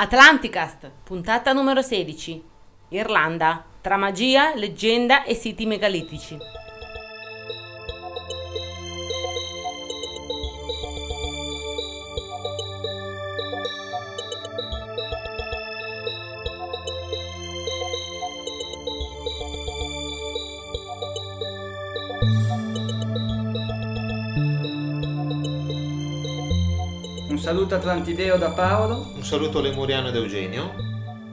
Atlanticast, puntata numero 16. Irlanda, tra magia, leggenda e siti megalitici. Atlantideo da Paolo. Un saluto lemuriano ed Eugenio,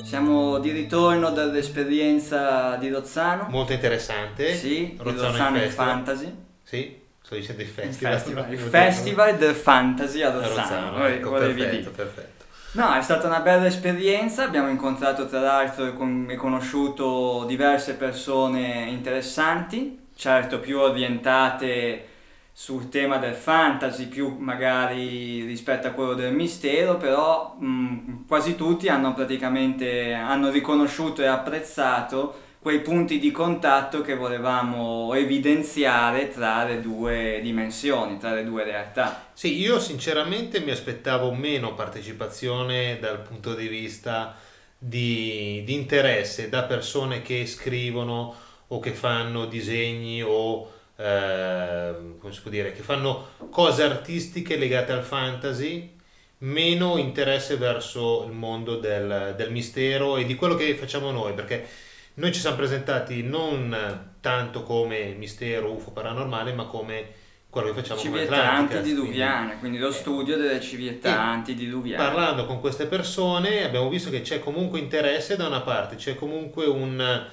Siamo di ritorno dall'esperienza di Rozzano. molto interessante. Sì, Rozzano Rozzano in Festival. Fantasy. Sì, sto dicendo il Il festival. festival, il festival del fantasy a A Rozzano. Rozzano, vole- ecco, perfetto, dire. perfetto. No, è stata una bella esperienza, abbiamo incontrato tra l'altro e conosciuto diverse persone interessanti, certo più orientate sul tema del fantasy, più magari rispetto a quello del mistero, però mh, quasi tutti hanno praticamente hanno riconosciuto e apprezzato quei punti di contatto che volevamo evidenziare tra le due dimensioni, tra le due realtà. Sì, io sinceramente mi aspettavo meno partecipazione dal punto di vista di, di interesse da persone che scrivono o che fanno disegni o eh, come si può dire, che fanno cose artistiche legate al fantasy, meno interesse verso il mondo del, del mistero e di quello che facciamo noi, perché noi ci siamo presentati non tanto come mistero, UFO paranormale, ma come quello che facciamo Civietanti Atlanticast, diluviane, quindi lo eh, studio delle civietanti diluviane. Parlando con queste persone abbiamo visto che c'è comunque interesse da una parte, c'è comunque un,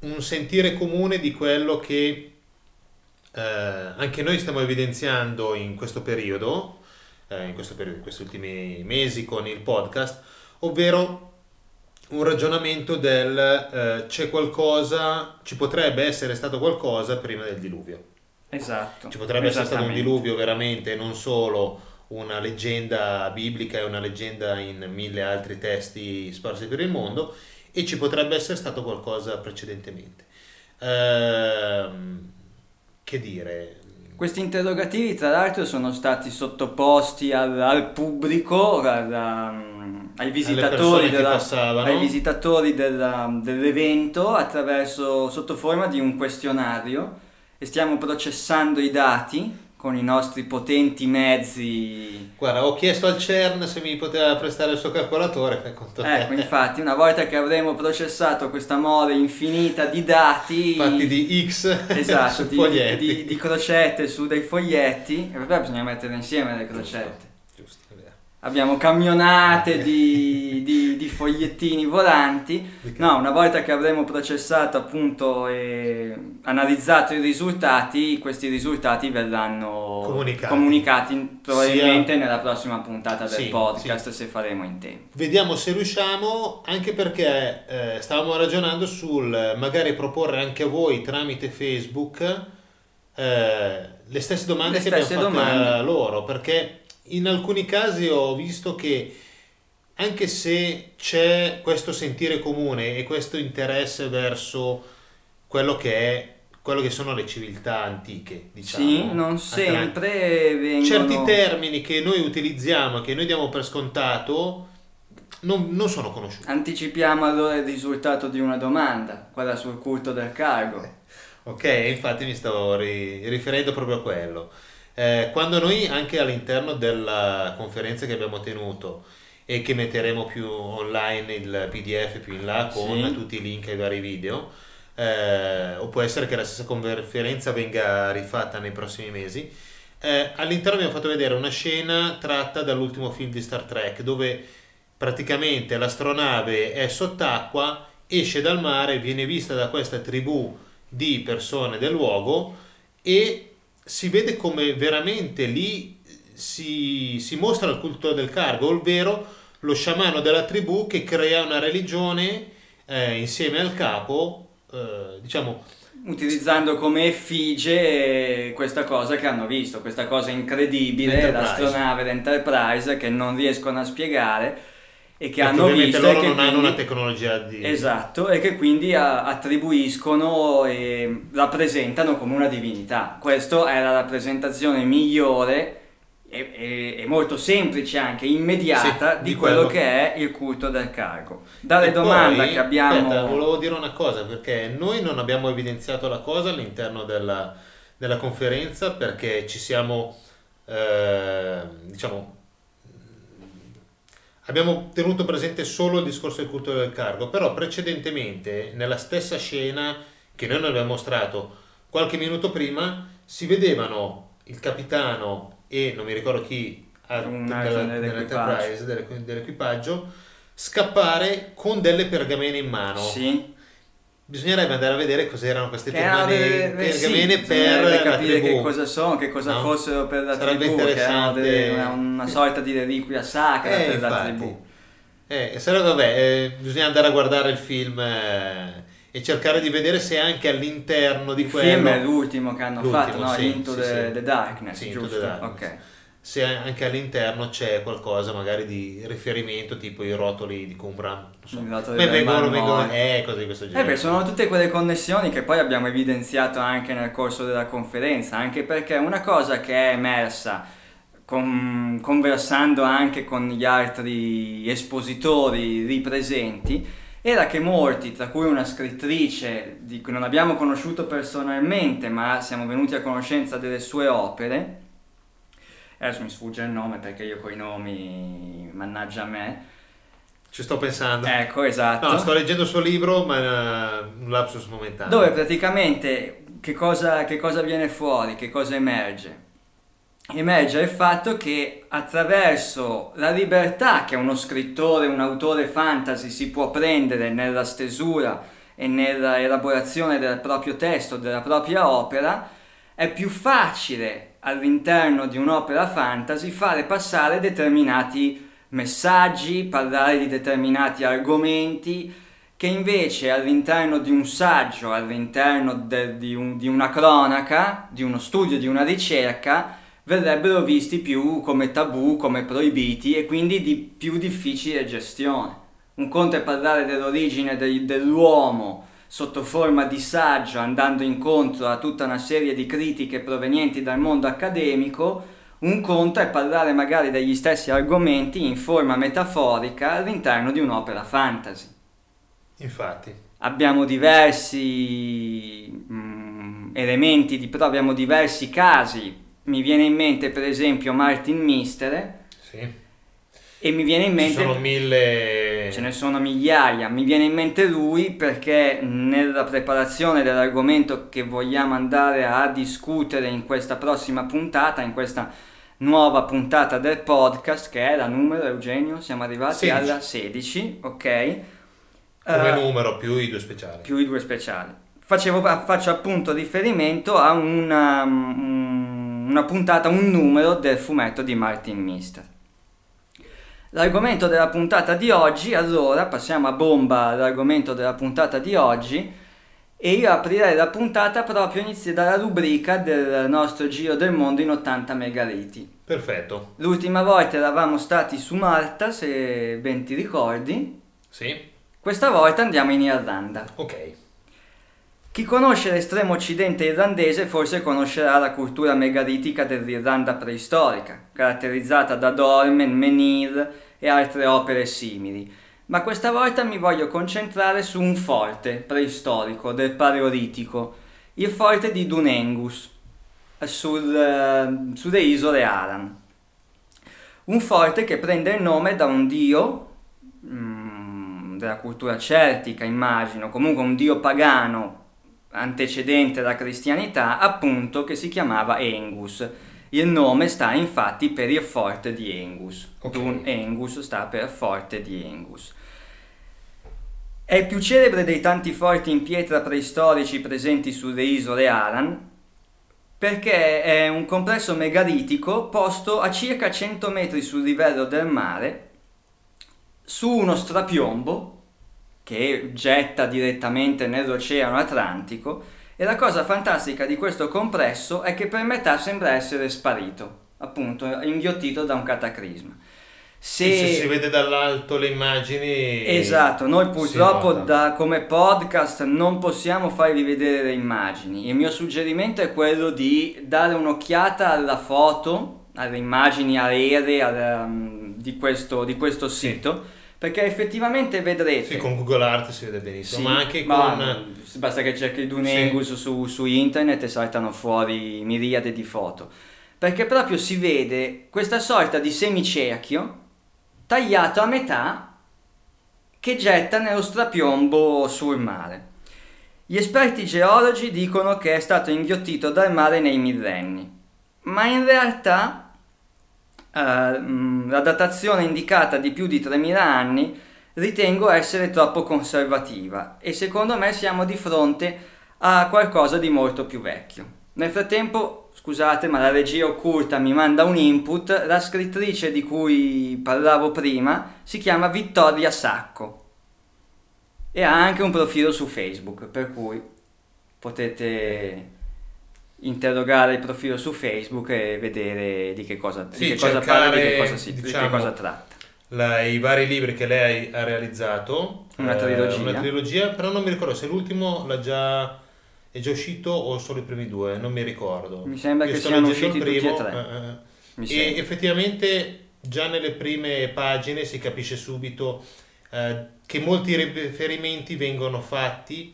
un sentire comune di quello che eh, anche noi stiamo evidenziando in questo periodo, eh, in, questo periodo, in questi ultimi mesi con il podcast, ovvero un ragionamento del eh, c'è qualcosa, ci potrebbe essere stato qualcosa prima del diluvio. Esatto. Ci potrebbe essere stato un diluvio veramente, non solo una leggenda biblica e una leggenda in mille altri testi sparsi per il mondo, e ci potrebbe essere stato qualcosa precedentemente. Ehm, che dire? Questi interrogativi, tra l'altro, sono stati sottoposti al, al pubblico, alla- ai visitatori, della- ai visitatori della- dell'evento attraverso sotto forma di un questionario e stiamo processando i dati con i nostri potenti mezzi. Guarda, ho chiesto al CERN se mi poteva prestare il suo calcolatore, fai conto te. Ecco, infatti, una volta che avremo processato questa mole infinita di dati, fatti di X esatto, di, foglietti. di- di crocette su dei foglietti, e vabbè, bisogna mettere insieme le crocette. Abbiamo camionate di, di- di fogliettini volanti. No, una volta che avremo processato appunto e analizzato i risultati, questi risultati verranno Comunicati. comunicati probabilmente Sia- nella prossima puntata del Sì, podcast se faremo in tempo. Vediamo se riusciamo, anche perché eh, stavamo ragionando sul magari proporre anche a voi tramite Facebook eh, le stesse domande Le che abbiamo stesse fatto domande. a loro, perché in alcuni casi ho visto che anche se c'è questo sentire comune e questo interesse verso quello che è quello che sono le civiltà antiche, diciamo. sì, non sempre vengono... certi termini che noi utilizziamo, che noi diamo per scontato, non, non sono conosciuti. Anticipiamo allora il risultato di una domanda, quella sul culto del cargo. Ok, infatti mi stavo ri- riferendo proprio a quello. Eh, quando noi anche all'interno della conferenza che abbiamo tenuto e che metteremo più online il PDF più in là con Sì. tutti i link ai vari video, eh, o può essere che la stessa conferenza venga rifatta nei prossimi mesi, eh, all'interno abbiamo fatto vedere una scena tratta dall'ultimo film di Star Trek dove praticamente l'astronave è sott'acqua, esce dal mare, viene vista da questa tribù di persone del luogo e si vede come veramente lì si, si mostra il culto del cargo, ovvero lo sciamano della tribù che crea una religione eh, insieme al capo, eh, diciamo, utilizzando come effigie questa cosa che hanno visto, questa cosa incredibile, l'astronave l'Enterprise che non riescono a spiegare e che perché hanno visto loro e che non hanno una tecnologia di... Esatto, e che quindi attribuiscono e rappresentano come una divinità. Questa è la rappresentazione migliore e, e- e molto semplice anche, immediata, Sì, di, di quello, quello. che è il culto del cargo. Dalle E domande poi, che abbiamo... aspetta, volevo dire una cosa, perché noi non abbiamo evidenziato la cosa all'interno della, della conferenza perché ci siamo, eh, diciamo, abbiamo tenuto presente solo il discorso del culto del cargo, però precedentemente, nella stessa scena che noi non abbiamo mostrato qualche minuto prima, si vedevano il capitano e non mi ricordo chi della- dell'Enterprise, dell'equi- dell'equipaggio, scappare con delle pergamene in mano. Sì, Bisognerebbe andare a vedere cos'erano queste pergamene, pergamene per la capire che cosa sono, che cosa No? fossero per la Sarebbe tribù, che erano delle- una, una sorta di reliquia sacra Eh, per la infatti. tribù. Eh, e sarebbe, vabbè, eh, bisogna andare a guardare il film eh, e cercare di vedere se anche all'interno di Il quello film è l'ultimo che hanno L'ultimo, fatto, no? sì, Into sì, the, sì. the Darkness, Into the giusto? Darkness. Ok. Se anche all'interno c'è qualcosa magari di riferimento tipo i rotoli di non so. Beh, vengono, vengono eh, cose di questo Eh genere beh, sono tutte quelle connessioni che poi abbiamo evidenziato anche nel corso della conferenza, anche perché una cosa che è emersa con- conversando anche con gli altri espositori lì presenti era che molti, tra cui una scrittrice di cui non abbiamo conosciuto personalmente, ma siamo venuti a conoscenza delle sue opere, adesso mi sfugge il nome perché io coi nomi, mannaggia a me, ci sto pensando ecco esatto. no sto leggendo il suo libro ma è un lapsus momentaneo Dove praticamente che cosa, che cosa viene fuori, che cosa emerge? Emerge il fatto che attraverso la libertà che uno scrittore, un autore fantasy si può prendere nella stesura e nella elaborazione del proprio testo, della propria opera, è più facile all'interno di un'opera fantasy fare passare determinati messaggi, parlare di determinati argomenti che invece all'interno di un saggio, all'interno de- di, un- di una cronaca, di uno studio, di una ricerca, verrebbero visti più come tabù, come proibiti e quindi di più difficile gestione. Un conto è parlare dell'origine del- dell'uomo sotto forma di saggio, andando incontro a tutta una serie di critiche provenienti dal mondo accademico, un conto è parlare magari degli stessi argomenti in forma metaforica all'interno di un'opera fantasy. infatti Abbiamo diversi mm, elementi di prova, abbiamo diversi casi. Mi viene in mente per esempio Martin Mistere sì e mi viene in ci mente... sono mille Ce ne sono migliaia, mi viene in mente lui perché nella preparazione dell'argomento che vogliamo andare a discutere in questa prossima puntata, in questa nuova puntata del podcast, che è la numero Eugenio, siamo arrivati 16. alla 16, ok? come Eh, numero più i due speciali più i due speciali. Facevo, faccio appunto riferimento a una, un- una puntata, un numero del fumetto di Martin Mister. L'argomento della puntata di oggi, allora, passiamo a bomba all'argomento della puntata di oggi e io aprirei la puntata proprio inizi dalla rubrica del nostro giro del mondo in 80 megaliti. perfetto L'ultima volta eravamo stati su Malta, se ben ti ricordi, sì questa volta andiamo in Irlanda. ok Chi conosce l'estremo occidente irlandese forse conoscerà la cultura megalitica dell'Irlanda preistorica, caratterizzata da dolmen, menhir e altre opere simili. Ma questa volta mi voglio concentrare su un forte preistorico del Paleolitico, il forte di Dunengus, sul, eh, sulle isole Aran. Un forte che prende il nome da un dio mm, della cultura celtica, immagino, comunque un dio pagano antecedente alla cristianità, appunto che si chiamava Engus. Il nome sta infatti per il forte di Engus. Ok. Dun Engus sta per forte di Engus. È il più celebre dei tanti forti in pietra preistorici presenti sulle isole Aran perché è un complesso megalitico posto a circa 100 metri sul livello del mare su uno strapiombo che getta direttamente nell'Oceano Atlantico e la cosa fantastica di questo complesso è che per metà sembra essere sparito, appunto inghiottito da un cataclisma. Sì, se si vede dall'alto le immagini Esatto, noi purtroppo da- come podcast non possiamo farvi vedere le immagini. Il mio suggerimento è quello di dare un'occhiata alla foto, alle immagini aeree al, um, di, questo, di questo sito. Perché effettivamente vedrete. Sì, con Google Art si vede benissimo, Sì, ma anche ma con. basta che cerchi Dunengus su, su internet e saltano fuori miriade di foto. Perché proprio si vede questa sorta di semicerchio tagliato a metà che getta nello strapiombo sul mare. Gli esperti geologi dicono che è stato inghiottito dal mare nei millenni, ma in realtà la datazione indicata di più di 3000 anni ritengo essere troppo conservativa e secondo me siamo di fronte a qualcosa di molto più vecchio. Nel frattempo, scusate, ma la regia occulta mi manda un input, la scrittrice di cui parlavo prima si chiama Vittoria Sacco e ha anche un profilo su Facebook, per cui potete interrogare il profilo su Facebook e vedere di che cosa, di Sì, che cosa parla, di che cosa, si, di che diciamo, cosa tratta. la- i vari libri che lei ha realizzato. Una eh, trilogia. una trilogia, però non mi ricordo se l'ultimo l'ha già, è già uscito o solo i primi due, non mi ricordo. Mi sembra Io che siano usciti il tutti e primo, tre. eh, eh. E sembra. effettivamente già nelle prime pagine si capisce subito eh, che molti riferimenti vengono fatti,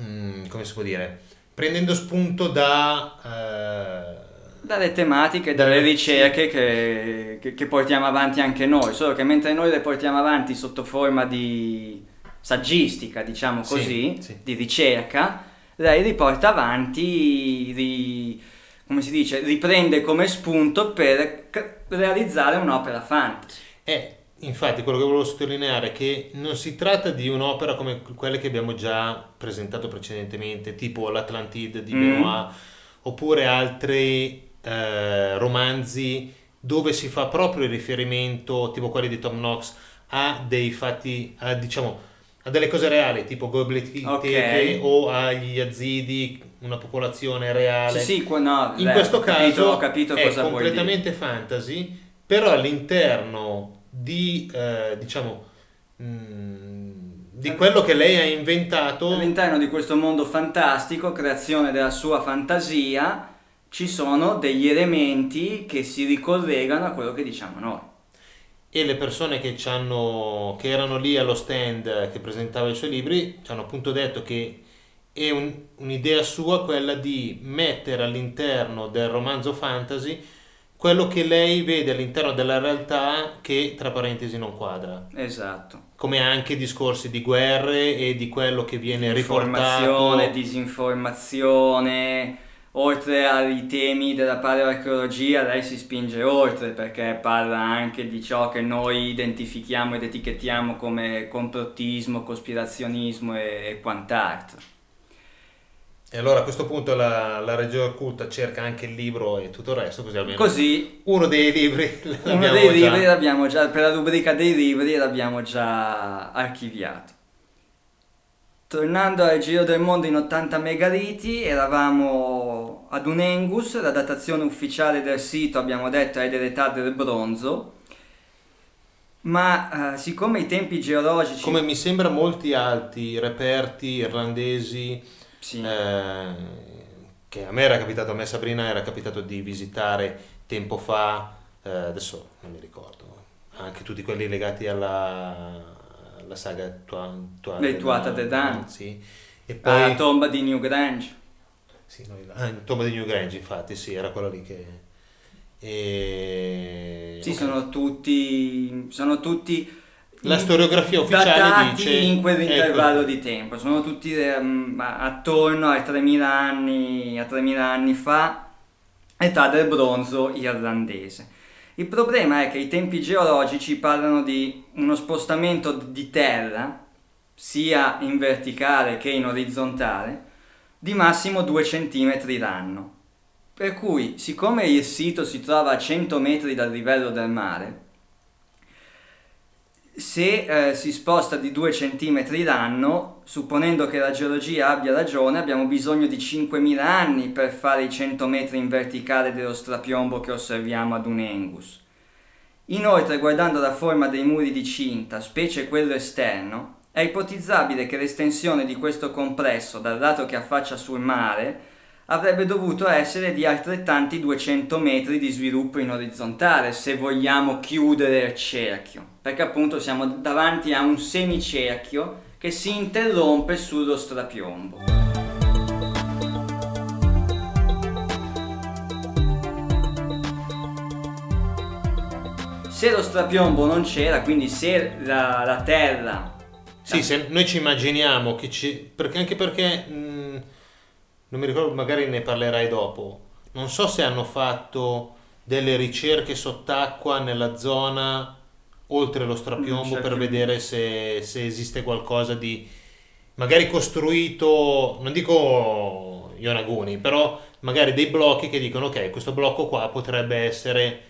mm, come si può dire, prendendo spunto da... eh, dalle tematiche, dalle ricerche che, che- che portiamo avanti anche noi, solo che mentre noi le portiamo avanti sotto forma di saggistica, diciamo Sì, così, sì. di ricerca, lei riporta avanti, ri- come si dice, riprende come spunto per realizzare un'opera fantasy. Eh, infatti, quello che volevo sottolineare è che non si tratta di un'opera come quelle che abbiamo già presentato precedentemente, tipo l'Atlantide di Mm. Benoit, oppure altri eh, romanzi dove si fa proprio riferimento, tipo quelli di Tom Knox, a dei fatti, a, diciamo, a delle cose reali, tipo Goblet Ok. Tepe o agli Yazidi, una popolazione reale. Sì, sì, no, In lei- questo ho capito, caso ho capito è completamente fantasy, però all'interno di, eh, diciamo, mm, di quello che lei ha inventato, All'interno di questo mondo fantastico, creazione della sua fantasia, ci sono degli elementi che si ricollegano a quello che diciamo noi. e le persone che, che erano lì allo stand che presentava i suoi libri ci hanno appunto detto che è un- un'idea sua quella di mettere all'interno del romanzo fantasy quello che lei vede all'interno della realtà che tra parentesi non quadra. Esatto. come anche discorsi di guerre e di quello che viene Informazione, riportato. disinformazione, oltre ai temi della paleoarcheologia, lei si spinge oltre perché parla anche di ciò che noi identifichiamo ed etichettiamo come complottismo, cospirazionismo e, e quant'altro. E allora a questo punto la, la regia occulta cerca anche il libro e tutto il resto, così almeno Così uno dei libri Uno dei già. libri l'abbiamo già, per la rubrica dei libri l'abbiamo già archiviato. Tornando al giro del mondo in 80 megaliti, eravamo ad un Engus, la datazione ufficiale del sito abbiamo detto è dell'età del bronzo, ma eh, siccome i tempi geologici... Come mi sembra molti altri reperti irlandesi Sì. eh, che a me era capitato, a me Sabrina era capitato di visitare tempo fa, eh, adesso non mi ricordo, anche tutti quelli legati alla, alla saga Tuan, Tuan Le Tuatha De Danann. Sì. E alla poi... tomba di Newgrange. Sì, no, ah, in tomba di Newgrange, infatti, sì, era quello lì che... E... Sì, ok. sono tutti... Sono tutti La storiografia ufficiale dice... in quell'intervallo ecco, di tempo, sono tutti ehm, attorno ai 3000 anni, a 3000 anni fa, età del bronzo irlandese. Il problema è che i tempi geologici parlano di uno spostamento di terra, sia in verticale che in orizzontale, di massimo 2 cm l'anno. Per cui, siccome il sito si trova a 100 metri dal livello del mare, se eh, si sposta di 2 cm l'anno, supponendo che la geologia abbia ragione, abbiamo bisogno di 5.000 anni per fare i 100 metri in verticale dello strapiombo che osserviamo ad un Engus. Inoltre, guardando la forma dei muri di cinta, specie quello esterno, è ipotizzabile che l'estensione di questo complesso dal lato che affaccia sul mare avrebbe dovuto essere di altrettanti 200 metri di sviluppo in orizzontale se vogliamo chiudere il cerchio, perché appunto siamo davanti a un semicerchio che si interrompe sullo strapiombo. Se lo strapiombo non c'era, quindi se la, la Terra... Sì, se noi ci immaginiamo che ci... Perché anche perché... Mh, non mi ricordo, magari ne parlerai dopo. Non so se hanno fatto delle ricerche sott'acqua nella zona oltre lo strapiombo per vedere se, se esiste qualcosa di magari costruito, non dico Ionaguni, però magari dei blocchi che dicono ok, questo blocco qua potrebbe essere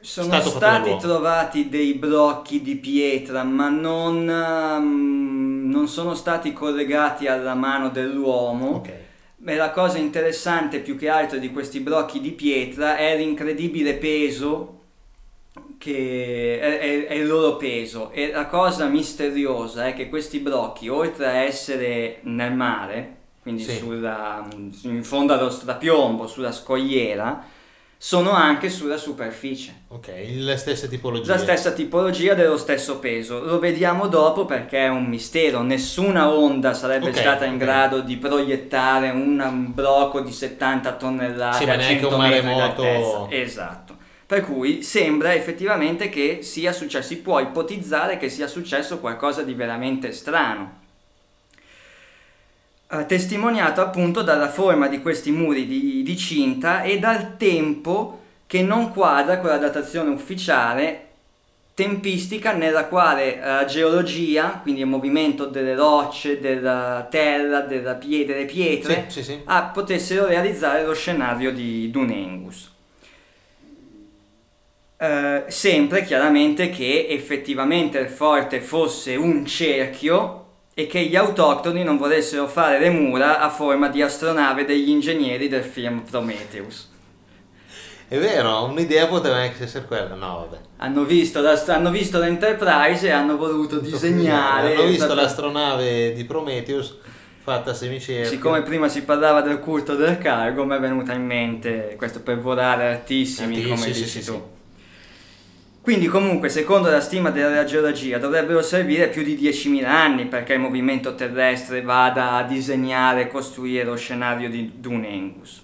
sono stati trovati dei blocchi di pietra, ma non, um, non, sono stati collegati alla mano dell'uomo. Ok. E la cosa interessante più che altro di questi blocchi di pietra è l'incredibile peso che è, è, è, il loro peso e la cosa misteriosa è che questi blocchi oltre a essere nel mare quindi sì. sulla, in fondo allo strapiombo sulla scogliera sono anche sulla superficie. Ok, la stessa tipologia. La stessa tipologia dello stesso peso. Lo vediamo dopo perché è un mistero. Nessuna onda sarebbe okay, stata in okay. grado di proiettare un blocco di 70 tonnellate sì, a 100 un maremoto. Esatto. Per cui sembra effettivamente che sia successo, si può ipotizzare che sia successo qualcosa di veramente strano eh, testimoniato appunto dalla forma di questi muri di, di cinta e dal tempo che non quadra con la datazione ufficiale tempistica nella quale la uh, geologia, quindi il movimento delle rocce, della terra, della pie- delle pietre, sì, sì, sì. Ah, potessero realizzare lo scenario di Dunengus. Uh, sempre chiaramente che effettivamente il forte fosse un cerchio e che gli autoctoni non volessero fare le mura a forma di astronave degli ingegneri del film Prometheus. È vero, un'idea poteva essere quella, no vabbè. Hanno visto, hanno visto l'Enterprise e hanno voluto disegnare... Hanno visto l'astronave di Prometheus fatta semicerchio. Siccome prima si parlava del culto del cargo, mi è venuta in mente questo per volare altissimi, altissimi come sì, dici sì, tu. Sì. Quindi comunque, secondo la stima della geologia, dovrebbero servire più di 10.000 anni perché il movimento terrestre vada a disegnare e costruire lo scenario di Dunengus.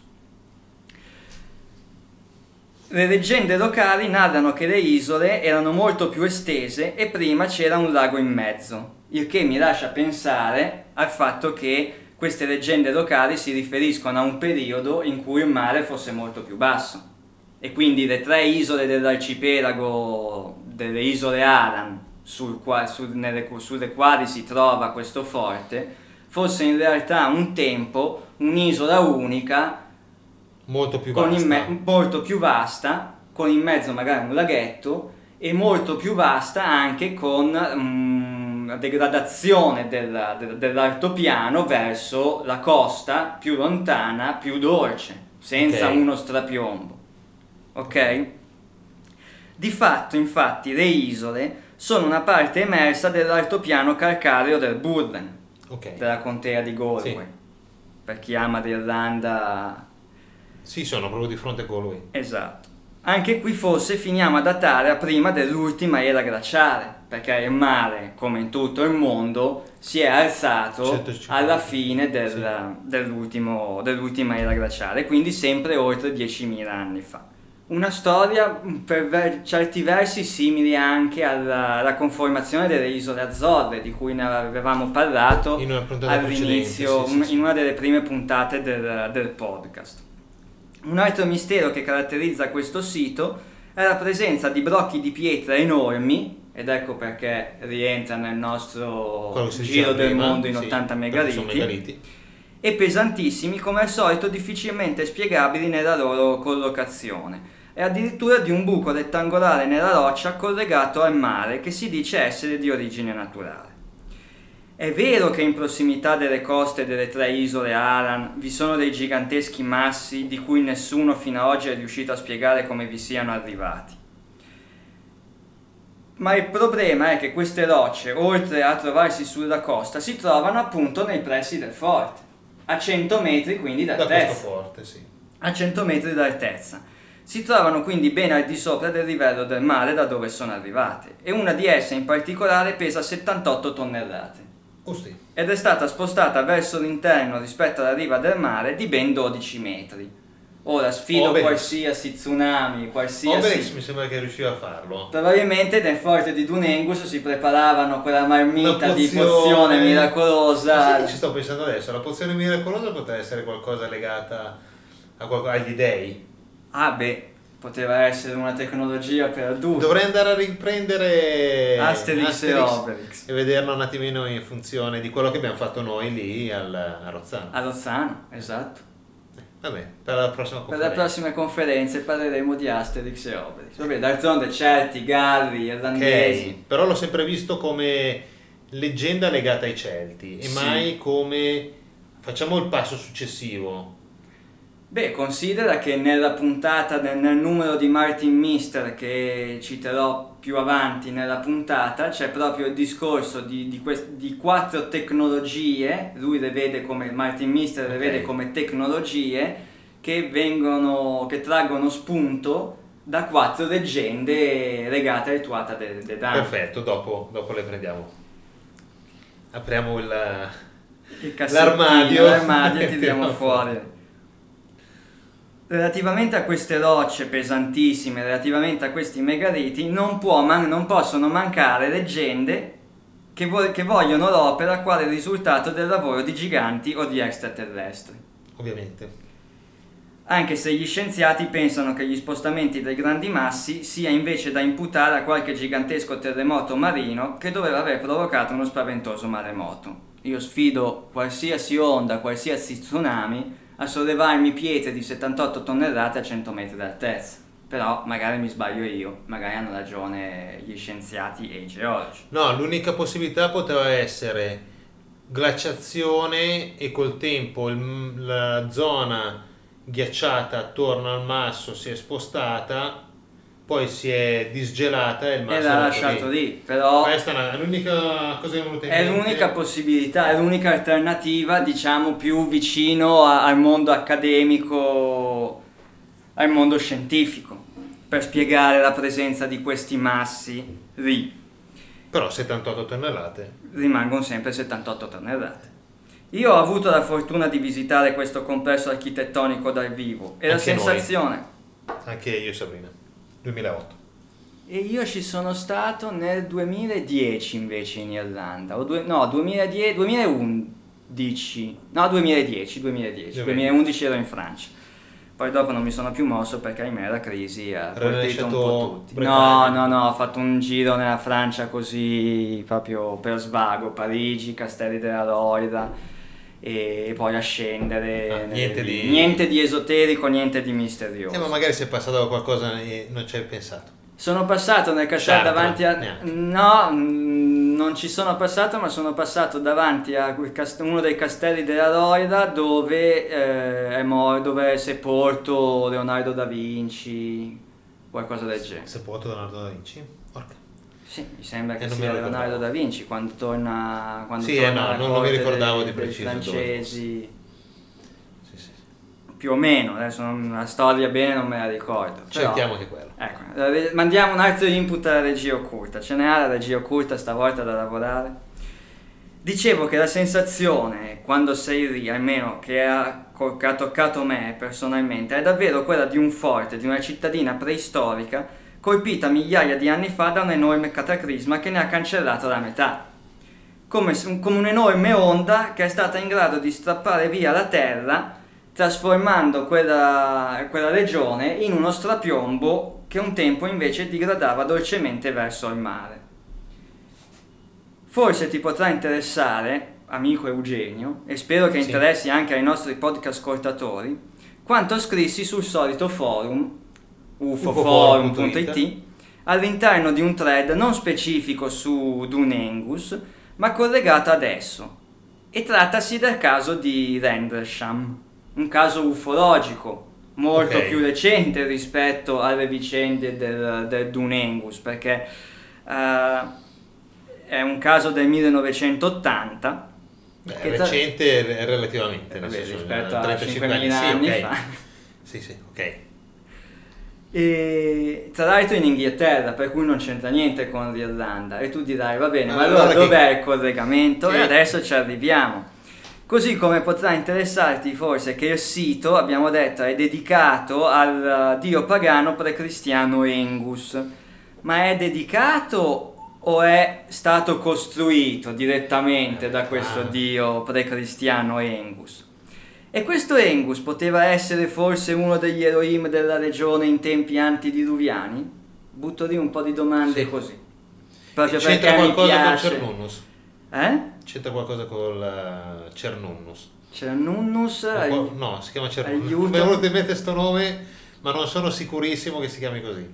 Le leggende locali narrano che le isole erano molto più estese e prima c'era un lago in mezzo, il che mi lascia pensare al fatto che queste leggende locali si riferiscono a un periodo in cui il mare fosse molto più basso e quindi le tre isole dell'arcipelago delle isole Aran sul qua, su, nelle, sulle quali si trova questo forte fosse in realtà un tempo un'isola unica molto più vasta, me- molto più vasta con in mezzo magari un laghetto e molto più vasta anche con mm, la degradazione del, del, dell'altopiano verso la costa più lontana, più dolce, senza okay. uno strapiombo ok? Di fatto, infatti, le isole sono una parte emersa dell'altopiano calcareo del Burren, okay. della contea di Galway. Sì. Per chi ama l'Irlanda... Sì, sono proprio di fronte a Galway. Esatto. Anche qui forse finiamo a datare a prima dell'ultima era glaciale, perché il mare, come in tutto il mondo, si è alzato 150. alla fine del, sì. dell'ultima era glaciale, quindi sempre oltre 10.000 anni fa. Una storia per ver- certi versi simile anche alla, alla, conformazione delle isole Azzorre di cui ne avevamo parlato all'inizio, sì, sì, sì. in una delle prime puntate del, del podcast. Un altro mistero che caratterizza questo sito è la presenza di blocchi di pietra enormi, ed ecco perché rientra nel nostro giro del prima, mondo in 80 megaliti, megaliti, e pesantissimi, come al solito difficilmente spiegabili nella loro collocazione e addirittura di un buco rettangolare nella roccia collegato al mare che si dice essere di origine naturale. È vero che in prossimità delle coste delle tre isole Aran vi sono dei giganteschi massi di cui nessuno fino ad oggi è riuscito a spiegare come vi siano arrivati. Ma il problema è che queste rocce, oltre a trovarsi sulla costa, si trovano appunto nei pressi del forte. a 100 metri quindi Da d'altezza. questo forte, sì. a 100 metri d'altezza. Si trovano quindi ben al di sopra del livello del mare da dove sono arrivate e una di esse in particolare pesa 78 tonnellate Usti. ed è stata spostata verso l'interno rispetto alla riva del mare di ben 12 metri. Ora sfido Obelix. qualsiasi tsunami, qualsiasi... Obelix mi sembra che riusciva a farlo. Probabilmente nel forte di Dunengus si preparavano quella marmita Una di pozione. pozione Ma miracolosa. che ci sto pensando adesso? La pozione miracolosa potrebbe essere qualcosa legata a qualco- agli dei. Ah beh, poteva essere una tecnologia perduta. Dovrei andare a riprendere Asterix e Obelix. e vederlo un attimino in funzione di quello che abbiamo fatto noi lì al, a Rozzano. A Rozzano, esatto. Vabbè, per la prossima Per le conferenza. prossime conferenze parleremo di Asterix e Obelix. Vabbè, d'altronde Celti, Galli, Irlandesi. però l'ho sempre visto come leggenda legata ai Celti e Sì. mai come facciamo il passo successivo. Beh, considera che nella puntata, nel, numero di Martin Mister che citerò più avanti nella puntata, c'è proprio il discorso di, di di quattro tecnologie, lui le vede come, Martin Mister le Ok. vede come tecnologie che vengono, che traggono spunto da quattro leggende legate al Tuata de, de Dante. Perfetto, dopo, dopo le prendiamo. Apriamo il... Il L'armadio. l'armadio e Tiriamo fuori. Relativamente a queste rocce pesantissime, relativamente a questi megaliti, non, può man- non possono mancare leggende che, vo- che vogliono l'opera quale risultato del lavoro di giganti o di extraterrestri. Ovviamente. Anche se gli scienziati pensano che gli spostamenti dei grandi massi sia invece da imputare a qualche gigantesco terremoto marino che doveva aver provocato uno spaventoso maremoto. Io sfido qualsiasi onda, qualsiasi tsunami a sollevarmi pietre di 78 tonnellate a 100 metri d'altezza. Però magari mi sbaglio io, magari hanno ragione gli scienziati e i geologi. No, l'unica possibilità poteva essere glaciazione e col tempo il- la zona ghiacciata attorno al masso si è spostata, poi si è disgelata e il masso E è l'ha lasciato lì. lì, però... Questa è una- l'unica cosa che mi è È l'unica possibilità, è l'unica alternativa, diciamo, più vicino a- al mondo accademico, al mondo scientifico, per spiegare la presenza di questi massi lì. Però 78 tonnellate. Rimangono sempre 78 tonnellate. Io ho avuto la fortuna di visitare questo complesso architettonico dal vivo e la Anche noi. sensazione... Anche io Sabrina. 2008. E io ci sono stato nel 2010 invece in Irlanda, o due- no, 2010, 2011, no 2010, 2010, 2011 ero in Francia. Poi dopo non mi sono più mosso perché ahimè la crisi ha colpito un po' tutti. No, no, no, ho fatto un giro nella Francia così proprio per svago, Parigi, Castelli della Loira e poi a scendere. Ah, niente di- niente di esoterico, niente di misterioso. Eh, ma magari sei passato da qualcosa e non ci hai pensato. Sono passato nel castello Chartres, davanti a... neanche. No, mm, non ci sono passato, ma sono passato davanti a uno dei castelli della Loira dove, eh, è mo- dove è sepolto Leonardo da Vinci, qualcosa del genere. Sepolto Leonardo da Vinci? Sì, mi sembra che Eh, sia Leonardo da Vinci quando torna, quando Sì, torna eh, no, non- mi ricordavo dei- di preciso francesi, Sì, sì. più o meno, adesso non- la storia bene non me la ricordo. Cerchiamo anche quello. Ecco, mandiamo un altro input alla regia occulta. Ce n'è la regia occulta stavolta da lavorare? Dicevo che la sensazione quando sei lì, almeno che ha, che ha toccato me personalmente, è davvero quella di un forte, di una cittadina preistorica colpita migliaia di anni fa da un enorme cataclisma che ne ha cancellato la metà. Come, come un'enorme onda che è stata in grado di strappare via la terra, trasformando quella, quella regione in uno strapiombo che un tempo invece digradava dolcemente verso il mare. Forse ti potrà interessare, amico Eugenio, e spero che Sì. interessi anche ai nostri podcast ascoltatori, quanto scrissi sul solito forum ufoforum.it all'interno di un thread non specifico su Dunengus, ma collegato ad esso. E trattasi del caso di Rendersham, un caso ufologico molto Ok. più recente rispetto alle vicende del, del Dunengus, perché eh, è un caso del 1980 Beh, Che tra- recente relativamente, nel senso, rispetto a 35 5.000 anni, sì, fa. ok. Sì, sì, ok. E tra l'altro in Inghilterra, per cui non c'entra niente con l'Irlanda. E tu dirai, va bene, ma Allora allora che- dov'è il collegamento? Sì. E adesso ci arriviamo. Così come potrà interessarti forse che il sito, abbiamo detto, è dedicato al dio pagano precristiano Engus. Ma è dedicato o è stato costruito direttamente da questo Ah. dio precristiano Engus? E questo Engus poteva essere forse uno degli Elohim della regione in tempi antediluviani? Butto lì un po' di domande Sì. così. Proprio C'entra qualcosa con piace. Cernunnos? Eh? C'entra qualcosa con uh, Cernunnos? C'è Nunnus, O eh, qua- No, si chiama Cernunnos. aiuto. Mi è venuto in mente sto nome, ma non sono sicurissimo che si chiami così.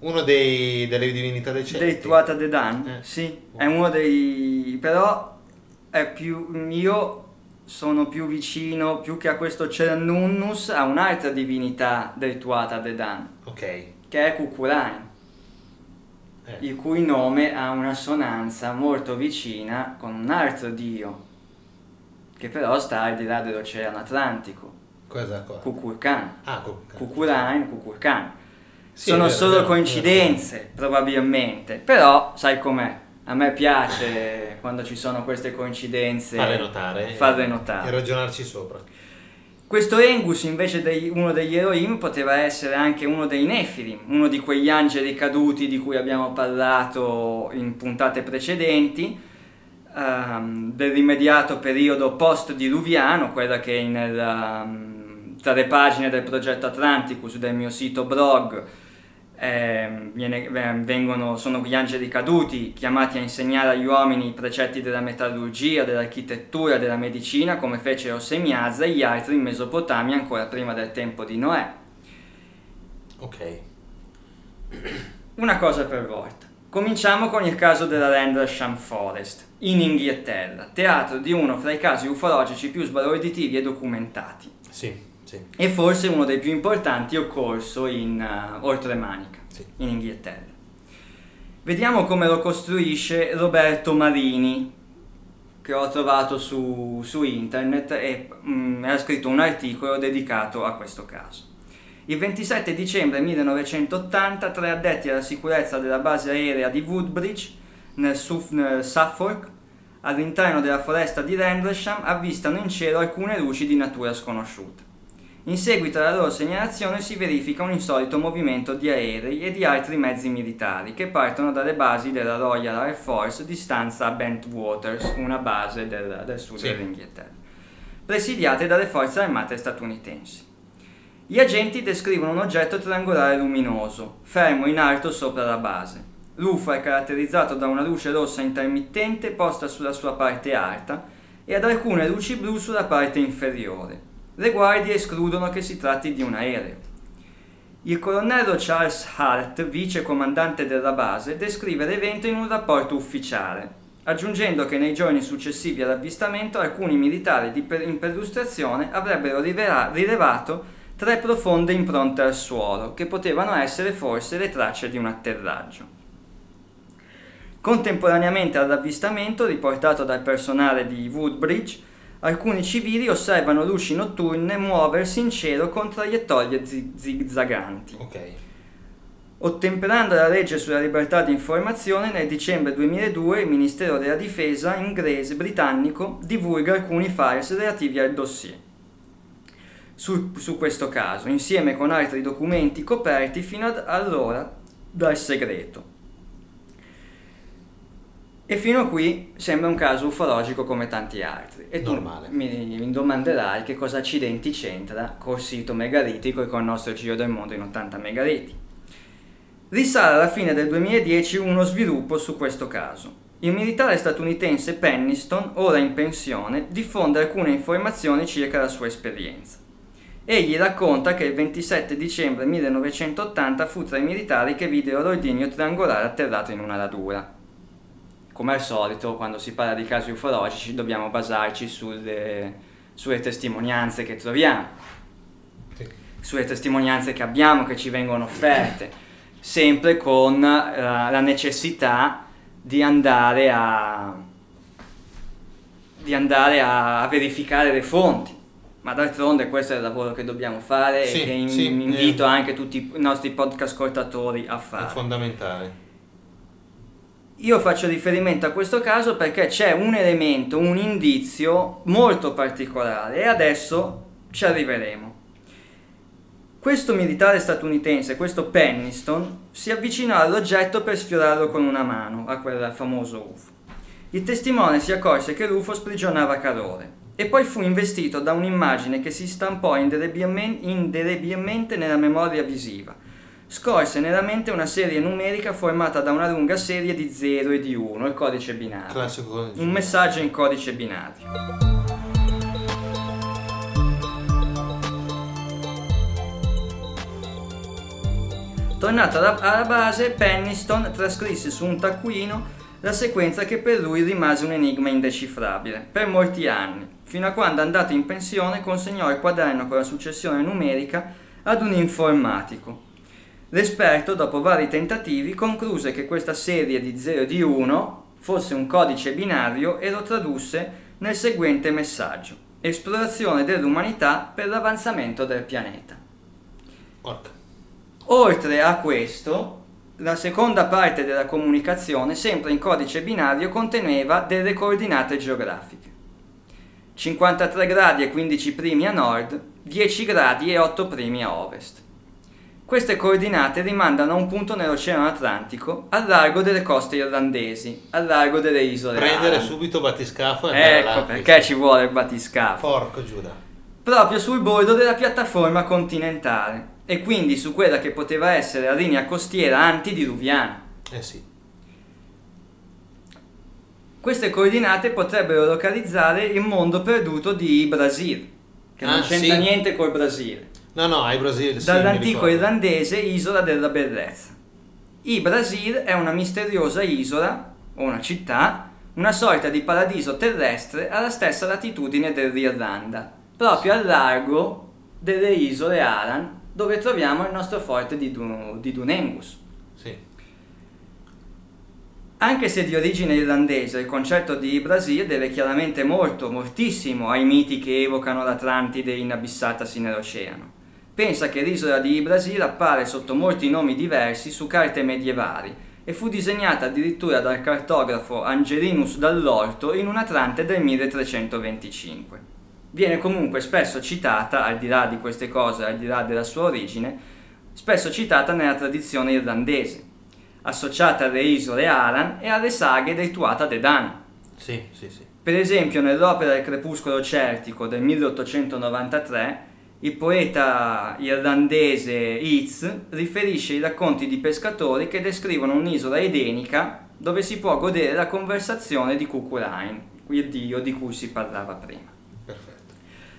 Uno dei, delle divinità dei Celti. dei Tuata de Dan, Eh. sì, è uno dei... però è più... io sono più vicino, più che a questo Cernunnus, a un'altra divinità del Tuata de Dan, Ok. che è Kukurain. Eh. il cui nome ha un'assonanza molto vicina con un altro dio, che però sta al di là dell'Oceano Atlantico, Cosa qua? Kukulkan. Ah, Kukulkan. Sì, Sono vero, solo vero, coincidenze, probabilmente, però sai com'è, a me piace quando ci sono queste coincidenze Farle notare. farle E notare. ragionarci sopra. Questo Engus invece dei- uno degli Elohim poteva essere anche uno dei Nefilim, uno di quegli angeli caduti di cui abbiamo parlato in puntate precedenti, ehm, dell'immediato periodo post-diluviano, quella che nel, ehm, tra le pagine del progetto Atlanticus del mio sito blog ehm, viene- ven- vengono, sono gli angeli caduti chiamati a insegnare agli uomini i precetti della metallurgia, dell'architettura, della medicina, come fecero Semiazza e gli altri in Mesopotamia ancora prima del tempo di Noè. Ok. Una cosa per volta. Cominciamo con il caso della Rendlesham Forest, in Inghilterra, teatro di uno fra i casi ufologici più sbalorditivi e documentati, Sì, sì. e forse uno dei più importanti occorso in uh, Oltremanica, Sì. in Inghilterra. Vediamo come lo costruisce Roberto Marini, che ho trovato su, su internet e mm, ha scritto un articolo dedicato a questo caso. Il 27 dicembre 1980 tre addetti alla sicurezza della base aerea di Woodbridge nel, Suf- nel Suffolk all'interno della foresta di Rendlesham avvistano in cielo alcune luci di natura sconosciuta. In seguito alla loro segnalazione si verifica un insolito movimento di aerei e di altri mezzi militari che partono dalle basi della Royal Air Force di stanza a Bentwaters, una base del, del sud Sì. dell'Inghilterra, presidiate dalle forze armate statunitensi. Gli agenti descrivono un oggetto triangolare luminoso, fermo in alto sopra la base. L'UFO è caratterizzato da una luce rossa intermittente posta sulla sua parte alta e ad alcune luci blu sulla parte inferiore. Le guardie escludono che si tratti di un aereo. Il colonnello Charles Hart, vice comandante della base, descrive l'evento in un rapporto ufficiale, aggiungendo che nei giorni successivi all'avvistamento alcuni militari per- in perlustrazione avrebbero rivela- rilevato tre profonde impronte al suolo, che potevano essere forse le tracce di un atterraggio. Contemporaneamente all'avvistamento, riportato dal personale di Woodbridge, alcuni civili osservano luci notturne muoversi in cielo con traiettorie zi- zigzaganti. Ok. Ottemperando la legge sulla libertà di informazione, nel dicembre 2002 il Ministero della Difesa inglese britannico divulga alcuni files relativi al dossier. Su, su questo caso, insieme con altri documenti coperti fino ad allora dal segreto. E fino a qui sembra un caso ufologico come tanti altri. E tu Normale. mi, mi domanderai che cosa accidenti c'entra col sito megalitico e col nostro giro del mondo in 80 megaliti. Risale alla fine del 2010 uno sviluppo su questo caso. Il militare statunitense Penniston, ora in pensione, diffonde alcune informazioni circa la sua esperienza. Egli racconta che il 27 dicembre 1980 fu tra i militari che videro l'ordigno triangolare atterrato in una radura. Come al solito, quando si parla di casi ufologici, dobbiamo basarci sulle, sulle testimonianze che troviamo Sì. sulle testimonianze che abbiamo, che ci vengono offerte, sempre con eh, la necessità di andare a di andare a, verificare le fonti. Ma d'altronde questo è il lavoro che dobbiamo fare Sì, e che in- sì, invito eh. anche tutti i nostri podcast ascoltatori a È fare. fondamentale. Io faccio riferimento a questo caso perché c'è un elemento, un indizio molto particolare e adesso ci arriveremo. Questo militare statunitense, questo Penniston, si avvicinò all'oggetto per sfiorarlo con una mano, a quel famoso UFO. Il testimone si accorse che l'UFO sprigionava calore e poi fu investito da un'immagine che si stampò indelebilmen- indelebilmente nella memoria visiva. Scorse nella mente una serie numerica formata da una lunga serie di 0 e di 1, il codice binario. Classico codice. Un messaggio in codice binario. Tornato alla, alla base, Penniston trascrisse su un taccuino la sequenza che per lui rimase un enigma indecifrabile per molti anni, fino a quando andato in pensione consegnò il quaderno con la successione numerica ad un informatico. L'esperto, dopo vari tentativi, concluse che questa serie di 0 e di 1 fosse un codice binario e lo tradusse nel seguente messaggio: esplorazione dell'umanità per l'avanzamento del pianeta. Porca. Oltre a questo, la seconda parte della comunicazione, sempre in codice binario, conteneva delle coordinate geografiche. 53 gradi e 15 primi a nord, 10 gradi e 8 primi a ovest. Queste coordinate rimandano a un punto nell'Oceano Atlantico, al largo delle coste irlandesi, al largo delle isole Prendere Aran. subito battiscafo e andare Ecco perché ci vuole il battiscafo Porco Giuda. proprio sul bordo della piattaforma continentale e quindi su quella che poteva essere la linea costiera antidiluviana. Eh sì. Queste coordinate potrebbero localizzare il mondo perduto di Brasil, che non Ah, c'entra sì. niente col Brasile, No, no, ai Brasile. sì, dall'antico irlandese isola della bellezza. Il Brasil è una misteriosa isola, o una città, una sorta di paradiso terrestre alla stessa latitudine dell'Irlanda, proprio al largo delle isole Aran, dove troviamo il nostro forte di, Du- di Dunengus. Sì. Anche se di origine irlandese, il concetto di Brasile deve chiaramente molto, moltissimo ai miti che evocano l'Atlantide inabissatasi nell'oceano. Pensa che l'isola di Brasile appare sotto molti nomi diversi su carte medievali e fu disegnata addirittura dal cartografo Angelinus Dall'Orto in un Atlante del 1325. Viene comunque spesso citata, al di là di queste cose, al di là della sua origine, spesso citata nella tradizione irlandese, associata alle isole Aran e alle saghe dei Tuatha De Dan. Sì, sì, sì. Per esempio, nell'opera Il crepuscolo celtico del 1893, il poeta irlandese Yeats riferisce i racconti di pescatori che descrivono un'isola edenica dove si può godere la conversazione di Cuculain, il dio di cui si parlava prima. Perfetto.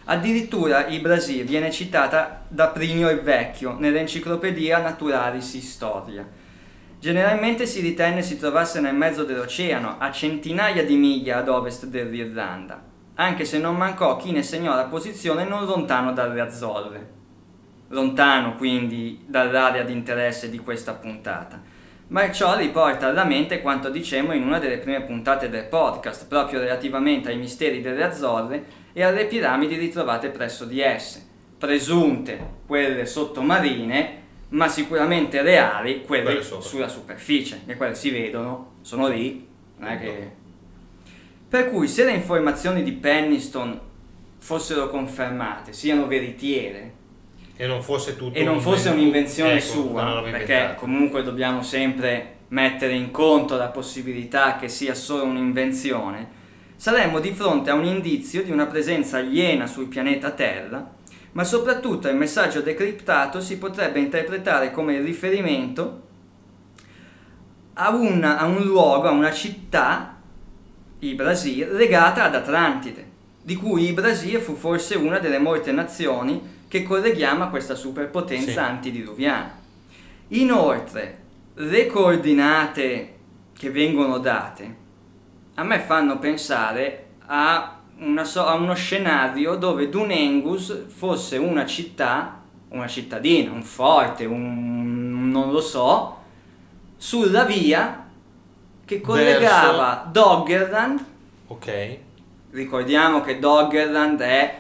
Addirittura il Brasile viene citata da Plinio il Vecchio nell'enciclopedia Naturalis Historia. Generalmente si ritenne si trovasse nel mezzo dell'oceano, a centinaia di miglia ad ovest dell'Irlanda, anche se non mancò chi ne segnò la posizione non lontano dalle Azzorre. Lontano quindi dall'area di interesse di questa puntata. Ma ciò riporta alla mente quanto dicemmo in una delle prime puntate del podcast, proprio relativamente ai misteri delle Azzorre e alle piramidi ritrovate presso di esse, presunte quelle sottomarine, ma sicuramente reali quelle Quelle sulla superficie, e quelle si vedono, sono lì, non è che... Per cui se le informazioni di Penniston fossero confermate, siano veritiere, E non fosse tutto e non fosse un'invenzione ecco, sua, perché inventata. comunque dobbiamo sempre mettere in conto la possibilità che sia solo un'invenzione, saremmo di fronte a un indizio di una presenza aliena sul pianeta Terra, ma soprattutto il messaggio decriptato si potrebbe interpretare come il riferimento a, una- a un luogo, a una città, il Brasile, legata ad Atlantide, di cui il Brasile fu forse una delle molte nazioni che colleghiamo a questa superpotenza Sì. antidiluviana. Inoltre, le coordinate che vengono date a me fanno pensare a, una so- a uno scenario dove Dunengus fosse una città, una cittadina, un forte, un non lo so, sulla via che collegava Doggerland Ok. ricordiamo che Doggerland è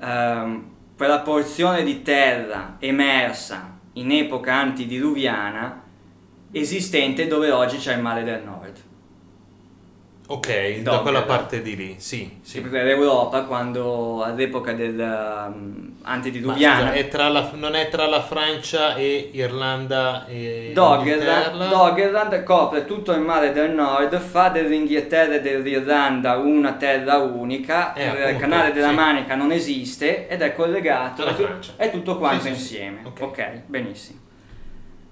ehm, quella porzione di terra emersa in epoca antidiluviana esistente dove oggi c'è il mare del nord. Ok, da Doggerland. quella parte di lì, sì. sì. Sì. L'Europa quando all'epoca del um, Ma antidiluviana scusa, è tra la- non è tra la Francia e Irlanda e Doggerland, Inghilterra? Doggerland copre tutto il mare del nord, fa dell'Inghilterra e dell'Irlanda una terra unica, Eh, il appunto, canale della sì. Manica non esiste ed è collegato, è, tu- è tutto quanto Sì, sì, sì. insieme. Ok. ok, benissimo.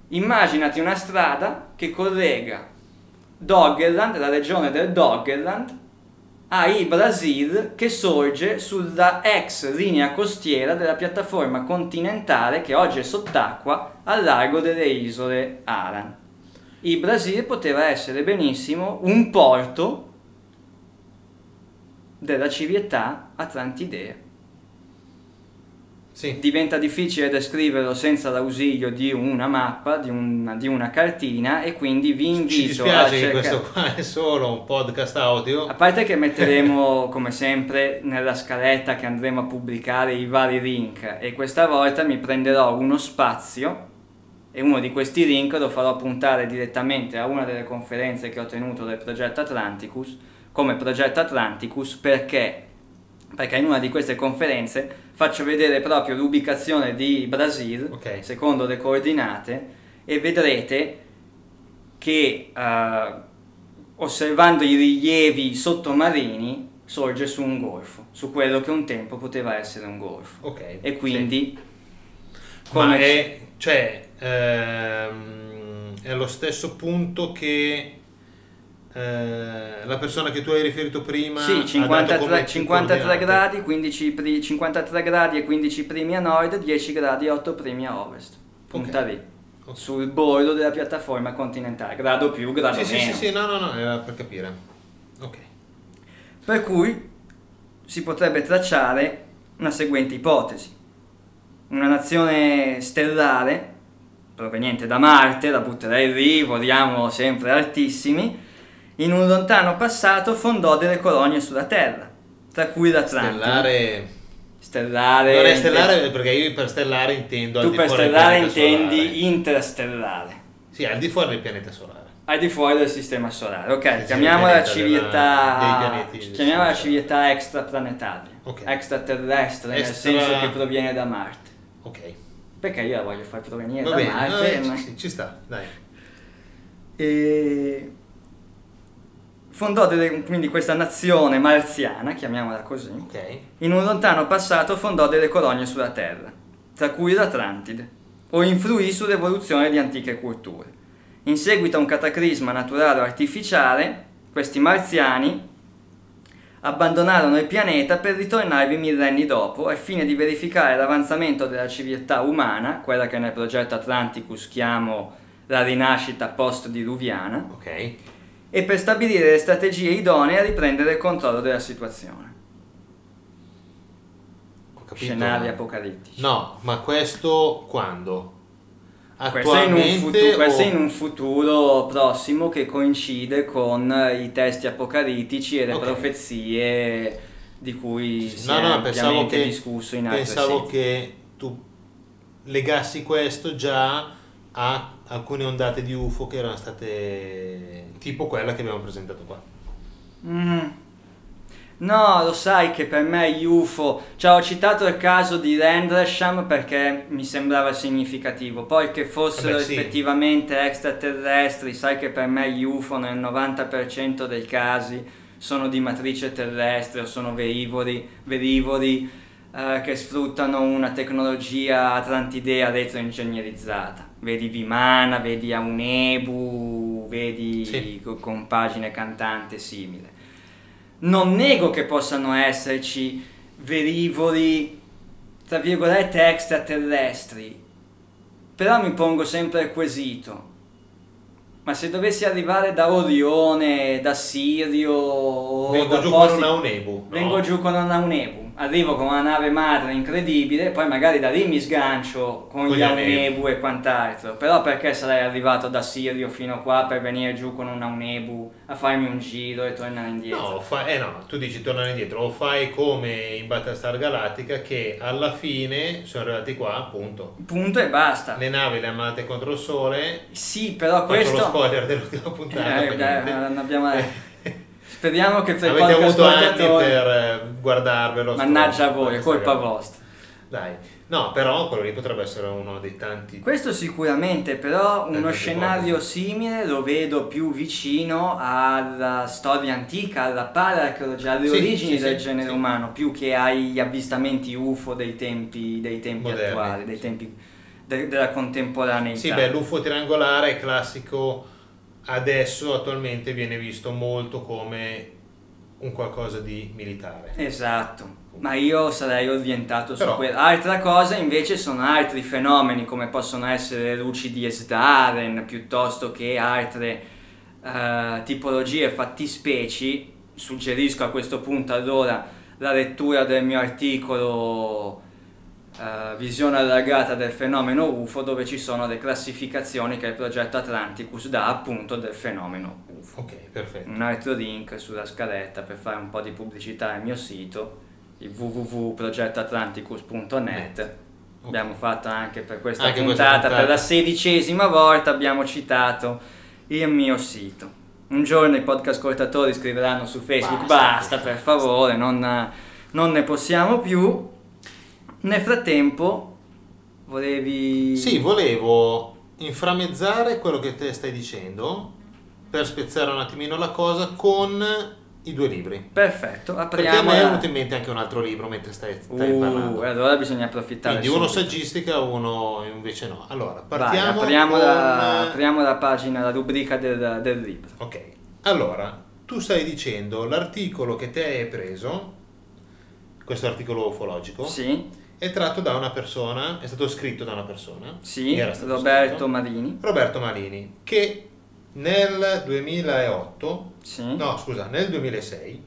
Immaginati una strada che collega Doggerland, la regione del Doggerland, al Brasil che sorge sulla ex linea costiera della piattaforma continentale che oggi è sott'acqua al largo delle isole Aran. Il Brasile poteva essere benissimo un porto della civiltà atlantidea. Sì. Diventa difficile descriverlo senza l'ausilio di una mappa, di una, di una cartina e quindi vi invito Ci a dispiace che cercare... questo qua è solo un podcast audio. A parte che metteremo, come sempre, nella scaletta che andremo a pubblicare i vari link e questa volta mi prenderò uno spazio e uno di questi link lo farò puntare direttamente a una delle conferenze che ho tenuto del progetto Atlanticus come progetto Atlanticus perché perché in una di queste conferenze faccio vedere proprio l'ubicazione di Brasil Ok. secondo le coordinate e vedrete che eh, osservando i rilievi sottomarini sorge su un golfo, su quello che un tempo poteva essere un golfo. Ok. E quindi Sì. come Ma è, cioè, ehm, è allo stesso punto che eh, la persona che tu hai riferito prima sì, dato 53, come 53 coordinate. gradi, 15 pri- 53 gradi e 15 primi a nord, 10 gradi e 8 primi a ovest. Punta Ok. lì, Ok. sul bordo della piattaforma continentale, grado più, grado Sì, sì, meno. sì, sì, no, no, no, era per capire. Ok. Per cui si potrebbe tracciare una seguente ipotesi. Una nazione stellare, proveniente da Marte, la butterei lì, voliamo sempre altissimi, in un lontano passato fondò delle colonie sulla Terra, tra cui l'Atlantide. Stellare... Stellare. Non è stellare perché io per stellare intendo Tu per stellare intendi solare. interstellare. Sì, al di fuori del pianeta solare. al di fuori del sistema solare. Ok, Sì, chiamiamola civiltà, chiamiamola civiltà extraplanetaria, Ok. extraterrestre, nel Extra- senso che proviene da Marte. Ok. Perché io la voglio far provenire Va da bene, Marte. no, ma- ci, ci sta, dai. E fondò delle- quindi questa nazione marziana, chiamiamola così, Ok. in un lontano passato fondò delle colonie sulla Terra, tra cui l'Atlantide, o influì sull'evoluzione di antiche culture. In seguito a un cataclisma naturale o artificiale, questi marziani abbandonarono il pianeta per ritornarvi millenni dopo al fine di verificare l'avanzamento della civiltà umana, quella che nel progetto Atlanticus chiamo la rinascita post-diluviana, Ok. E per stabilire le strategie idonee a riprendere il controllo della situazione. Scenari apocalittici. No, ma questo quando? Questo è, in un Attualmente futuro, questo è in un futuro prossimo che coincide con i testi apocalittici e le Ok. profezie di cui si No, è no, pensavo ampiamente che, discusso in altri pensavo siti. che tu legassi questo già a alcune ondate di UFO che erano state tipo quella che abbiamo presentato qua. Mm. No, lo sai che per me gli UFO, cioè ho citato il caso di Rendlesham perché mi sembrava significativo, poi che fossero Eh beh, sì. effettivamente extraterrestri, sai che per me gli UFO nel 90% dei casi sono di matrice terrestre o sono velivoli, velivoli eh, che sfruttano una tecnologia atlantidea retroingegnerizzata. Vedi Vimana, vedi Aunebu, vedi Sì. co- compagine cantante simile. Non nego che possano esserci velivoli, tra virgolette, extraterrestri, però mi pongo sempre il quesito. Ma se dovessi arrivare da Orione, da Sirio, Vengo da giù posti- con un Aunebu. no? Vengo giù con un Aunebu. Arrivo con una nave madre incredibile, poi magari da lì mi sgancio con, Con gli Aunebu e quant'altro. Però perché sarei arrivato da Sirio fino qua per venire giù con un Aunebu a farmi un giro e tornare indietro? No, fa- eh no, tu dici tornare indietro, o fai come in Battlestar Galactica che alla fine sono arrivati qua, appunto. Punto e basta. Le navi le ha mandate contro il sole, Sì, però questo... lo spoiler dell'ultima puntata. Eh, dai, non abbiamo... Speriamo che per i Avete avuto anni per eh, guardarvelo. Mannaggia a voi, è colpa vostra. Dai, no, però quello lì potrebbe essere uno dei tanti. Questo sicuramente, però uno scenario simile lo vedo più vicino alla storia antica, alla palearcheologia, alle Sì, origini sì, del sì, genere umano, più che agli avvistamenti UFO dei tempi, dei tempi attuali, dei tempi de- della contemporaneità. Sì, beh, l'UFO triangolare è classico, adesso attualmente viene visto molto come un qualcosa di militare. Esatto, ma io sarei orientato su Però- quello. Altra cosa invece sono altri fenomeni come possono essere le luci di Esdaren piuttosto che altre eh, tipologie fattispeci. Suggerisco a questo punto allora la lettura del mio articolo eh, Visione allargata del fenomeno UFO dove ci sono le classificazioni che il progetto Atlanticus dà appunto del fenomeno UFO Ok, perfetto. un altro link sulla scaletta per fare un po' di pubblicità al mio sito, il www.progettoatlanticus.net. Abbiamo fatto anche per questa Anche questa puntata, puntata. per la sedicesima volta abbiamo citato il mio sito. Un giorno i podcast ascoltatori scriveranno su Facebook, Basta. basta, per favore, non, non ne possiamo più. Nel frattempo, volevi... Sì, volevo inframmezzare quello che te stai dicendo per spezzare un attimino la cosa con i due libri. Perfetto, Perché a apriamo... me è venuto in mente anche un altro libro mentre stai, stai Uh, parlando. allora bisogna approfittare. Quindi uno subito. saggistica, uno invece no. Allora, Vai, partiamo apriamo, con... la, apriamo la pagina, la rubrica del, del libro. Ok, allora, tu stai dicendo l'articolo che te hai preso, questo articolo ufologico, Sì, è tratto da una persona, è stato scritto da una persona. sì, Roberto scritto, Marini. Roberto Malini, che nel 2008, Sì. no scusa, nel 2006,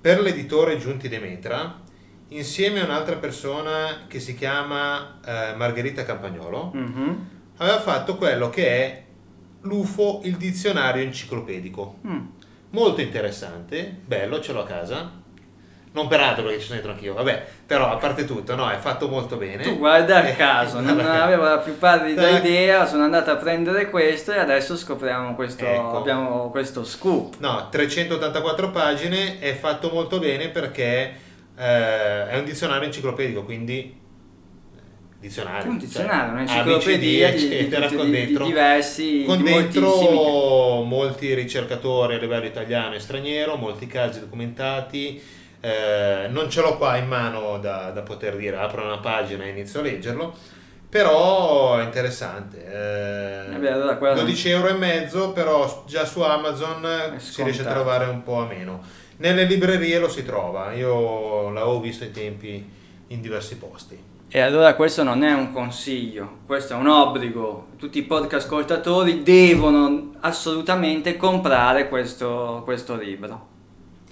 per l'editore Giunti Demetra, insieme a un'altra persona che si chiama eh, Margherita Campagnolo, Mhm. aveva fatto quello che è l'UFO, il dizionario enciclopedico. Mm. Molto interessante, bello, ce l'ho a casa. Non peraltro perché ci sono dentro anch'io, vabbè, però a parte tutto, no, è fatto molto bene. Tu guarda Eh, a caso, non avevo la più pallida idea, sono andato a prendere questo e adesso scopriamo questo, Ecco. abbiamo questo scoop. No, 384 pagine, è fatto molto bene perché eh, è un dizionario enciclopedico, quindi eh, dizionario. Un dizionario, cioè, un'enciclopedia ABCD, di, di, eccetera, con dentro, di diversi, con dentro molti ricercatori a livello italiano e straniero, molti casi documentati. Eh, non ce l'ho qua in mano da, da poter dire, apro una pagina e inizio a leggerlo, però è interessante. eh, Vabbè, allora quello- 12 euro e mezzo, però già su Amazon si riesce a trovare un po' a meno. Nelle librerie lo si trova, io l'avevo visto ai tempi in diversi posti. E allora questo non è un consiglio, questo è un obbligo. Tutti i podcast ascoltatori devono assolutamente comprare questo, questo libro.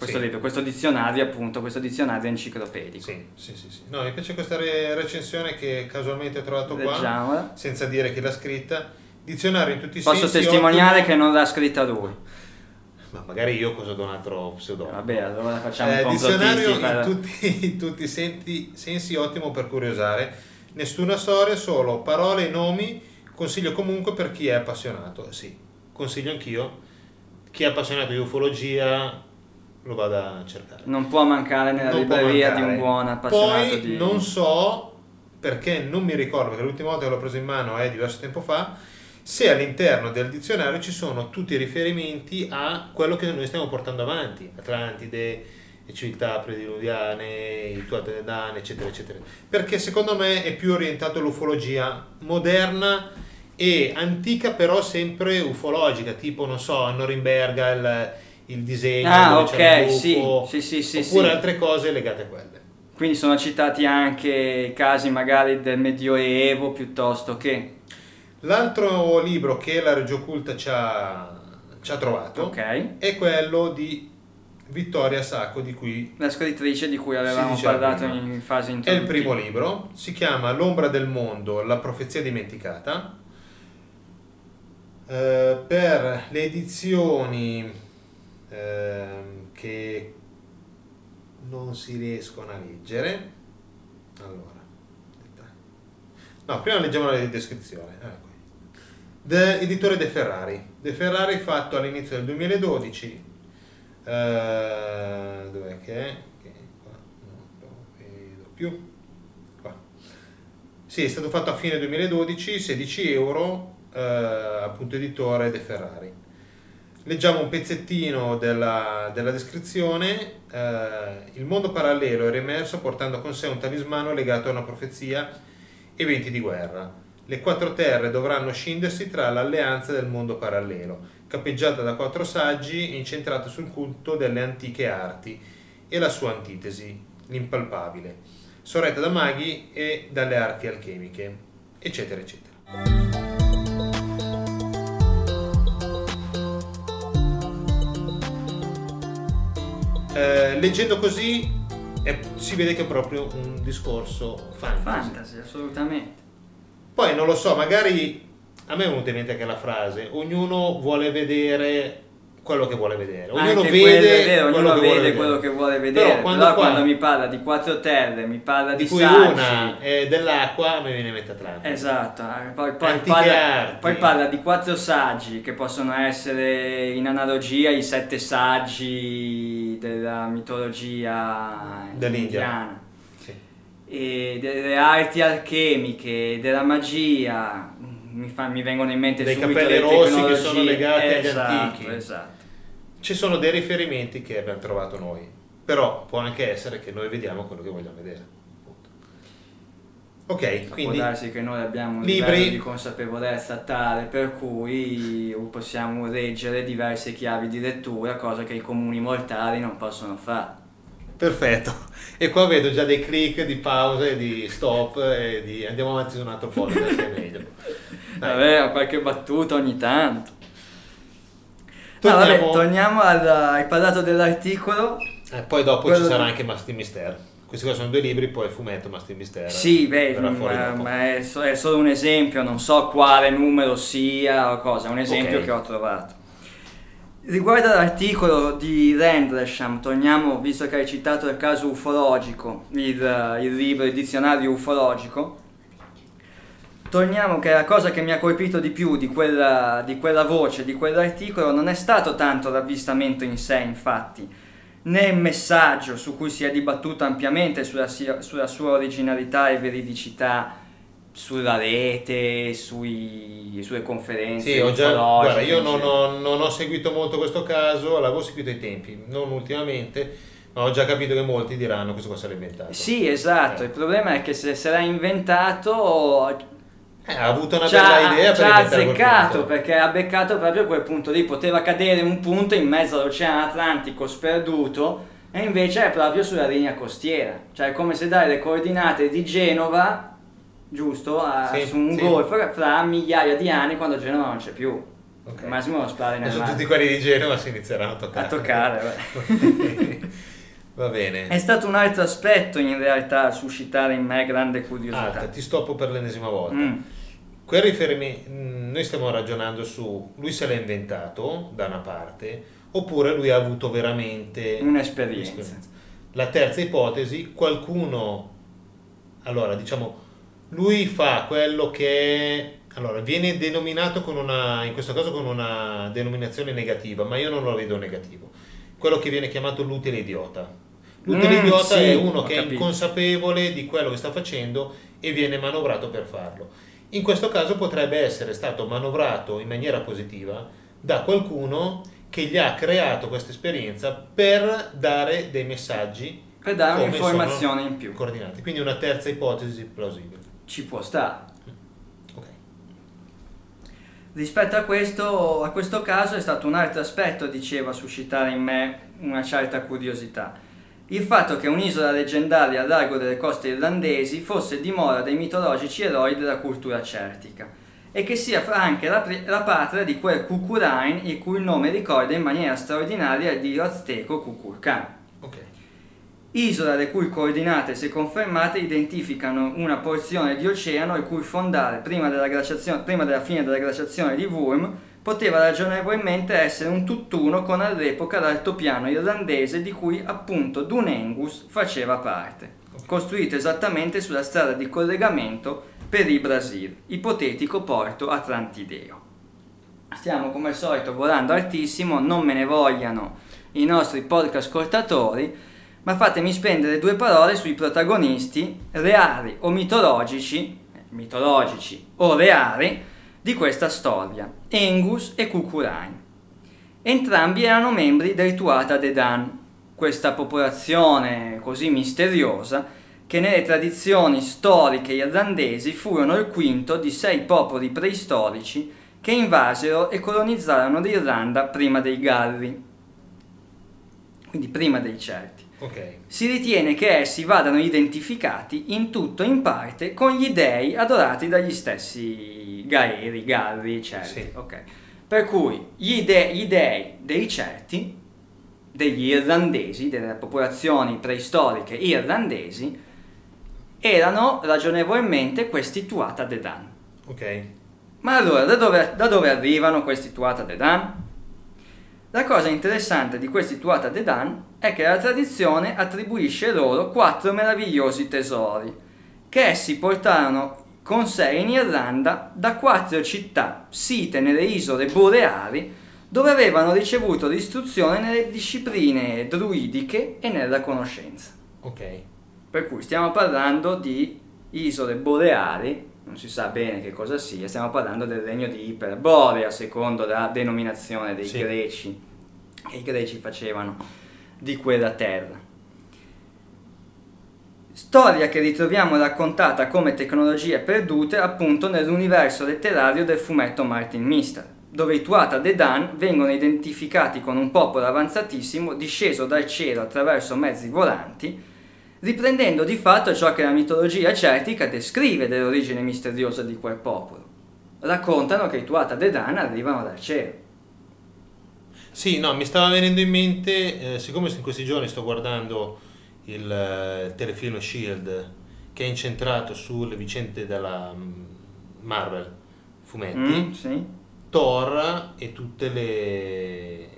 Questo Sì. libro, questo dizionario appunto, questo dizionario enciclopedico. Sì, sì, sì, sì. No, mi piace questa re- recensione che casualmente ho trovato qua, Leggiamola. senza dire chi l'ha scritta. Dizionario in tutti i Posso sensi. testimoniare ottimo- che non l'ha scritta lui. Ma magari io cosa do un altro pseudonimo. Vabbè, allora facciamo Eh, un dizionario in per- tutti, in tutti i senti- sensi ottimo per curiosare. Nessuna storia, solo parole e nomi. Consiglio comunque per chi è appassionato. Sì, consiglio anch'io. Chi è appassionato di ufologia lo vada a cercare. Non può mancare nella Non libreria di mancare. un buon appassionato Poi di... non so perché non mi ricordo perché l'ultima volta che l'ho preso in mano è diverso tempo fa se all'interno del dizionario ci sono tutti i riferimenti a quello che noi stiamo portando avanti Atlantide le civiltà prediluviane i Tuatedane eccetera eccetera perché secondo me è più orientato all'ufologia moderna e antica però sempre ufologica tipo non so a Norimberga il, il disegno Ah, ok, buco, sì, sì, sì, oppure sì. altre cose legate a quelle Quindi sono citati anche casi magari del Medioevo piuttosto che... L'altro libro che la Reggio Occulta ci ha, ci ha trovato Ok. è quello di Vittoria Sacco di cui la scrittrice di cui avevamo parlato prima. in fase è il introduttiva. primo libro, si chiama L'ombra del mondo, la profezia dimenticata. Eh, per le edizioni ehm, che non si riescono a leggere. Allora, no, prima leggiamo la descrizione. Ah, qui. De- editore De Ferrari. De Ferrari fatto all'inizio del 2012. Eh, dov'è che è? Che qua non lo vedo più. Qua. Sì, è stato fatto a fine 2012, 16 euro, eh, appunto editore De Ferrari. Leggiamo un pezzettino della, della descrizione. eh, il mondo parallelo è riemerso portando con sé un talismano legato a una profezia, eventi di guerra. Le quattro terre dovranno scindersi tra l'alleanza del mondo parallelo, cappeggiata da quattro saggi e incentrata sul culto delle antiche arti e la sua antitesi, l'impalpabile, sorretta da maghi e dalle arti alchemiche, eccetera, eccetera. Eh, leggendo così è- si vede che è proprio un discorso fantasy. Fantasy, assolutamente. Poi non lo so, magari a me è venuta in mente anche la frase, ognuno vuole vedere quello che vuole vedere, ognuno Anche vede vero, quello ognuno che vuole vede vedere. quello che vuole vedere. Però Però quando quando, qua- mi parla di quattro terre, mi parla di, di cui saggi. una è dell'acqua, mi viene in mente Atlanta. Esatto, eh, poi, poi parla, poi parla di quattro saggi che possono essere in analogia i sette saggi della mitologia Dell'India. e delle arti alchemiche, della magia, mi, fa- mi vengono in mente Dei capelli rossi che sono legati agli Esatto, antichi. Esatto. Ci sono dei riferimenti che abbiamo trovato noi, però può anche essere che noi vediamo quello che vogliamo vedere. Ok, Può quindi darsi che noi abbiamo un libri- livello di consapevolezza tale per cui possiamo leggere diverse chiavi di lettura, cosa che i comuni mortali non possono fare. perfetto. E qua vedo già dei click di pause, di stop e di andiamo avanti su un altro podcast che è meglio. Dai. Vabbè, qualche battuta ogni tanto. No, Torniamo- vabbè, torniamo al... hai parlato dell'articolo. Eh, poi dopo Quello ci sarà anche Mastin Mister. Questi qua sono due libri, poi il fumetto Mastin Mister. Sì, beh, ma, dopo. ma è, so- è solo un esempio, non so quale numero sia o cosa, è un esempio Ok. che ho trovato. Riguardo all'articolo di Rendlesham, torniamo, visto che hai citato il caso ufologico, il, il libro, il dizionario ufologico, torniamo che la cosa che mi ha colpito di più di quella, di quella voce, di quell'articolo, non è stato tanto l'avvistamento in sé, infatti, né il messaggio su cui si è dibattuto ampiamente sulla, sulla sua originalità e veridicità sulla rete, sui- sulle conferenze Sì, ho già, guarda, io non ho, non ho seguito molto questo caso, l'avevo seguito ai tempi, non ultimamente, ma ho già capito che molti diranno questo qua l'ha inventato. Sì, esatto, Eh. il problema è che se l'ha inventato Eh, ha avuto una ha, bella idea ci per azzeccato perché ha beccato proprio quel punto lì, poteva cadere un punto in mezzo all'oceano Atlantico sperduto e invece è proprio sulla linea costiera, cioè è come se dai le coordinate di Genova, giusto, a- Sì, su un sì. golfo fra migliaia di anni quando Genova non c'è più. Ok. Al massimo lo splare nel mare. tutti quelli di Genova si inizieranno a toccare. A toccare. Va bene. È stato un altro aspetto in realtà a suscitare in me grande curiosità. Alta, ti stoppo per l'ennesima volta. Mm. Quel riferimento, noi stiamo ragionando su lui se l'ha inventato da una parte, oppure lui ha avuto veramente Un'esperienza. La terza ipotesi, qualcuno, allora diciamo, lui fa quello che allora viene denominato con una, in questo caso con una denominazione negativa, ma io non lo vedo negativo. Quello che viene chiamato l'utile idiota. L'utile Mm, idiota sì, è uno che è capito. inconsapevole di quello che sta facendo e viene manovrato per farlo. In questo caso potrebbe essere stato manovrato in maniera positiva da qualcuno che gli ha creato questa esperienza per dare dei messaggi Per dare un'informazione in più. coordinati. Quindi una terza ipotesi plausibile. Ci può stare. Ok. Rispetto a questo, a questo caso è stato un altro aspetto, diceva, a suscitare in me una certa curiosità. Il fatto che un'isola leggendaria al largo delle coste irlandesi fosse dimora dei mitologici eroi della cultura celtica e che sia anche la, la patria di quel Cucurain il cui nome ricorda in maniera straordinaria il dio azteco Cuculcán. Ok. Isola le cui coordinate, se confermate, identificano una porzione di oceano il cui fondale prima della, prima della fine della glaciazione di Wurm poteva ragionevolmente essere un tutt'uno con all'epoca l'altopiano irlandese di cui appunto Dunengus faceva parte, costruito esattamente sulla strada di collegamento per il Brasile, ipotetico porto atlantideo. Stiamo come al solito volando altissimo, non me ne vogliano i nostri podcast ascoltatori, ma fatemi spendere due parole sui protagonisti reali o mitologici, mitologici o reali di questa storia, Engus e Cucurain. Entrambi erano membri del Tuata de Dan, questa popolazione così misteriosa che nelle tradizioni storiche irlandesi furono il quinto di sei popoli preistorici che invasero e colonizzarono l'Irlanda prima dei Galli, quindi prima dei Celti. Okay. Si ritiene che essi vadano identificati in tutto o in parte con gli dei adorati dagli stessi Gaeri, Galli, Celti. Sì. Okay. Per cui gli, de- gli dei dei Celti, degli irlandesi, delle popolazioni preistoriche irlandesi, erano ragionevolmente questi Tuata de Dan. Ok. Ma allora, da dove, da dove arrivano questi Tuata de Dan? La cosa interessante di questi Tuata de Dan è che la tradizione attribuisce loro quattro meravigliosi tesori, che essi portarono con sé in Irlanda da quattro città site nelle isole boreali dove avevano ricevuto l'istruzione nelle discipline druidiche e nella conoscenza. Ok. Per cui stiamo parlando di isole boreali, non si sa bene che cosa sia, stiamo parlando del regno di Iperborea, secondo la denominazione dei sì. greci, che i greci facevano di quella terra. Storia che ritroviamo raccontata come tecnologie perdute appunto nell'universo letterario del fumetto Martin Mister, dove i Tuata de Dan vengono identificati con un popolo avanzatissimo disceso dal cielo attraverso mezzi volanti, riprendendo di fatto ciò che la mitologia celtica descrive dell'origine misteriosa di quel popolo. Raccontano che i Tuata de Dan arrivano dal cielo. Sì, no, mi stava venendo in mente, eh, siccome in questi giorni sto guardando il, eh, il telefilm Shield, che è incentrato sulle vicende della mm, Marvel, fumetti, mm, sì. Thor e tutte le,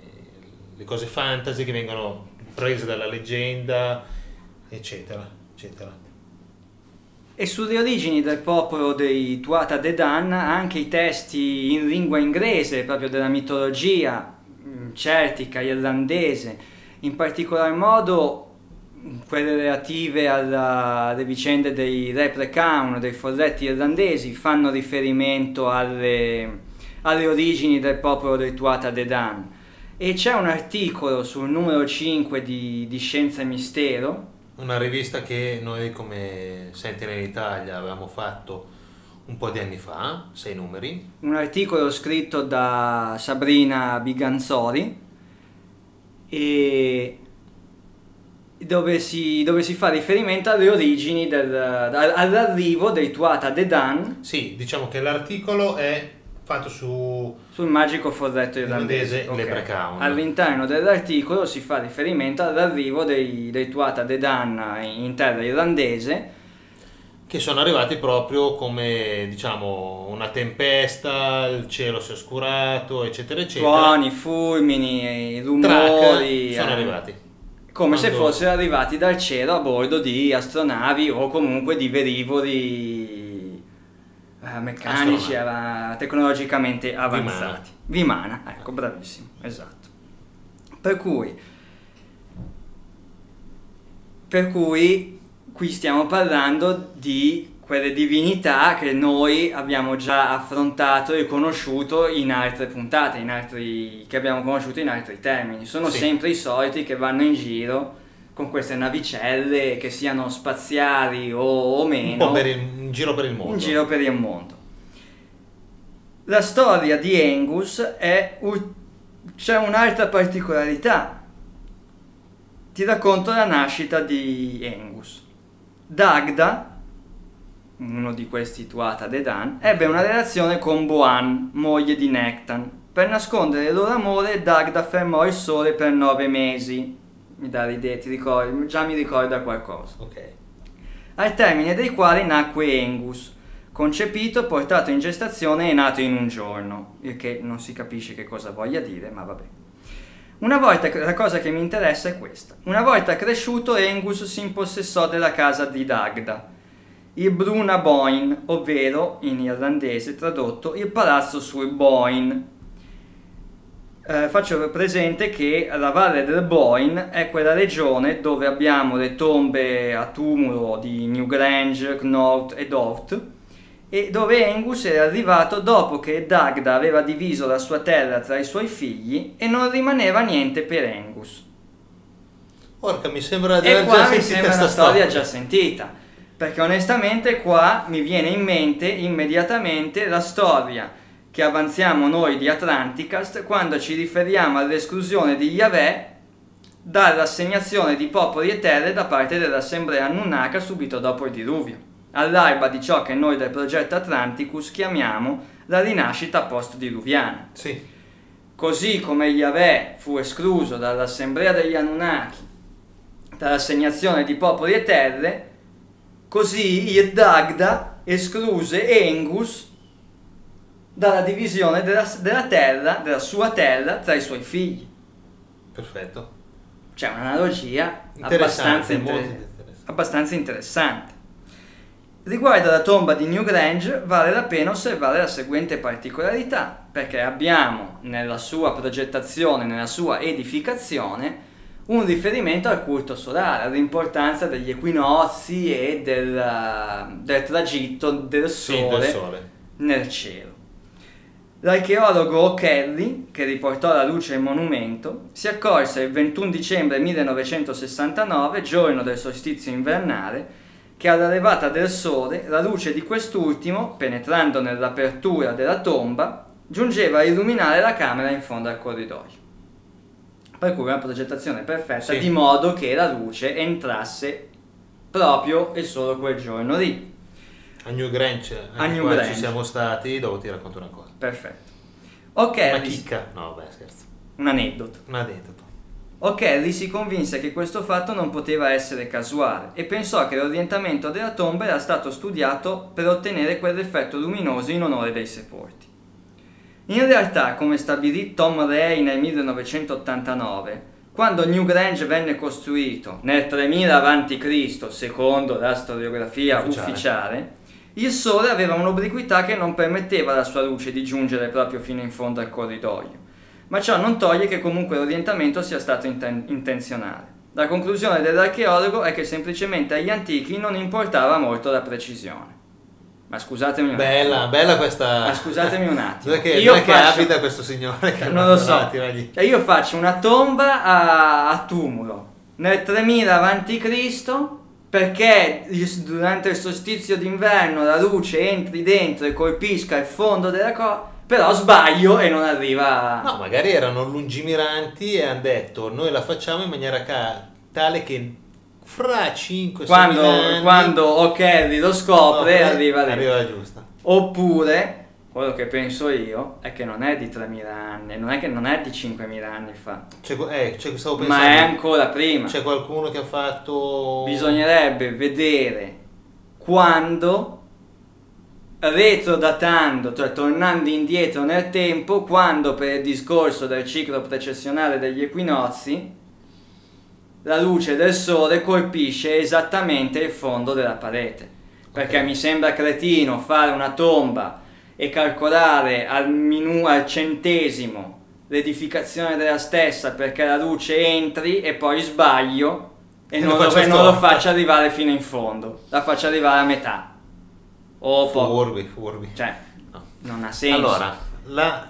le cose fantasy che vengono prese dalla leggenda, eccetera, eccetera. E sulle origini del popolo dei Tuata De Dan, anche i testi in lingua inglese, proprio della mitologia, celtica, irlandese, in particolar modo quelle relative alla, alle vicende dei Reprecaun, dei folletti irlandesi, fanno riferimento alle, alle origini del popolo del Tuata de Dan. E c'è un articolo sul numero 5 di, di Scienza e Mistero. Una rivista che noi come Sentinel Italia avevamo fatto un po' di anni fa, sei numeri. Un articolo scritto da Sabrina Biganzori e dove si, dove si fa riferimento alle origini del, all'arrivo dei Tuata de Dan. Sì, diciamo che l'articolo è fatto su sul magico forretto irlandese, okay. all'interno dell'articolo si fa riferimento all'arrivo dei, dei Tuata de Dan in terra irlandese che sono arrivati proprio come diciamo una tempesta, il cielo si è oscurato, eccetera, eccetera. Suoni, fulmini, rumori. Track sono eh, arrivati. Come Quando... se fossero arrivati dal cielo a bordo di astronavi o comunque di velivoli eh, meccanici, av- tecnologicamente avanzati. Vimana. Vimana, ecco, bravissimo, esatto. Per cui, per cui qui stiamo parlando di quelle divinità che noi abbiamo già affrontato e conosciuto in altre puntate, in altri, che abbiamo conosciuto in altri termini. Sono sì. sempre i soliti che vanno in giro con queste navicelle, che siano spaziali o, o meno. Un il, in giro per il mondo. In giro per il mondo. La storia di Engus è... c'è un'altra particolarità. Ti racconto la nascita di Engus. Dagda, uno di questi Tuata Dedan, ebbe una relazione con Boan, moglie di Nectan. Per nascondere il loro amore, Dagda fermò il sole per nove mesi. Mi dà l'idea, ti ricordi, già mi ricorda qualcosa. Ok. Al termine dei quali nacque Engus, concepito, portato in gestazione e nato in un giorno, il che non si capisce che cosa voglia dire, ma vabbè. Una volta, la cosa che mi interessa è questa. Una volta cresciuto, Engus si impossessò della casa di Dagda, il Bruna Boin, ovvero, in irlandese tradotto, il palazzo sul Boin. Eh, faccio presente che la valle del Boyne è quella regione dove abbiamo le tombe a tumulo di Newgrange, Knowth ed Oft e dove Angus era arrivato dopo che Dagda aveva diviso la sua terra tra i suoi figli e non rimaneva niente per Angus. Porca, mi sembra di E aver già sentita sembra una sta storia già sentita, perché onestamente qua mi viene in mente immediatamente la storia che avanziamo noi di Atlanticast quando ci riferiamo all'esclusione di Yahweh dall'assegnazione di popoli e terre da parte dell'assemblea Nunnaka subito dopo il diluvio, all'alba di ciò che noi del progetto Atlanticus chiamiamo la rinascita post-diluviana. Sì, Così come Yahweh fu escluso dall'assemblea degli Anunnaki, dall'assegnazione di popoli e terre, così Dagda escluse Engus dalla divisione della, della terra, della sua terra, tra i suoi figli. perfetto. C'è un'analogia abbastanza, inter- interessante. abbastanza interessante. Riguardo alla tomba di Newgrange vale la pena osservare la seguente particolarità, perché abbiamo nella sua progettazione, nella sua edificazione, un riferimento al culto solare, all'importanza degli equinozi e del, del tragitto del Sì, sole, del sole. nel cielo. L'archeologo O'Kelly, che riportò alla luce il monumento, si accorse il 21 dicembre 1969, giorno del solstizio invernale, che alla levata del sole la luce di quest'ultimo, penetrando nell'apertura della tomba, giungeva a illuminare la camera in fondo al corridoio. Per cui una progettazione perfetta, Sì. di modo che la luce entrasse proprio e solo quel giorno lì. A New Grange, A anche New Grange. ci siamo stati, dopo ti racconto una cosa. Perfetto. Ok, Una chicca? No, beh, scherzo. un aneddoto. Un addetto. O'Kelly si convinse che questo fatto non poteva essere casuale e pensò che l'orientamento della tomba era stato studiato per ottenere quell'effetto luminoso in onore dei sepolti. In realtà, come stabilì Tom Ray nel 1989, quando Newgrange venne costruito nel 3000 a.C., secondo la storiografia Ufficiale. ufficiale, il sole aveva un'obliquità che non permetteva alla sua luce di giungere proprio fino in fondo al corridoio ma ciò non toglie che comunque l'orientamento sia stato inten- intenzionale. La conclusione dell'archeologo è che semplicemente agli antichi non importava molto la precisione. Ma scusatemi un attimo. Bella, bella questa... Ma scusatemi un attimo. Dove che, Io dov'è che faccio- abita questo signore? Che Non lo so. Cioè, io faccio una tomba a, a tumulo nel 3000 a.C. perché durante il solstizio d'inverno la luce entri dentro e colpisca il fondo della cosa, però sbaglio e non arriva... No, magari erano lungimiranti e hanno detto noi la facciamo in maniera ca- tale che fra 5 quando, anni quando O'Kelly lo scopre no, arriva lì. arriva la giusta. Oppure, quello che penso io è che non è di 3.000 anni, non è che non è di 5.000 anni fa, C'è, eh, c'è- stavo pensando, ma è ancora prima. c'è qualcuno che ha fatto... Bisognerebbe vedere quando, retrodatando, cioè tornando indietro nel tempo, quando per il discorso del ciclo precessionale degli equinozi, la luce del sole colpisce esattamente il fondo della parete. Perché Ok. mi sembra cretino fare una tomba e calcolare al, minu- al centesimo l'edificazione della stessa perché la luce entri e poi sbaglio e non, lo e non lo faccia arrivare fino in fondo, la faccia arrivare a metà. O. Furbi, furbi. Cioè, No. non ha senso. Allora, la,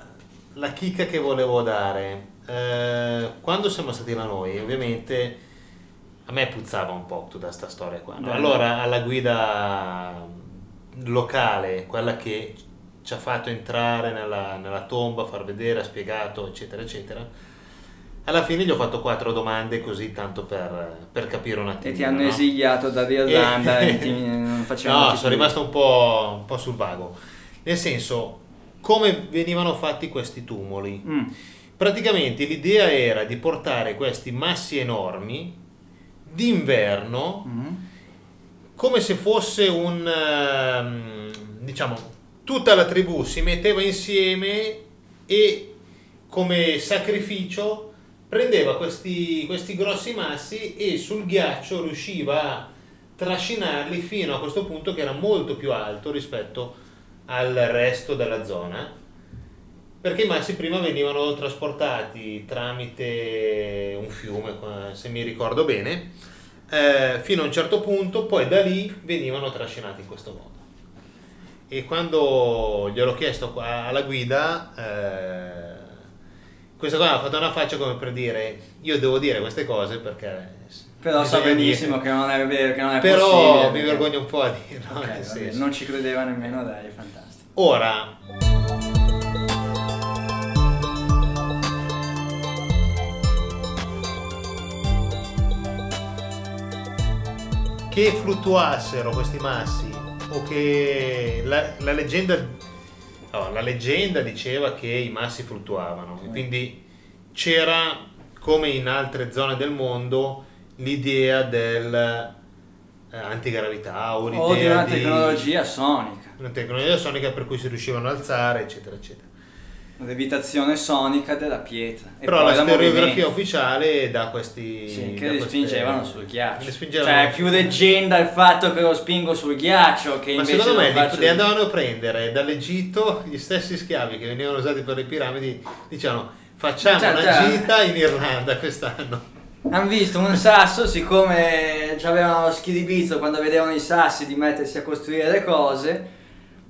la chicca che volevo dare, eh, quando siamo stati da noi, ovviamente a me puzzava un po' tutta sta storia qua. no? Allora, alla guida locale, quella che ci ha fatto entrare nella, nella tomba, far vedere, ha spiegato, eccetera, eccetera, Alla fine gli ho fatto quattro domande così tanto per, per capire un attimo. E ti hanno esiliato dall'Irlanda e, E- ti, non facevano No, sono rimasto un po', un po' sul vago. Nel senso, come venivano fatti questi tumuli? Mm. Praticamente l'idea era di portare questi massi enormi d'inverno Mm. come se fosse un ehm, diciamo tutta la tribù si metteva insieme e come sacrificio prendeva questi, questi grossi massi e sul ghiaccio riusciva a trascinarli fino a questo punto che era molto più alto rispetto al resto della zona perché i massi prima venivano trasportati tramite un fiume se mi ricordo bene eh, fino a un certo punto, poi da lì venivano trascinati in questo modo. E quando gliel'ho chiesto alla guida, eh, questa qua ha fatto una faccia come per dire: Io devo dire queste cose perché. Però sa benissimo dire". che non è vero, che non è Però possibile. mi perché- vergogno un po' a dirlo. Ok, nel va senso. bene, non ci credeva nemmeno lei, è fantastico. Ora, che fluttuassero questi massi o che la, la leggenda no, la leggenda diceva che i massi fluttuavano. E quindi c'era come in altre zone del mondo l'idea del eh, antigravità o l'idea O di una di- tecnologia sonica, una tecnologia sonica per cui si riuscivano ad alzare, eccetera, eccetera. Levitazione sonica della pietra. E Però la da storiografia ufficiale dà questi... Sì, che li queste- spingevano sul ghiaccio. spingevano Cioè, è più leggenda il fatto che lo spingo sul ghiaccio che Ma secondo me li, li andavano a prendere dall'Egitto gli stessi schiavi che venivano usati per le piramidi, dicevano facciamo Cioè, una cioè- gita in Irlanda quest'anno. Hanno visto un sasso, siccome avevano lo schiribizzo quando vedevano i sassi di mettersi a costruire le cose.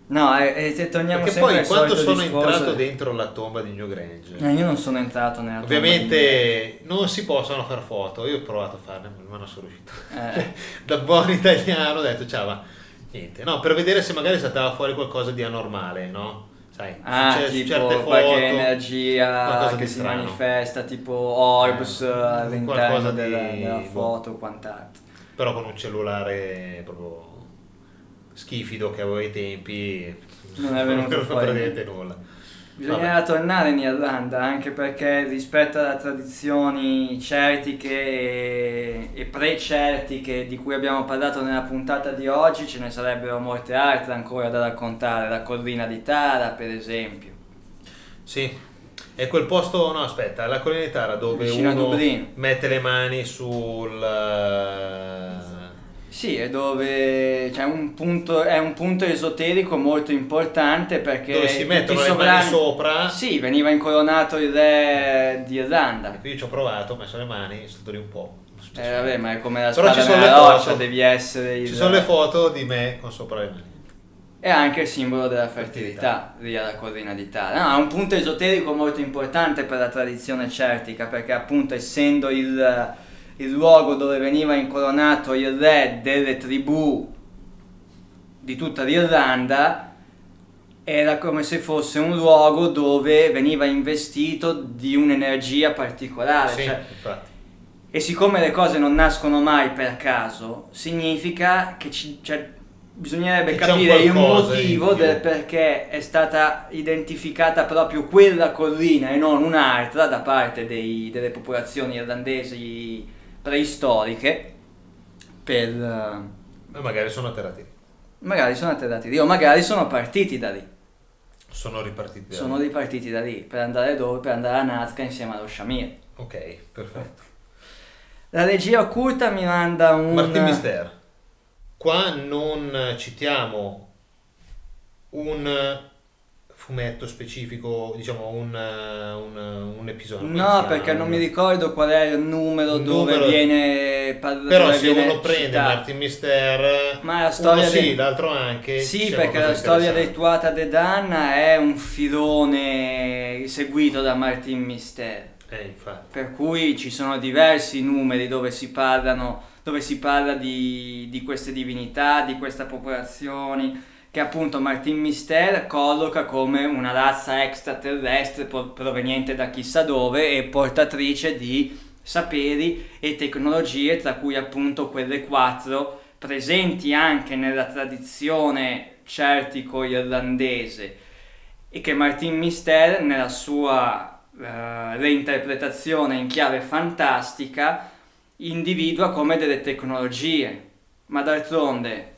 No, e, e torniamo Perché sempre poi solito sono discorso entrato dentro la tomba di Newgrange, Eh, io non sono entrato nella tomba ovviamente non si possono fare foto, io ho provato a farne ma non sono riuscito. Eh. da buon italiano ho detto ciao ma niente no per vedere se magari saltava fuori qualcosa di anormale no sai Ah, c'è- tipo certe foto qualche energia qualcosa che si strano. manifesta, tipo orbs Eh, all'interno qualcosa della, di- della boh. foto o quant'altro. però con un cellulare proprio schifido che avevo ai tempi Non è venuto non fuori nulla. Bisognerà tornare in Irlanda anche perché rispetto alle tradizioni celtiche e, pre-celtiche di cui abbiamo parlato nella puntata di oggi ce ne sarebbero molte altre ancora da raccontare, la collina di Tara per esempio. sì. È quel posto no aspetta la collina di Tara dove Vicino uno mette le mani sul eh, Sì, è dove c'è un punto, è un punto esoterico molto importante perché dove si mettono i le sovrani- mani sopra Sì, veniva incoronato il re di Irlanda. io ci ho provato ho messo le mani sono lì un po' Eh vabbè, ma è come la Però spada nella foto. roccia, devi essere il... ci sono le foto di me con sopra le mani È anche il simbolo della fertilità, lì alla collina di Tara. No, è un punto esoterico molto importante per la tradizione celtica, perché appunto essendo il, il luogo dove veniva incoronato il re delle tribù di tutta l'Irlanda, era come se fosse un luogo dove veniva investito di un'energia particolare. sì cioè- e siccome le cose non nascono mai per caso, significa che ci, cioè, bisognerebbe capire il motivo del perché è stata identificata proprio quella collina e non un'altra da parte dei- delle popolazioni irlandesi preistoriche per... eh, ma magari sono atterrati magari sono atterrati lì o magari sono partiti da lì. sono ripartiti da Sono lì. ripartiti da lì per andare dove? Per andare a Nazca insieme allo Shamir. ok perfetto La regia occulta mi manda un... Martin Mister. Qua non citiamo un fumetto specifico, diciamo un, un, un episodio. come si No, perché non mi ricordo qual è il numero Il dove numero- viene parlato. Però se uno prende Martin Mister, Ma la storia uno sì, di- l'altro anche. Sì, c'è perché la storia dei Tuata de Danna è un filone seguito da Martin Mister. Eh, infatti. Per cui ci sono diversi numeri dove si parlano, dove si parla di, di queste divinità, di queste popolazioni che appunto Martin Mister colloca come una razza extraterrestre proveniente da chissà dove e portatrice di saperi e tecnologie, tra cui appunto quelle quattro presenti anche nella tradizione celtico-irlandese e che Martin Mister nella sua uh, reinterpretazione in chiave fantastica individua come delle tecnologie. Ma d'altronde,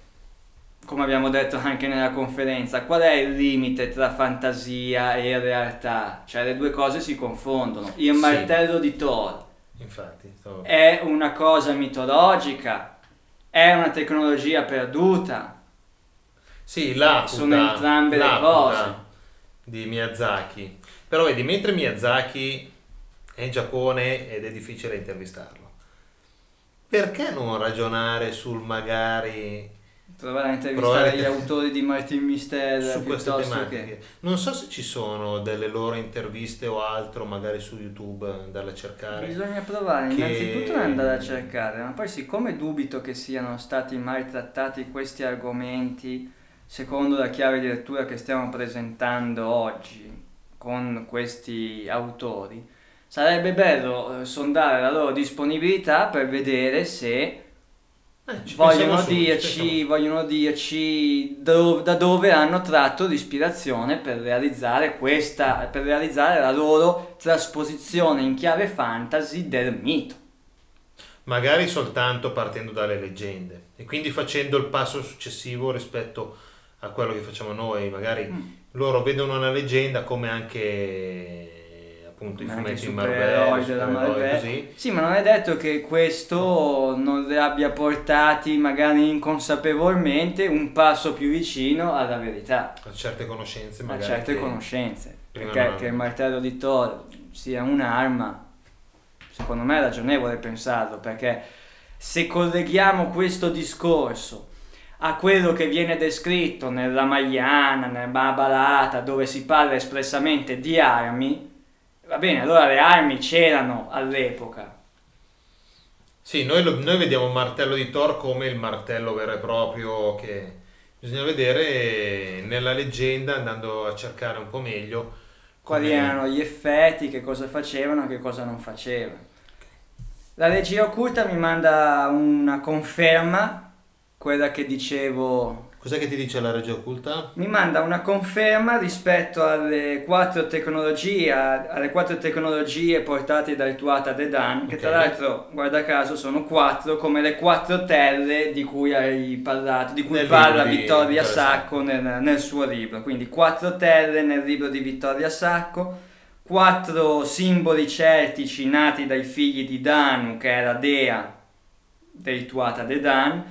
come abbiamo detto anche nella conferenza, qual è il limite tra fantasia e realtà? Cioè le due cose si confondono. Il sì. martello di Thor Infatti, stavo... è una cosa mitologica, è una tecnologia perduta. Sì, là sono entrambe le cose di Miyazaki. Però vedi, mentre Miyazaki è in Giappone ed è difficile intervistarlo, perché non ragionare sul magari provare a intervistare gli autori di Martin Mister su queste tematiche. Che... Non so se ci sono delle loro interviste o altro, magari su YouTube, andarle a cercare. Bisogna provare, che... innanzitutto andare a cercare, ma poi siccome dubito che siano stati mai trattati questi argomenti secondo la chiave di lettura che stiamo presentando oggi con questi autori, sarebbe bello eh, sondare la loro disponibilità per vedere se eh, vogliono, dirci, vogliono, dirci, do, da dove hanno tratto l'ispirazione per realizzare questa, per realizzare la loro trasposizione in chiave fantasy del mito. Magari soltanto partendo dalle leggende e quindi facendo il passo successivo rispetto a quello che facciamo noi, magari mm. loro vedono una leggenda come anche appunto i fumetti Marvel, della Marvel. Così. Sì, ma non è detto che questo non li abbia portati magari inconsapevolmente un passo più vicino alla verità. A certe conoscenze magari. A certe conoscenze. Perché non... che il martello di Thor sia un'arma, secondo me è ragionevole pensarlo, perché se colleghiamo questo discorso a quello che viene descritto nella Maiana, nella Babalata, dove si parla espressamente di armi, Va bene, allora le armi c'erano all'epoca. Sì, noi, lo, noi vediamo il martello di Thor come il martello vero e proprio che bisogna vedere nella leggenda andando a cercare un po' meglio quali erano gli effetti, che cosa facevano, che cosa non facevano. La regia occulta mi manda una conferma, quella che dicevo Cos'è che ti dice la regia occulta? Mi manda una conferma rispetto alle quattro tecnologie, alle quattro tecnologie portate da Tuata Dedan, che okay. tra l'altro, guarda caso, sono quattro come le quattro terre di cui hai parlato, di cui nel parla Vittoria Sacco nel, nel suo libro. Quindi quattro terre nel libro di Vittoria Sacco, quattro simboli celtici nati dai figli di Danu, che era dea dei Tuata Dedan,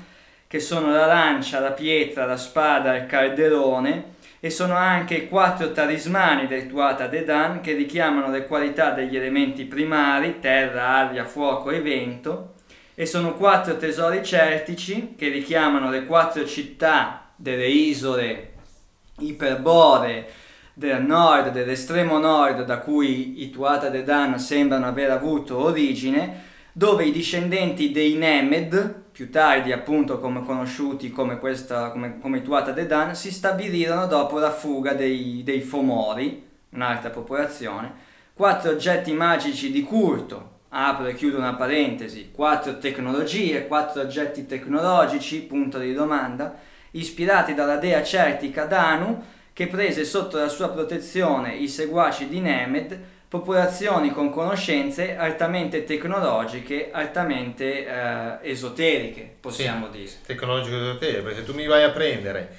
che sono la lancia, la pietra, la spada il calderone, e sono anche i quattro talismani del Tuata Dedan che richiamano le qualità degli elementi primari, terra, aria, fuoco e vento, e sono quattro tesori celtici che richiamano le quattro città delle isole iperbore del nord, dell'estremo nord da cui i Tuata Dedan sembrano aver avuto origine, dove i discendenti dei Nemed, più tardi appunto come conosciuti come, questa, come, come i Tuata de Dan, si stabilirono dopo la fuga dei, dei Fomori, un'altra popolazione, quattro oggetti magici di culto, apro e chiudo una parentesi, quattro tecnologie, quattro oggetti tecnologici, punto di domanda, ispirati dalla dea celtica Danu, che prese sotto la sua protezione i seguaci di Nemed popolazioni con conoscenze altamente tecnologiche, altamente eh, esoteriche, possiamo sì, dire. Tecnologiche esoteriche, perché se tu mi vai a prendere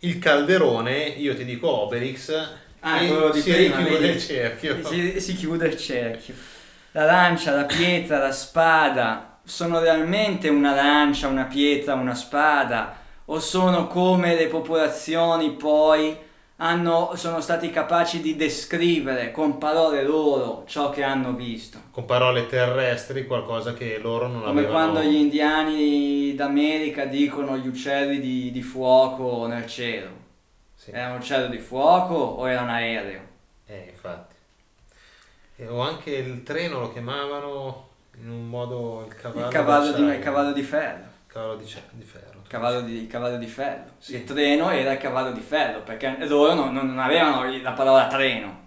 il calderone, io ti dico Obelix, ah, e si prima, chiude vedi? il cerchio. Si, si chiude il cerchio. La lancia, la pietra, la spada, sono realmente una lancia, una pietra, una spada? O sono come le popolazioni poi hanno, sono stati capaci di descrivere con parole loro ciò che hanno visto. Con parole terrestri qualcosa che loro non Come avevano. Come quando gli indiani d'America dicono gli uccelli di, di fuoco nel cielo. Sì. Era un uccello di fuoco o era un aereo? Eh, infatti. E, o anche il treno lo chiamavano in un modo il cavallo, il cavallo, di, il cavallo di ferro. Cavallo di, di ferro. Cavallo di, cavallo di ferro. Il treno era il cavallo di ferro, perché loro non, non avevano la parola treno.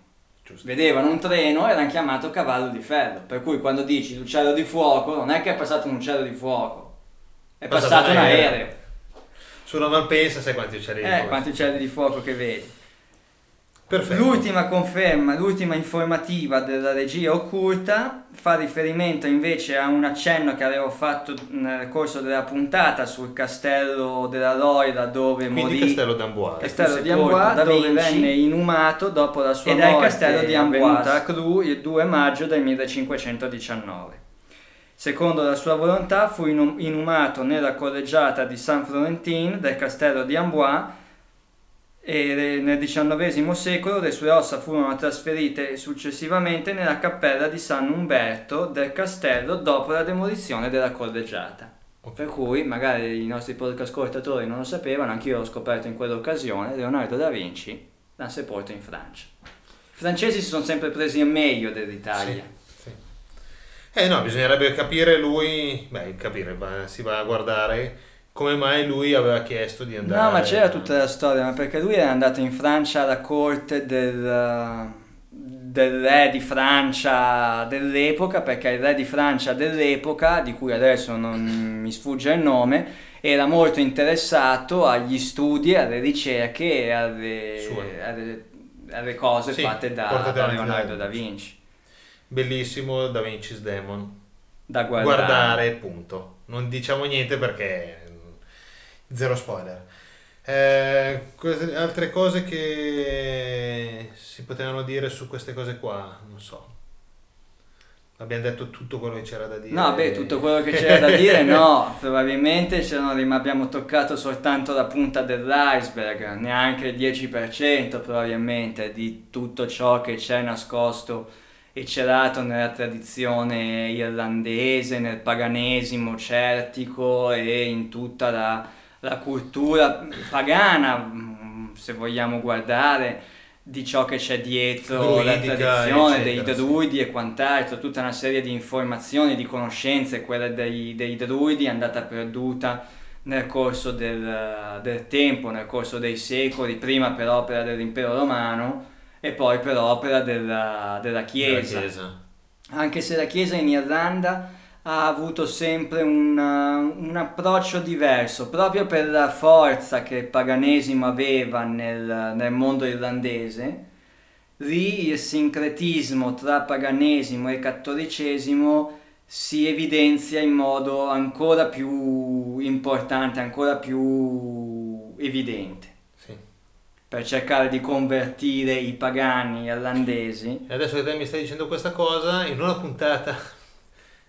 Giusto. Vedevano un treno e l'hanno chiamato cavallo di ferro. Per cui quando dici l'uccello di fuoco, non è che è passato un uccello di fuoco, è Passato passato un aereo. aereo. Su una Malpensa sai quanti uccelli di Eh, fuoco? quanti uccelli di fuoco che vedi. Perfetto. L'ultima conferma, l'ultima informativa della regia occulta fa riferimento invece a un accenno che avevo fatto nel corso della puntata sul castello della Loira dove Quindi morì Castello d'Amboise. Castello di Amboise dove Vinci. venne inumato dopo la sua Ed è il morte castello di Amboise. a Cru il 2 maggio del 1519. Secondo la sua volontà fu inu- inumato nella collegiata di San Florentin del castello di Amboise e nel XIX secolo le sue ossa furono trasferite successivamente nella cappella di San Umberto del castello dopo la demolizione della collegiata. Per cui magari i nostri ascoltatori non lo sapevano, anch'io l'ho scoperto in quell'occasione, Leonardo da Vinci l'ha sepolto in Francia. I francesi si sono sempre presi a meglio dell'Italia. Sì. Eh no, bisognerebbe capire lui, beh, capire, ma si va a guardare come mai lui aveva chiesto di andare. No, ma c'era tutta la storia, ma perché lui era andato in Francia alla corte del, del re di Francia dell'epoca, perché il re di Francia dell'epoca, di cui adesso non mi sfugge il nome, era molto interessato agli studi, alle ricerche e alle, alle- alle cose Sì, fatte da, da Leonardo Da Vinci. Bellissimo Da Vinci's Demon. Da guardare. Guardare, punto. Non diciamo niente perché zero spoiler. Eh, queste- altre cose che si potevano dire su queste cose qua, non so. Abbiamo detto tutto quello che c'era da dire. No, beh, tutto quello che c'era da dire no, probabilmente abbiamo toccato soltanto la punta dell'iceberg, neanche il 10% probabilmente di tutto ciò che c'è nascosto e celato nella tradizione irlandese, nel paganesimo celtico e in tutta la, la cultura pagana, se vogliamo guardare, di ciò che c'è dietro la Druidica, tradizione dei eccetera, sì. druidi e quant'altro, tutta una serie di informazioni, di conoscenze, quella dei, dei druidi è andata perduta nel corso del, del tempo, nel corso dei secoli, prima per opera dell'impero romano e poi per opera della, della Della Chiesa. Chiesa. Anche se la Chiesa in Irlanda ha avuto sempre un, uh, un approccio diverso, proprio per la forza che il paganesimo aveva nel, nel mondo irlandese, lì il sincretismo tra paganesimo e cattolicesimo si evidenzia in modo ancora più importante, ancora più evidente, per cercare di convertire i pagani irlandesi. E adesso che te mi stai dicendo questa cosa, in una puntata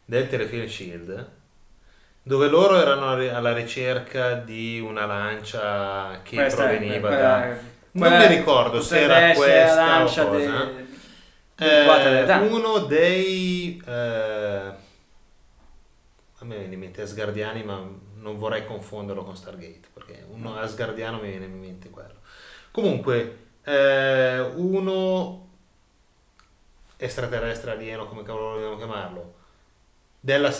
del Telefilm Shield, dove loro erano alla ricerca di una lancia che Questa è- proveniva quella- da... Non quella mi ricordo se era essere la questa lancia o cosa. de- Eh, uno dei... eh, a me viene in mente Asgardiani, ma non vorrei confonderlo con Stargate, perché uno Asgardiano mi viene in mente quello. Comunque, eh, uno extraterrestre alieno, come cavolo vogliamo chiamarlo, della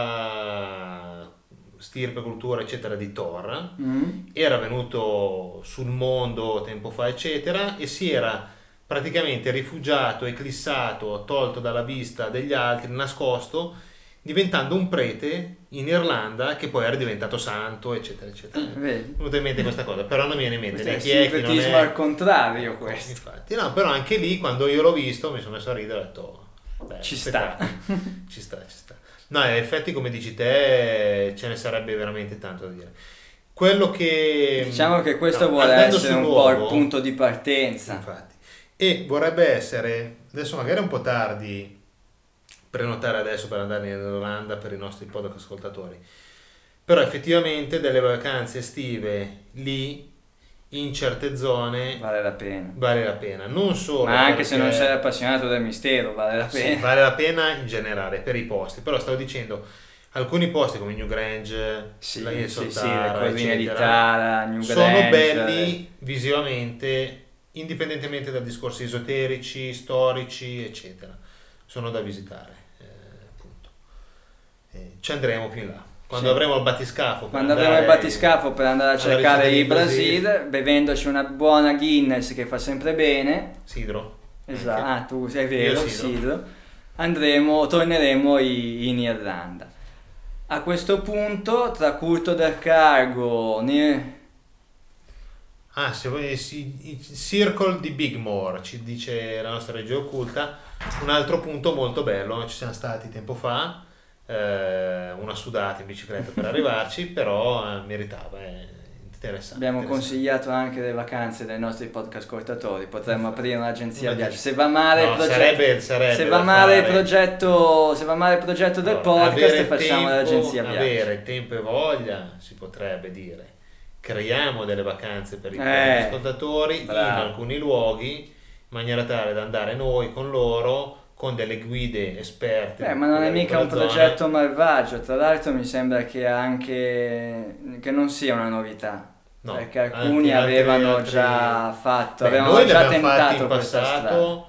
sesta stirpe, cultura, eccetera, di Thor, Mm. era venuto sul mondo tempo fa, eccetera, e si era praticamente rifugiato, eclissato, tolto dalla vista degli altri, nascosto, diventando un prete in Irlanda che poi era diventato santo, eccetera, eccetera. Mi Vedi? è venuta in mente questa cosa, però non mi viene in mente è né chi è, chi non è. al contrario questo. Infatti, no, però anche lì quando io l'ho visto mi sono messo a ridere e ho detto, beh, Ci sta. ci sta, ci sta. No, in effetti come dici te ce ne sarebbe veramente tanto da dire. Quello che... Diciamo che questo no, vuole essere un po' il punto di partenza. Infatti. E vorrebbe essere, adesso magari è un po' tardi prenotare adesso per andare in Irlanda per i nostri podcast ascoltatori, però effettivamente delle vacanze estive lì in certe zone Vale la pena. vale la pena, non solo Ma anche se non perché- sei appassionato del mistero, vale la Sì, pena. vale la pena in generale per i posti, però stavo dicendo alcuni posti come Newgrange, Sì, la sì, Isola sì, le Tara, colline di eccetera, Tara, New sono Grange, belli visivamente, indipendentemente da discorsi esoterici, storici, eccetera. Sono da visitare, eh, appunto. Eh, ci andremo più in là. Quando Sì. avremo il battiscafo. per Quando avremo il battiscafo per andare a cercare il Brasil. Brasil, bevendoci una buona Guinness che fa sempre bene. Sidro. Esatto, ah, tu sei vero, sidro. Sidro. Andremo, torneremo in Irlanda. A questo punto, tra Curto del Cargo, ne- Ah, se vuoi, sì, il Circle di Bigmore, ci dice la nostra regia occulta. Un altro punto molto bello, ci siamo stati tempo fa, eh, una sudata in bicicletta per arrivarci, però eh, meritava, è interessante. abbiamo interessante. consigliato anche le vacanze dai nostri podcast ascoltatori. Potremmo aprire un'agenzia Una viaggi. Se va male il No, progetto, sarebbe- sarebbe se va male il progetto, se va male il progetto del No, podcast, facciamo tempo- l'agenzia viaggi. Avere tempo e voglia, si potrebbe dire. Creiamo delle vacanze per i Eh, ascoltatori in bravo. alcuni luoghi, in maniera tale da andare noi con loro, con delle guide esperte. Eh, ma non è mica un zona. progetto malvagio, tra l'altro mi sembra che anche che non sia una novità. No, perché alcuni altri- avevano altri- già fatto, Beh, avevano già tentato in questa strada. passato.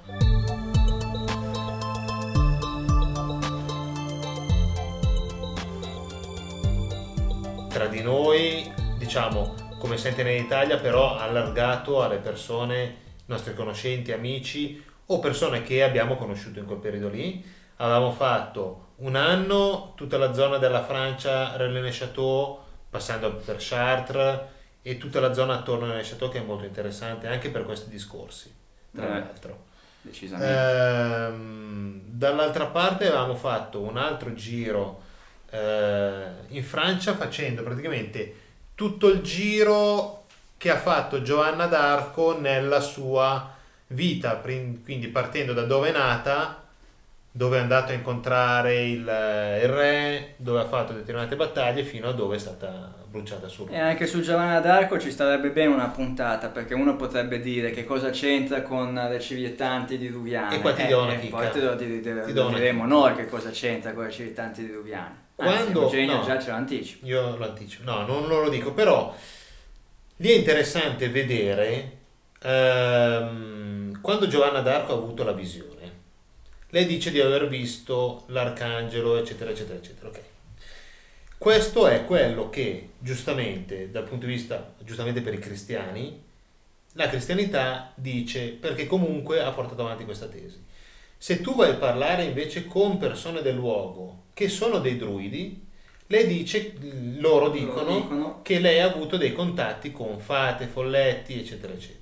Tra di noi, diciamo, come Sentinel Italia, però allargato alle persone, nostri conoscenti, amici o persone che abbiamo conosciuto in quel periodo lì. Avevamo fatto un anno tutta la zona della Francia, Rennes-le-Château, passando per Chartres e tutta la zona attorno a Château che è molto interessante anche per questi discorsi, tra Eh. l'altro. Decisamente. Ehm, dall'altra parte avevamo fatto un altro giro eh, in Francia facendo praticamente tutto il giro che ha fatto Giovanna d'Arco nella sua vita, quindi partendo da dove è nata, dove è andato a incontrare il, il re, dove ha fatto determinate battaglie, fino a dove è stata bruciata sul E anche su Giovanna d'Arco ci starebbe bene una puntata, perché uno potrebbe dire che cosa c'entra con le civiltanti diluviane. E qua ti do una Eh, chicca. Poi te lo, di- di- Ti do diremo noi che cosa c'entra con le civiltanti diluviane. Anzi, Quando- Eugenio no. già ce lo anticipa. Io lo anticipo, no, non lo dico, però lì è interessante vedere ehm, quando Giovanna d'Arco ha avuto la visione. Lei dice di aver visto l'arcangelo, eccetera, eccetera, eccetera. ok. Questo è quello che giustamente, dal punto di vista, giustamente per i cristiani, la cristianità dice perché comunque ha portato avanti questa tesi. Se tu vai a parlare invece con persone del luogo che sono dei druidi, lei dice, loro dicono, dicono. che lei ha avuto dei contatti con fate, folletti, eccetera, eccetera.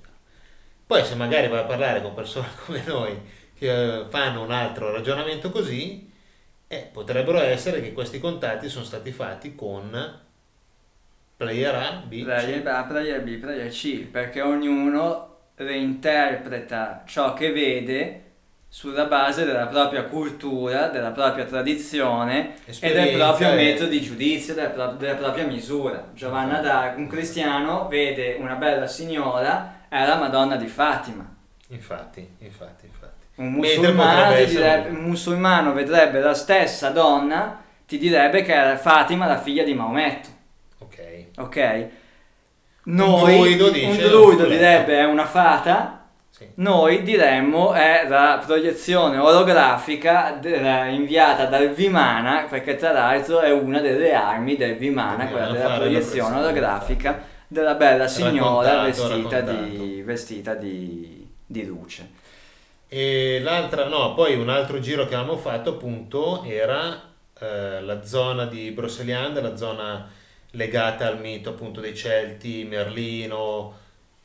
Poi se magari vai a parlare con persone come noi che eh, fanno un altro ragionamento così, eh, potrebbero essere che questi contatti sono stati fatti con player A, B. Player A, player B, player C, perché ognuno reinterpreta ciò che vede sulla base della propria cultura, della propria tradizione e del proprio metodo di giudizio, della, pro- della propria misura. Giovanna d'Arco, un cristiano, vede una bella signora, è la Madonna di Fatima. Infatti, infatti, infatti. Un musulmano, direbbe- un- musulmano vedrebbe la stessa donna, ti direbbe che era Fatima, la figlia di Maometto. Ok. Ok? Noi, druido un dice druido un fuletto. direbbe è una fata, Sì. noi diremmo è la proiezione olografica della- inviata dal Vimana, perché tra l'altro è una delle armi del Vimana, quella della proiezione olografica della bella signora Raccontato, vestita, di, raccontato. vestita di, di luce. E l'altra, no, poi un altro giro che avevamo fatto appunto era eh, la zona di Broceliande, la zona legata al mito appunto dei Celti, Merlino,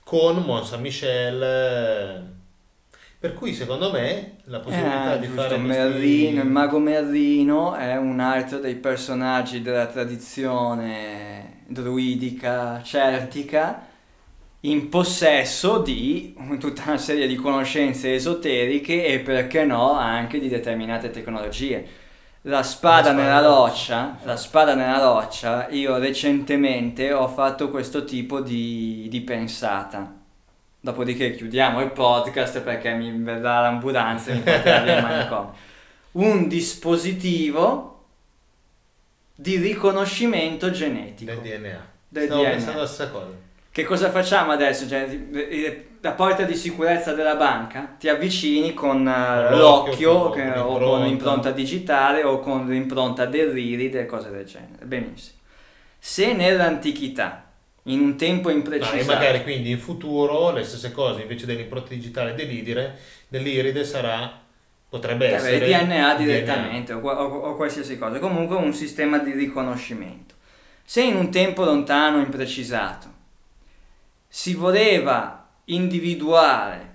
con Mont Saint-Michel. eh, Per cui secondo me la possibilità Eh, di giusto, fare questi- Merlino, il mago Merlino è un altro dei personaggi della tradizione druidica celtica in possesso di tutta una serie di conoscenze esoteriche e perché no anche di determinate tecnologie. La spada La spada nella nella roccia, la spada nella roccia, io recentemente ho fatto questo tipo di, di pensata. Dopodiché chiudiamo il podcast perché mi verrà l'ambulanza e mi porterà via il manicomio. Un dispositivo di riconoscimento genetico. del DNA. Del Stavo DNA. pensando alla stessa cosa. Che cosa facciamo adesso? Cioè, eh, la porta di sicurezza della banca ti avvicini con uh, l'occhio, che, o con l'impronta digitale o con l'impronta dell'iride cose del genere. Benissimo. Se nell'antichità, in un tempo imprecisato... e magari quindi in futuro le stesse cose, invece dell'impronta digitale dell'iride, dell'iride sarà potrebbe cioè, essere DNA direttamente DNA. O, o, o, qualsiasi cosa, comunque un sistema di riconoscimento. Se in un tempo lontano, imprecisato, si voleva individuare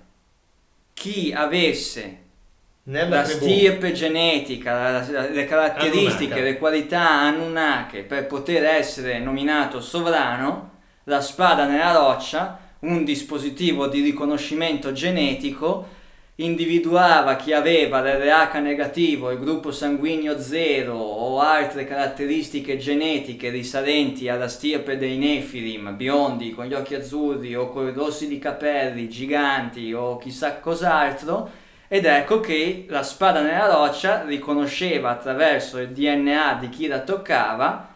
chi avesse Nella la stirpe genetica, la, le caratteristiche, Anunnaka. le qualità Anunnake per poter essere nominato sovrano, la spada nella roccia, un dispositivo di riconoscimento genetico individuava chi aveva l'RH negativo, il gruppo sanguigno zero o altre caratteristiche genetiche risalenti alla stirpe dei Nefilim, biondi, con gli occhi azzurri o con i rossi di capelli, giganti o chissà cos'altro, ed ecco che la spada nella roccia riconosceva attraverso il DNA di chi la toccava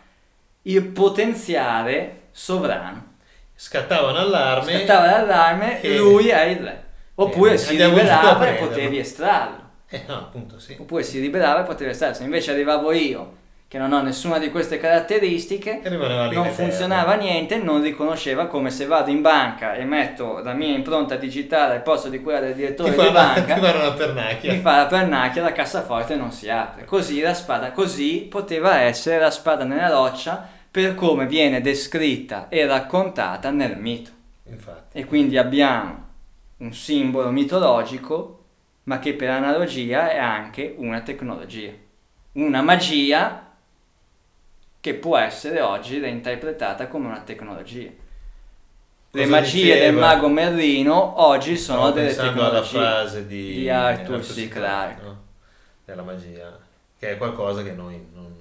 il potenziale sovrano. Scattava un allarme. Scattava l'allarme, che... lui è il re. Oppure eh, si liberava e potevi estrarlo. Eh, no, appunto, sì. Oppure si liberava e potevi estrarlo. Se invece arrivavo io, che non ho nessuna di queste caratteristiche, non funzionava niente, non riconosceva come se vado in banca e metto la mia impronta digitale al posto di quella del direttore ti di banca, ti fa la pernacchia. Mi fa la pernacchia, la cassaforte non si apre. Così la spada, così poteva essere la spada nella roccia per come viene descritta e raccontata nel mito. Infatti. E quindi abbiamo un simbolo mitologico, ma che per analogia è anche una tecnologia. Una magia che può essere oggi reinterpretata come una tecnologia. Le Cosa magie diceva? del mago Merlino oggi sono Stavo delle tecnologie alla frase di, di Arthur C. Clarke. No? Della magia, che è qualcosa che noi non...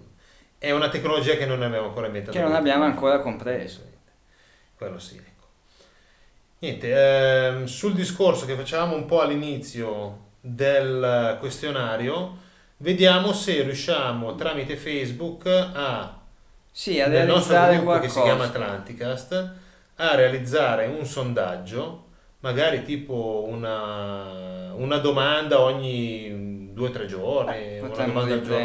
È una tecnologia che non abbiamo ancora inventato. Che non abbiamo ancora compreso. Quello sì. Niente, ehm, sul discorso che facevamo un po' all'inizio del questionario, vediamo se riusciamo tramite Facebook a, sì, a nel nostro gruppo qualcosa. che si chiama Atlanticast, a realizzare un sondaggio, magari tipo una, una domanda ogni due o tre giorni, eh, potremmo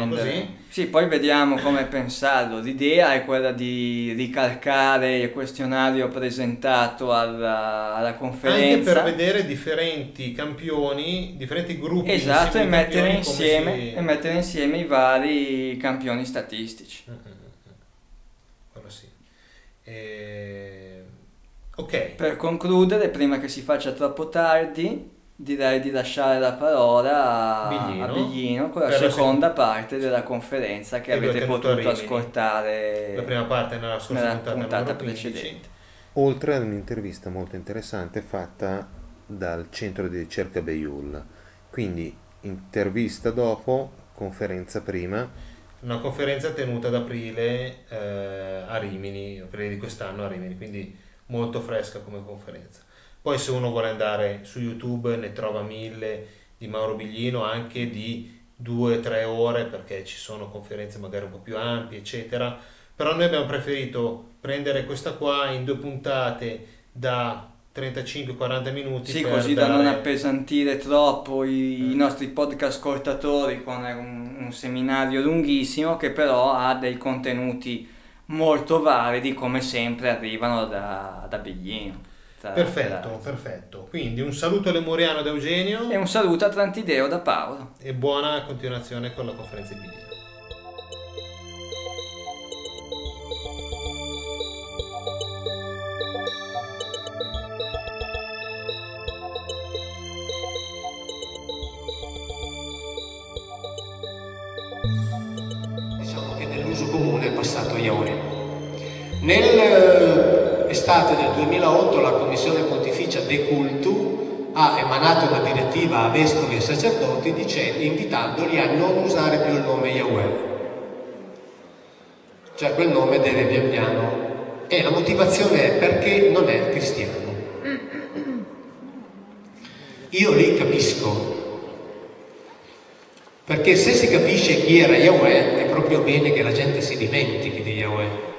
così. Sì, poi vediamo come pensarlo. L'idea è quella di ricalcare il questionario presentato alla, alla conferenza. Anche per vedere differenti campioni, differenti gruppi. Esatto, e mettere, insieme, si... e mettere, insieme, i vari campioni statistici. Mm-hmm. Quello sì. E... Ok. Per concludere, prima che si faccia troppo tardi, direi di lasciare la parola a Biglino, a Biglino con la seconda se... parte della conferenza che, avete potuto ascoltare la prima parte nella scorsa nella puntata, puntata precedente. Oltre ad un'intervista molto interessante fatta dal centro di ricerca Beyul. Quindi intervista dopo, conferenza prima. Una conferenza tenuta ad aprile eh, a Rimini, aprile di quest'anno a Rimini, quindi molto fresca come conferenza. Poi se uno vuole andare su YouTube ne trova mille di Mauro Biglino, anche di due o tre ore perché ci sono conferenze magari un po' più ampie, eccetera. Però noi abbiamo preferito prendere questa qua in due puntate da 35-40 minuti. Sì, così dare... da non appesantire troppo i, mm. i nostri podcast ascoltatori con un, un, seminario lunghissimo che però ha dei contenuti molto validi come sempre arrivano da, da Biglino. Perfetto, perfetto. Quindi un saluto lemuriano da Eugenio. E un saluto a Trantideo da Paolo. E buona continuazione con la conferenza di video. Diciamo che nell'uso comune è passato Ione. Nel estate del 2008 la Commissione Pontificia De Cultu ha emanato una direttiva a vescovi e sacerdoti dicendo, invitandoli a non usare più il nome Yahweh. Cioè quel nome deve pian piano... E la motivazione è perché non è cristiano. Io lì capisco. Perché se si capisce chi era Yahweh, è proprio bene che la gente si dimentichi di Yahweh,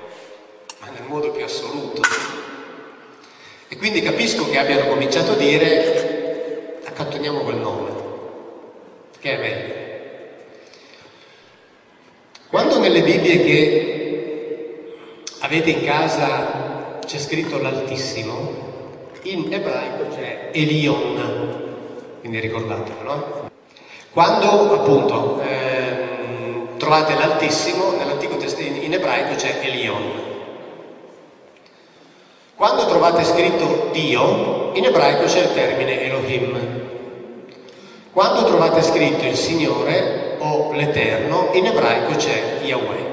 modo più assoluto. E quindi capisco che abbiano cominciato a dire accantoniamo quel nome, che è meglio. Quando nelle Bibbie che avete in casa c'è scritto l'Altissimo, in ebraico c'è Elion, quindi ricordatelo, no? Quando appunto ehm, trovate l'Altissimo, nell'Antico Testamento in ebraico c'è Elion. Quando trovate scritto Dio, in ebraico c'è il termine Elohim. Quando trovate scritto il Signore o l'Eterno, in ebraico c'è Yahweh.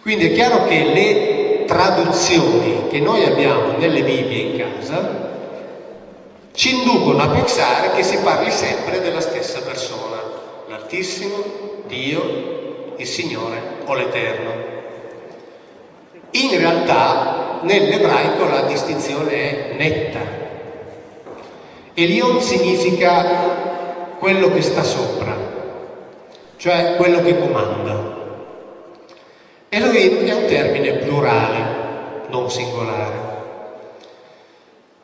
Quindi è chiaro che le traduzioni che noi abbiamo nelle Bibbie in casa ci inducono a pensare che si parli sempre della stessa persona, l'Altissimo, Dio, il Signore o l'Eterno. In realtà nell'ebraico la distinzione è netta. Elion significa quello che sta sopra, cioè quello che comanda. Elohim è un termine plurale, non singolare.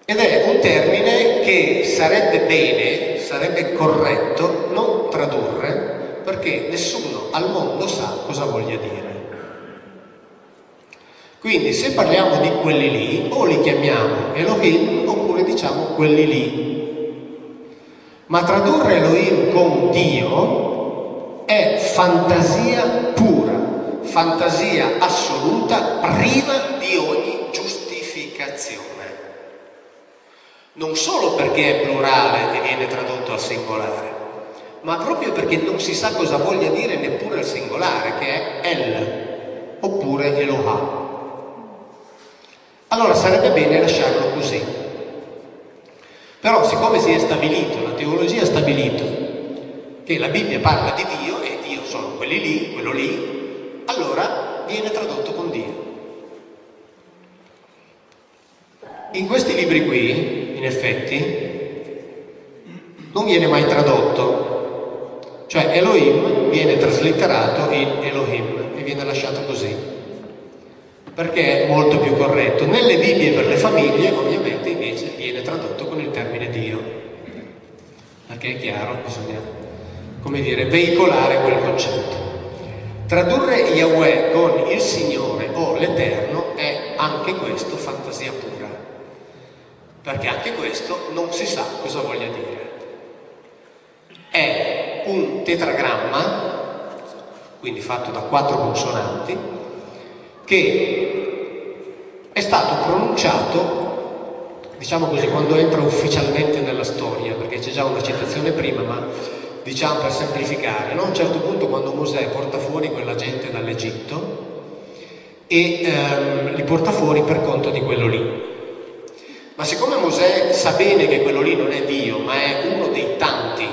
Ed è un termine che sarebbe bene, sarebbe corretto non tradurre perché nessuno al mondo sa cosa voglia dire. Quindi se parliamo di quelli lì, o li chiamiamo Elohim oppure diciamo quelli lì. Ma tradurre Elohim con Dio è fantasia pura, fantasia assoluta, priva di ogni giustificazione non solo perché è plurale e viene tradotto al singolare, ma proprio perché non si sa cosa voglia dire neppure al singolare, che è El, oppure Eloha. Allora sarebbe bene lasciarlo così. Però siccome si è stabilito, la teologia ha stabilito che la Bibbia parla di Dio e Dio sono quelli lì, quello lì, allora viene tradotto con Dio. In questi libri qui, in effetti, non viene mai tradotto, cioè Elohim viene traslitterato in Elohim e viene lasciato così, perché è molto più corretto. Nelle Bibbie per le famiglie, ovviamente, invece viene tradotto con il termine Dio, perché è chiaro, bisogna, come dire, veicolare quel concetto. Tradurre Yahweh con il Signore o l'Eterno è anche questo fantasia pura perché anche questo non si sa cosa voglia dire. È un tetragramma, quindi fatto da quattro consonanti, che è stato pronunciato, diciamo così, quando entra ufficialmente nella storia, perché c'è già una citazione prima, ma diciamo per semplificare, no? a un certo punto quando Mosè porta fuori quella gente dall'Egitto e ehm, li porta fuori per conto di quello lì, ma siccome Mosè sa bene che quello lì non è Dio, ma è uno dei tanti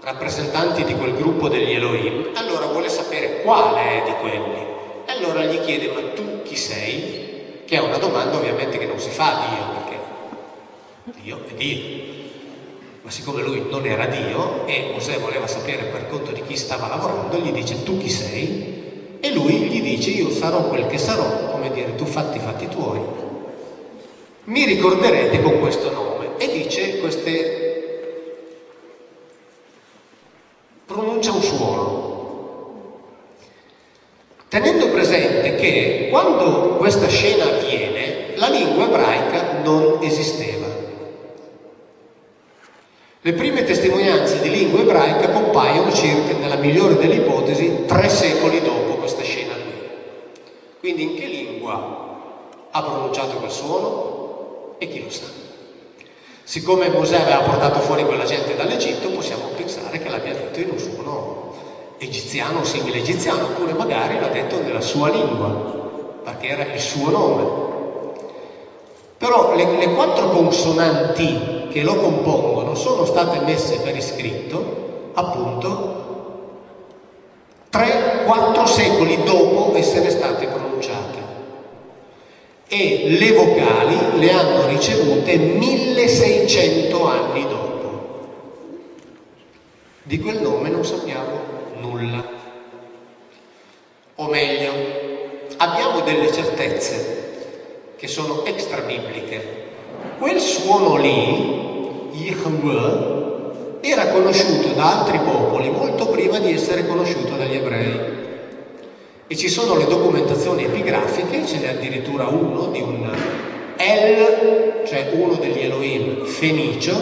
rappresentanti di quel gruppo degli Elohim, allora vuole sapere quale è di quelli. E allora gli chiede, ma tu chi sei? Che è una domanda ovviamente che non si fa a Dio, perché Dio è Dio. Ma siccome lui non era Dio e Mosè voleva sapere per conto di chi stava lavorando, gli dice tu chi sei? E lui gli dice io sarò quel che sarò, come dire tu fatti i fatti tuoi mi ricorderete con questo nome e dice queste pronuncia un suono tenendo presente che quando questa scena avviene la lingua ebraica non esisteva le prime testimonianze di lingua ebraica compaiono circa nella migliore delle ipotesi tre secoli dopo questa scena qui quindi in che lingua ha pronunciato quel suono? E chi lo sa? Siccome Mosè aveva portato fuori quella gente dall'Egitto, possiamo pensare che l'abbia detto in un suono egiziano o simile egiziano, oppure magari l'ha detto nella sua lingua, perché era il suo nome. Però le, le quattro consonanti che lo compongono sono state messe per iscritto, appunto, 3-4 secoli dopo essere state pronunciate e le vocali le hanno ricevute 1600 anni dopo. Di quel nome non sappiamo nulla. O meglio, abbiamo delle certezze che sono extra bibliche. Quel suono lì, Yahweh, era conosciuto da altri popoli molto prima di essere conosciuto dagli ebrei. E ci sono le documentazioni epigrafiche, ce n'è addirittura uno di un El, cioè uno degli Elohim fenicio,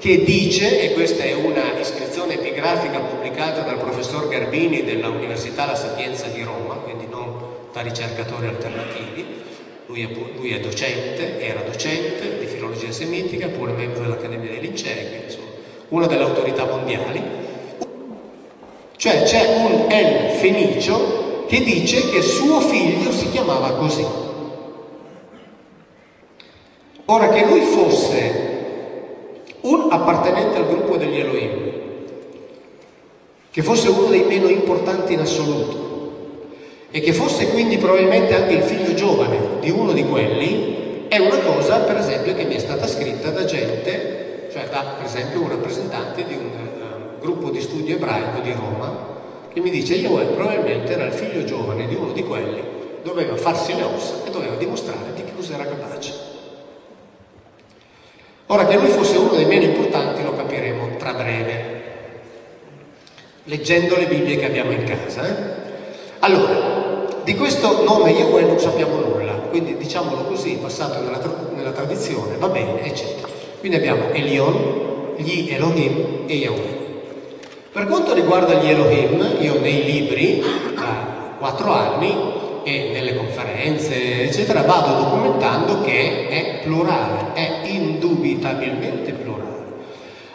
che dice, e questa è una iscrizione epigrafica pubblicata dal professor Garbini dell'Università La Sapienza di Roma, quindi non da ricercatori alternativi, lui è, lui è docente, era docente di filologia semitica, pure membro dell'Accademia dei Lincei, quindi insomma una delle autorità mondiali, cioè c'è un El Fenicio che dice che suo figlio si chiamava così. Ora che lui fosse un appartenente al gruppo degli Elohim, che fosse uno dei meno importanti in assoluto e che fosse quindi probabilmente anche il figlio giovane di uno di quelli, è una cosa per esempio che mi è stata scritta da gente, cioè da per esempio un rappresentante di un uh, gruppo di studio ebraico di Roma, che mi dice io probabilmente era il figlio giovane di uno di quelli, doveva farsi le ossa e doveva dimostrare di che cosa era capace. Ora che lui fosse uno dei meno importanti lo capiremo tra breve, leggendo le Bibbie che abbiamo in casa. Eh? Allora, di questo nome Yahweh non sappiamo nulla, quindi diciamolo così, passato nella, tra- nella tradizione, va bene, eccetera. Quindi abbiamo Elion, gli Elohim e Yahweh. Per quanto riguarda gli Elohim, io nei libri, da quattro anni, e nelle conferenze, eccetera, vado documentando che è plurale, è indubitabilmente plurale.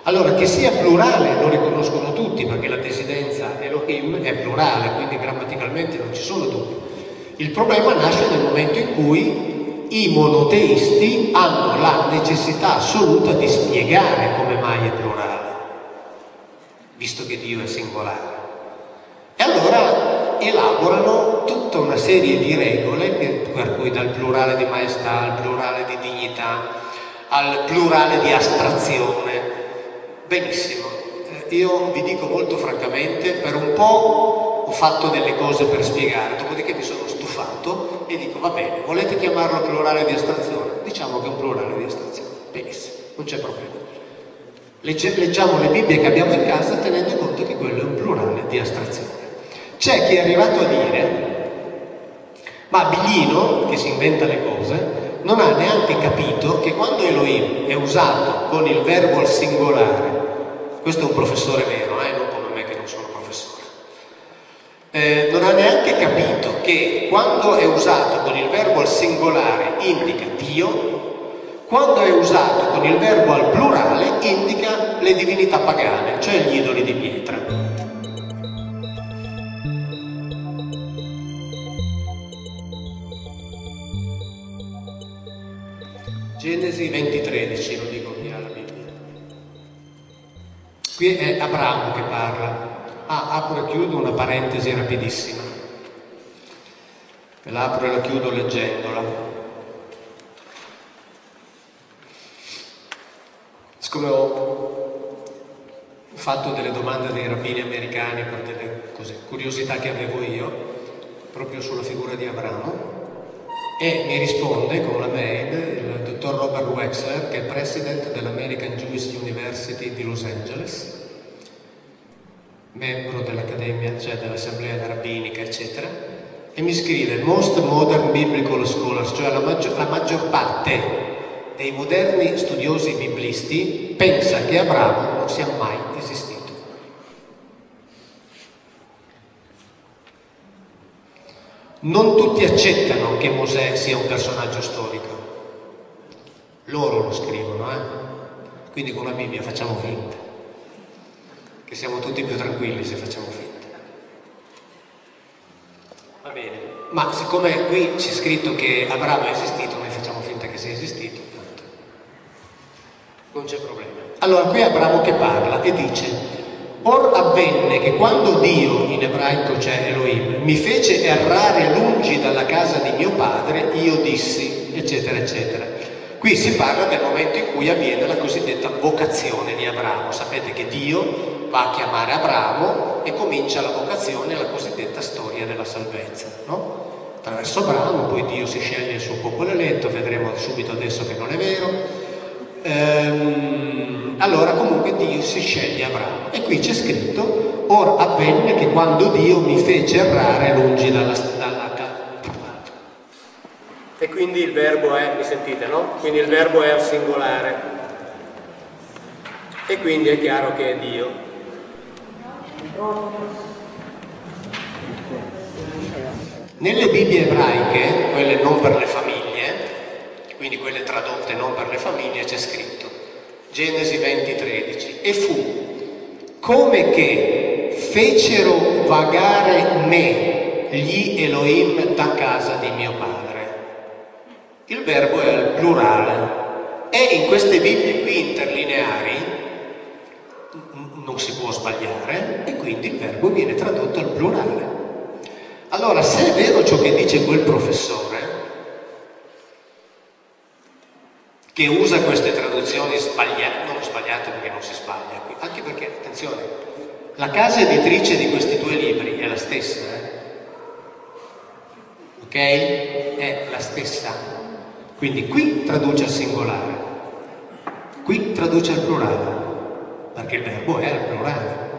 Allora, che sia plurale lo riconoscono tutti perché la desidenza Elohim è plurale, quindi grammaticalmente non ci sono dubbi. Il problema nasce nel momento in cui i monoteisti hanno la necessità assoluta di spiegare come mai è plurale, visto che Dio è singolare. E allora elaborano tutta una serie di regole, per cui dal plurale di maestà al plurale di dignità, al plurale di astrazione. Benissimo, eh, io vi dico molto francamente, per un po' ho fatto delle cose per spiegare, dopodiché mi sono stufato e dico va bene, volete chiamarlo plurale di astrazione? Diciamo che è un plurale di astrazione. Benissimo, non c'è problema. Leggiamo le Bibbie che abbiamo in casa tenendo conto che quello è un plurale di astrazione. C'è chi è arrivato a dire, ma Biglino, che si inventa le cose, non ha neanche capito che quando Elohim è usato con il verbo al singolare, questo è un professore vero, eh, non come me che non sono professore, eh, non ha neanche capito che quando è usato con il verbo al singolare indica Dio, quando è usato con il verbo al plurale indica le divinità pagane, cioè gli idoli di pietra. Genesi 20:13, lo dico qui alla Bibbia. Qui è Abramo che parla. Ah, apro e chiudo una parentesi rapidissima. Me la apro e la chiudo leggendola. Siccome ho fatto delle domande dei rabbini americani per delle cose, curiosità che avevo io, proprio sulla figura di Abramo, e mi risponde con una mail il dottor Robert Wexler, che è president dell'American Jewish University di Los Angeles, membro dell'Accademia, cioè dell'Assemblea Rabbinica, eccetera, e mi scrive Most Modern Biblical Scholars, cioè la maggior, la maggior parte dei moderni studiosi biblisti pensa che Abramo non sia mai esistito. Non tutti accettano che Mosè sia un personaggio storico. Loro lo scrivono, eh? Quindi con la Bibbia facciamo finta. Che siamo tutti più tranquilli se facciamo finta. Va bene. Ma siccome qui c'è scritto che Abramo è esistito, noi facciamo finta che sia esistito. Non c'è problema. Allora qui Abramo che parla e dice Or avvenne che quando Dio, in ebraico c'è Elohim, mi fece errare lungi dalla casa di mio padre, io dissi, eccetera, eccetera. Qui si parla del momento in cui avviene la cosiddetta vocazione di Abramo. Sapete che Dio va a chiamare Abramo e comincia la vocazione, la cosiddetta storia della salvezza. No? attraverso Abramo, poi Dio si sceglie il suo popolo eletto, vedremo subito adesso che non è vero. Ehm, allora comunque Dio si sceglie Abramo. E qui c'è scritto, or avvenne che quando Dio mi fece errare lungi dalla, dalla e quindi il verbo è, mi sentite no? Quindi il verbo è al singolare. E quindi è chiaro che è Dio. Nelle Bibbie ebraiche, quelle non per le famiglie, quindi quelle tradotte non per le famiglie, c'è scritto Genesi 20:13 e fu come che fecero vagare me gli Elohim da casa di mio padre. Il verbo è al plurale e in queste Bibbie qui interlineari non si può sbagliare e quindi il verbo viene tradotto al plurale. Allora, se è vero ciò che dice quel professore, che usa queste traduzioni sbagliate, non sbagliate perché non si sbaglia qui, anche perché, attenzione, la casa editrice di questi due libri è la stessa, eh? ok? È la stessa. Quindi qui traduce al singolare, qui traduce al plurale, perché il verbo è al plurale.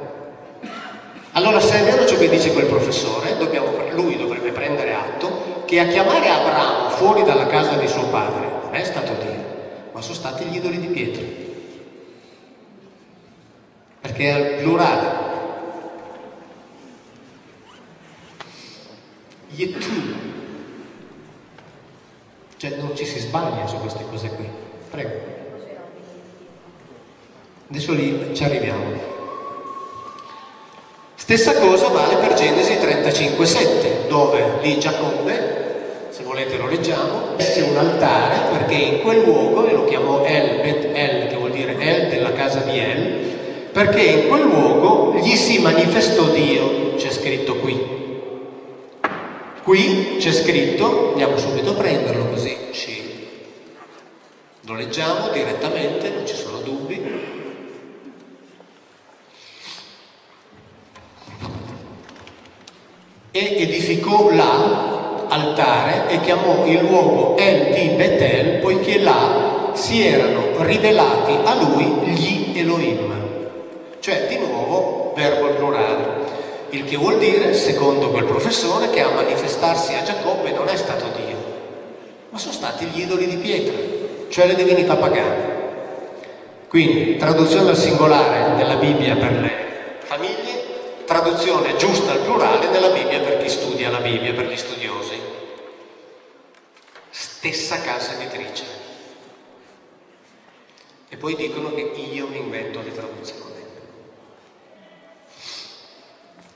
Allora se è vero ciò che dice quel professore, dobbiamo, lui dovrebbe prendere atto che a chiamare Abramo fuori dalla casa di suo padre non è stato Dio, ma sono stati gli idoli di pietra. Perché è al plurale. Yetu. Cioè non ci si sbaglia su queste cose qui. Prego. Adesso lì ci arriviamo. Stessa cosa vale per Genesi 35,7, dove lì Giacobbe, volete lo leggiamo, messe un altare perché in quel luogo, e lo chiamò El Bet El, che vuol dire El della casa di El, perché in quel luogo gli si manifestò Dio, c'è scritto qui. Qui c'è scritto, andiamo subito a prenderlo così ci lo leggiamo direttamente, non ci sono dubbi. e edificò là altare e chiamò il luogo El di Betel poiché là si erano rivelati a lui gli Elohim. Cioè di nuovo verbo plurale, il che vuol dire, secondo quel professore, che a manifestarsi a Giacobbe non è stato Dio, ma sono stati gli idoli di pietra, cioè le divinità pagane. Quindi traduzione al singolare della Bibbia per le famiglie, traduzione giusta al plurale della Bibbia per chi studia la Bibbia, per gli studiosi. Stessa casa editrice. E poi dicono che io mi invento le traduzioni.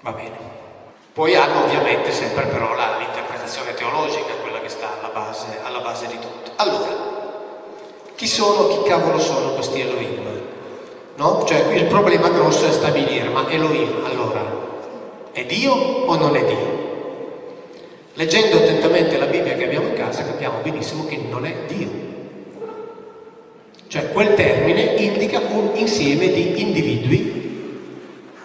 Va bene. Poi hanno ovviamente sempre però la, l'interpretazione teologica, quella che sta alla base, alla base di tutto. Allora, chi sono, chi cavolo sono questi Elohim? No? Cioè il problema grosso è stabilire, ma Elohim allora è Dio o non è Dio? Leggendo attentamente la Bibbia che abbiamo in casa capiamo benissimo che non è Dio. Cioè quel termine indica un insieme di individui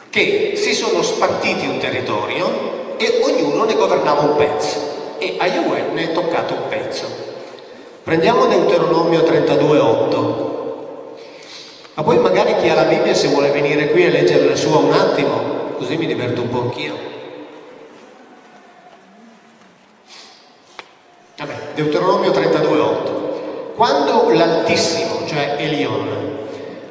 che si sono spartiti un territorio e ognuno ne governava un pezzo e a Yahweh ne è toccato un pezzo. Prendiamo Deuteronomio 32,8 ma poi magari chi ha la Bibbia se vuole venire qui a leggere la sua un attimo, così mi diverto un po' anch'io. Vabbè, Deuteronomio 32,8. Quando l'Altissimo, cioè Elion,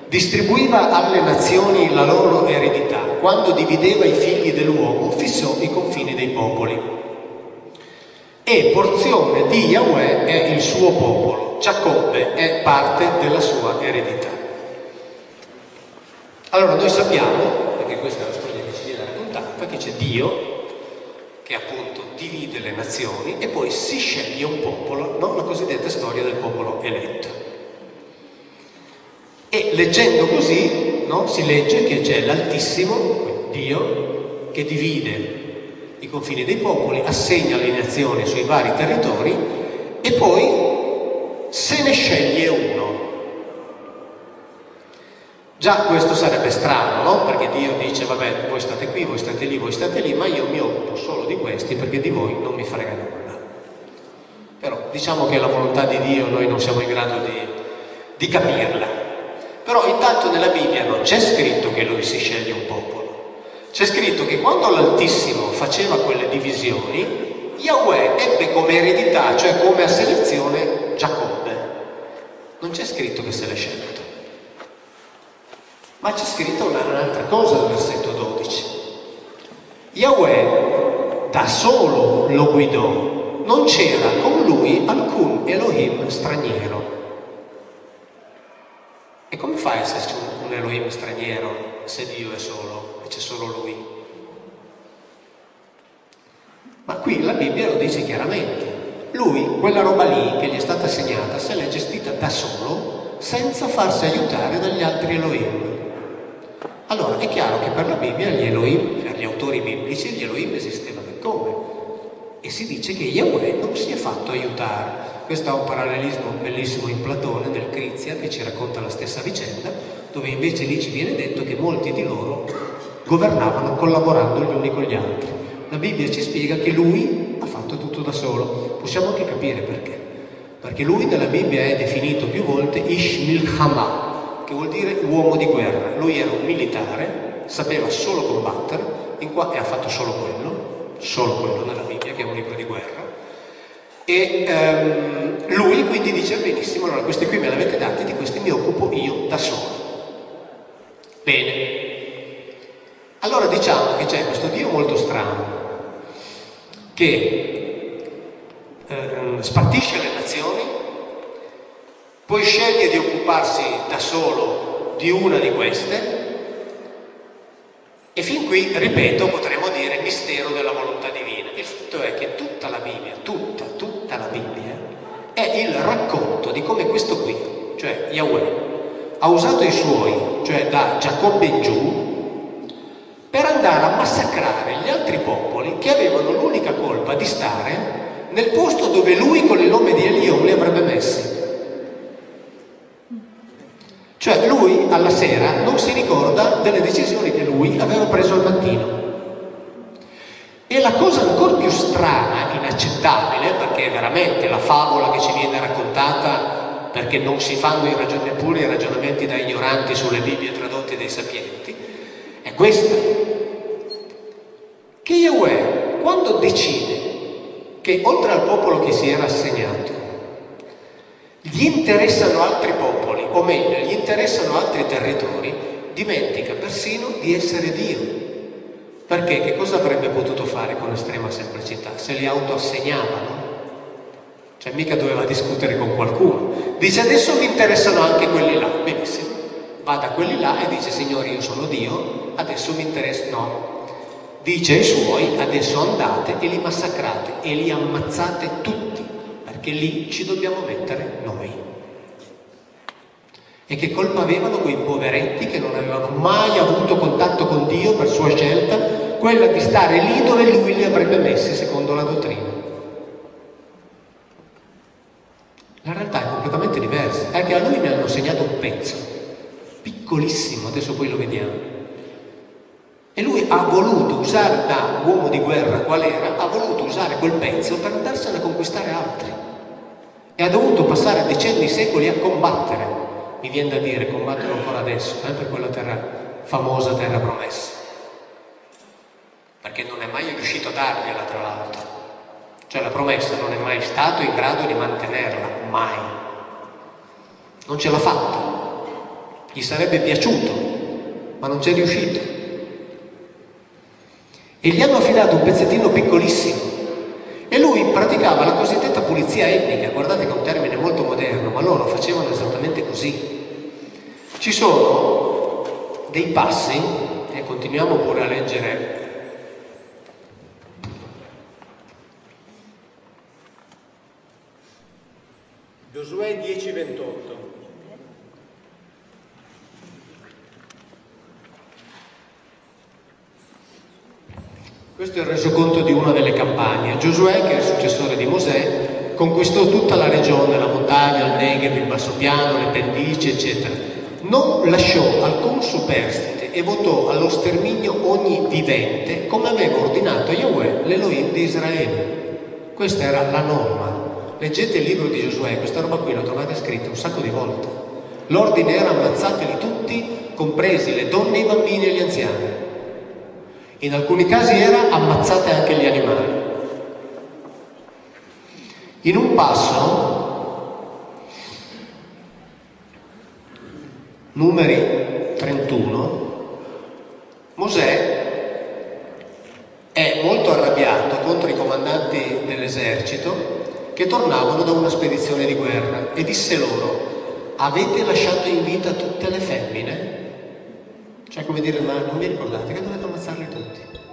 distribuiva alle nazioni la loro eredità, quando divideva i figli dell'uomo, fissò i confini dei popoli. E porzione di Yahweh è il suo popolo, Giacobbe è parte della sua eredità. Allora noi sappiamo, perché questa è la storia che ci viene raccontata, che c'è Dio che appunto divide le nazioni e poi si sceglie un popolo, no? la cosiddetta storia del popolo eletto. E leggendo così no? si legge che c'è l'Altissimo, Dio, che divide i confini dei popoli, assegna le nazioni sui vari territori e poi se ne sceglie uno. Già questo sarebbe strano, no? Perché Dio dice, vabbè, voi state qui, voi state lì, voi state lì, ma io mi occupo solo di questi perché di voi non mi frega nulla. diciamo che la volontà di Dio noi non siamo in grado di, di capirla. Però intanto nella Bibbia non c'è scritto che lui si sceglie un popolo. C'è scritto che quando l'Altissimo faceva quelle divisioni, Yahweh ebbe come eredità, cioè come a selezione, Giacobbe. Non c'è scritto che se l'è scelto. Ma c'è scritto un'altra cosa al versetto 12. Yahweh da solo lo guidò, non c'era con lui alcun Elohim straniero. E come fa a esserci un Elohim straniero se Dio è solo e c'è solo lui? Ma qui la Bibbia lo dice chiaramente. Lui, quella roba lì che gli è stata assegnata, se l'è gestita da solo, senza farsi aiutare dagli altri Elohim. Allora è chiaro che per la Bibbia gli Elohim, per gli autori biblici, gli Elohim esistevano come? E si dice che Yahweh non si è fatto aiutare. Questo ha un parallelismo bellissimo in Platone, nel Crizia, che ci racconta la stessa vicenda, dove invece lì ci viene detto che molti di loro governavano collaborando gli uni con gli altri. La Bibbia ci spiega che lui ha fatto tutto da solo. Possiamo anche capire perché. Perché lui nella Bibbia è definito più volte Ishmil Hama, che vuol dire uomo di guerra. Lui era un militare, sapeva solo combattere qua, e ha fatto solo quello, solo quello nella Bibbia, che è un libro di guerra. E ehm, lui quindi dice benissimo, allora questi qui me li avete dati, di questi mi occupo io da solo. Bene. Allora diciamo che c'è questo Dio molto strano, che eh, spartisce le nazioni, poi sceglie di occuparsi da solo di una di queste e fin qui, ripeto, potremmo dire mistero della volontà divina. Il fatto è che tutta la Bibbia, tutta, tutta la Bibbia, è il racconto di come questo qui, cioè Yahweh, ha usato i suoi, cioè da Giacobbe in giù, per andare a massacrare gli altri popoli che avevano l'unica colpa di stare nel posto dove lui con il nome di Elion li avrebbe messi. Cioè lui alla sera non si ricorda delle decisioni che lui aveva preso al mattino. E la cosa ancora più strana, inaccettabile, perché è veramente la favola che ci viene raccontata, perché non si fanno i ragion- neppure i ragionamenti da ignoranti sulle Bibbie tradotte dai sapienti, è questa. Che Yahweh, quando decide che oltre al popolo che si era assegnato, gli interessano altri popoli, o meglio, gli interessano altri territori, dimentica persino di essere Dio. Perché che cosa avrebbe potuto fare con estrema semplicità? Se li autoassegnavano? Cioè mica doveva discutere con qualcuno. Dice adesso mi interessano anche quelli là. Benissimo. Va da quelli là e dice Signore io sono Dio, adesso mi interessa. No. Dice ai suoi adesso andate e li massacrate e li ammazzate tutti che lì ci dobbiamo mettere noi. E che colpa avevano quei poveretti che non avevano mai avuto contatto con Dio per sua scelta, quella di stare lì dove lui li avrebbe messi secondo la dottrina. La realtà è completamente diversa, è che a lui ne hanno segnato un pezzo, piccolissimo, adesso poi lo vediamo. E lui ha voluto usare da uomo di guerra qual era, ha voluto usare quel pezzo per andarsene a conquistare altri e ha dovuto passare decenni, secoli a combattere. Mi viene da dire, combattere ancora adesso, eh, per quella terra famosa terra promessa. Perché non è mai riuscito a dargliela, tra l'altro. Cioè la promessa non è mai stato in grado di mantenerla, mai. Non ce l'ha fatta. Gli sarebbe piaciuto, ma non c'è riuscito. E gli hanno affidato un pezzettino piccolissimo e lui praticava la cosiddetta pulizia etnica, guardate che è un termine molto moderno, ma loro facevano esattamente così. Ci sono dei passi, e continuiamo pure a leggere Giosuè 10:28. Questo è il resoconto di una delle campagne. Giosuè, che è il successore di Mosè, conquistò tutta la regione, la montagna, il Negev, il bassopiano, le pendici, eccetera. Non lasciò alcun superstite e votò allo sterminio ogni vivente, come aveva ordinato Yahweh, l'Elohim di Israele. Questa era la norma. leggete il libro di Giosuè, questa roba qui la trovate scritta un sacco di volte. L'ordine era ammazzateli tutti, compresi le donne, i bambini e gli anziani. In alcuni casi era ammazzate anche gli animali. In un passo, numeri 31, Mosè è molto arrabbiato contro i comandanti dell'esercito che tornavano da una spedizione di guerra e disse loro, avete lasciato in vita tutte le femmine? Cioè come dire, ma non vi ricordate che dovete ammazzarli tutti?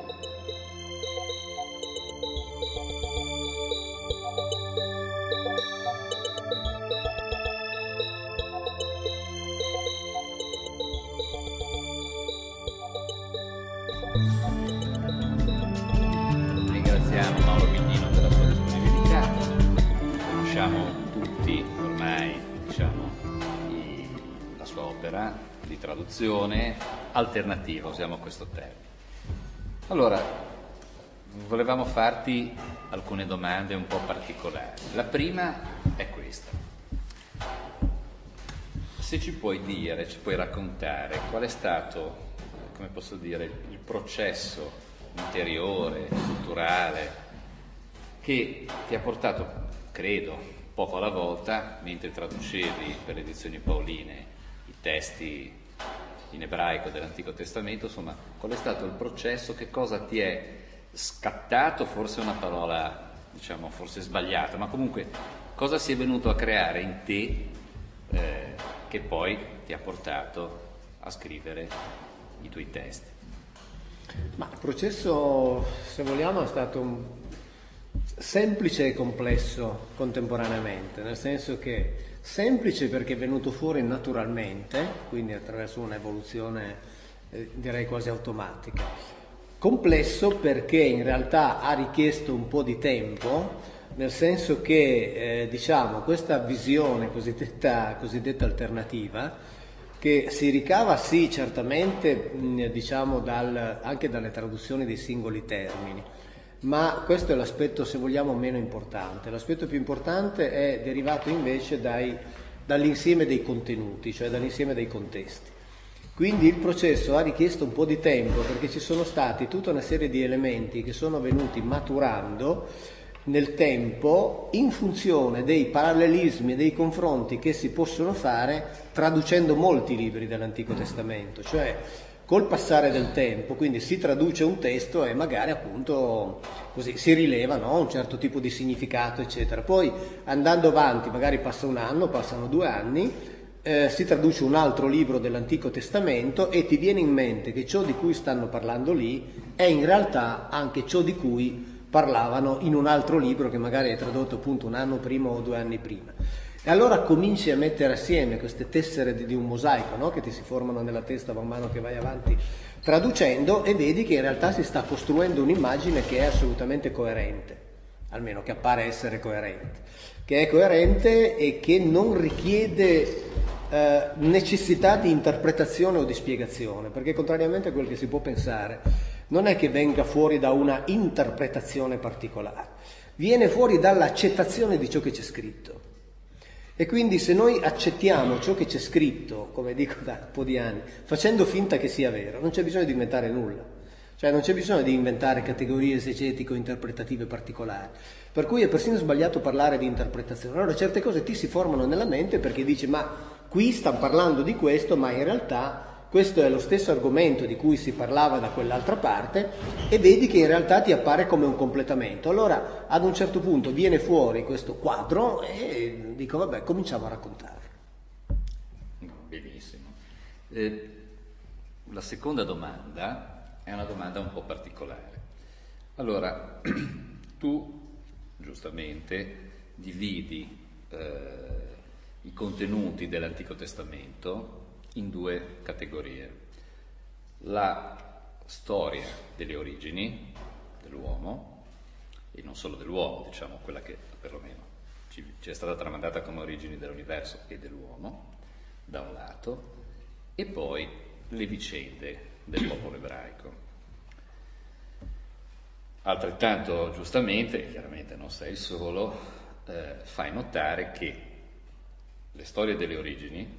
Alternativa, usiamo questo termine. Allora, volevamo farti alcune domande un po' particolari. La prima è questa. Se ci puoi dire, ci puoi raccontare qual è stato, come posso dire, il processo interiore, culturale, che ti ha portato, credo, poco alla volta, mentre traducevi per le edizioni Paoline i testi in ebraico dell'Antico Testamento, insomma, qual è stato il processo, che cosa ti è scattato, forse è una parola, diciamo, forse sbagliata, ma comunque cosa si è venuto a creare in te eh, che poi ti ha portato a scrivere i tuoi testi. Ma il processo, se vogliamo, è stato semplice e complesso contemporaneamente, nel senso che semplice perché è venuto fuori naturalmente, quindi attraverso un'evoluzione eh, direi quasi automatica. Complesso perché in realtà ha richiesto un po' di tempo, nel senso che eh, diciamo questa visione cosiddetta, cosiddetta alternativa che si ricava sì certamente diciamo dal- anche dalle traduzioni dei singoli termini, ma questo è l'aspetto se vogliamo meno importante. L'aspetto più importante è derivato invece dai- dall'insieme dei contenuti, cioè dall'insieme dei contesti. Quindi il processo ha richiesto un po' di tempo perché ci sono stati tutta una serie di elementi che sono venuti maturando nel tempo in funzione dei parallelismi e dei confronti che si possono fare traducendo molti libri dell'Antico Testamento, cioè col passare del tempo, quindi si traduce un testo e magari appunto così si rileva no? un certo tipo di significato, eccetera. Poi andando avanti, magari passa un anno, passano due anni, eh, si traduce un altro libro dell'Antico Testamento e ti viene in mente che ciò di cui stanno parlando lì è in realtà anche ciò di cui parlavano in un altro libro che magari è tradotto appunto un anno prima o due anni prima. E allora cominci a mettere assieme queste tessere di, di un mosaico no? che ti si formano nella testa man mano che vai avanti traducendo e vedi che in realtà si sta costruendo un'immagine che è assolutamente coerente, almeno che appare essere coerente, che è coerente e che non richiede eh, necessità di interpretazione o di spiegazione, perché contrariamente a quel che si può pensare, non è che venga fuori da una interpretazione particolare, viene fuori dall'accettazione di ciò che c'è scritto. E quindi se noi accettiamo ciò che c'è scritto, come dico da un po' di anni, facendo finta che sia vero, non c'è bisogno di inventare nulla. Cioè non c'è bisogno di inventare categorie esegetico-interpretative particolari. Per cui è persino sbagliato parlare di interpretazione. Allora certe cose ti si formano nella mente perché dici ma qui stanno parlando di questo, ma in realtà questo è lo stesso argomento di cui si parlava da quell'altra parte e vedi che in realtà ti appare come un completamento. Allora ad un certo punto viene fuori questo quadro e dico vabbè cominciamo a raccontare. Benissimo. Eh, la seconda domanda è una domanda un po' particolare. Allora, tu giustamente dividi eh, i contenuti dell'Antico Testamento in due categorie. La storia delle origini dell'uomo, e non solo dell'uomo, diciamo quella che perlomeno ci, ci è stata tramandata come origini dell'universo e dell'uomo, da un lato, e poi le vicende del popolo ebraico. Altrettanto giustamente, chiaramente non sei il solo, eh, fai notare che le storie delle origini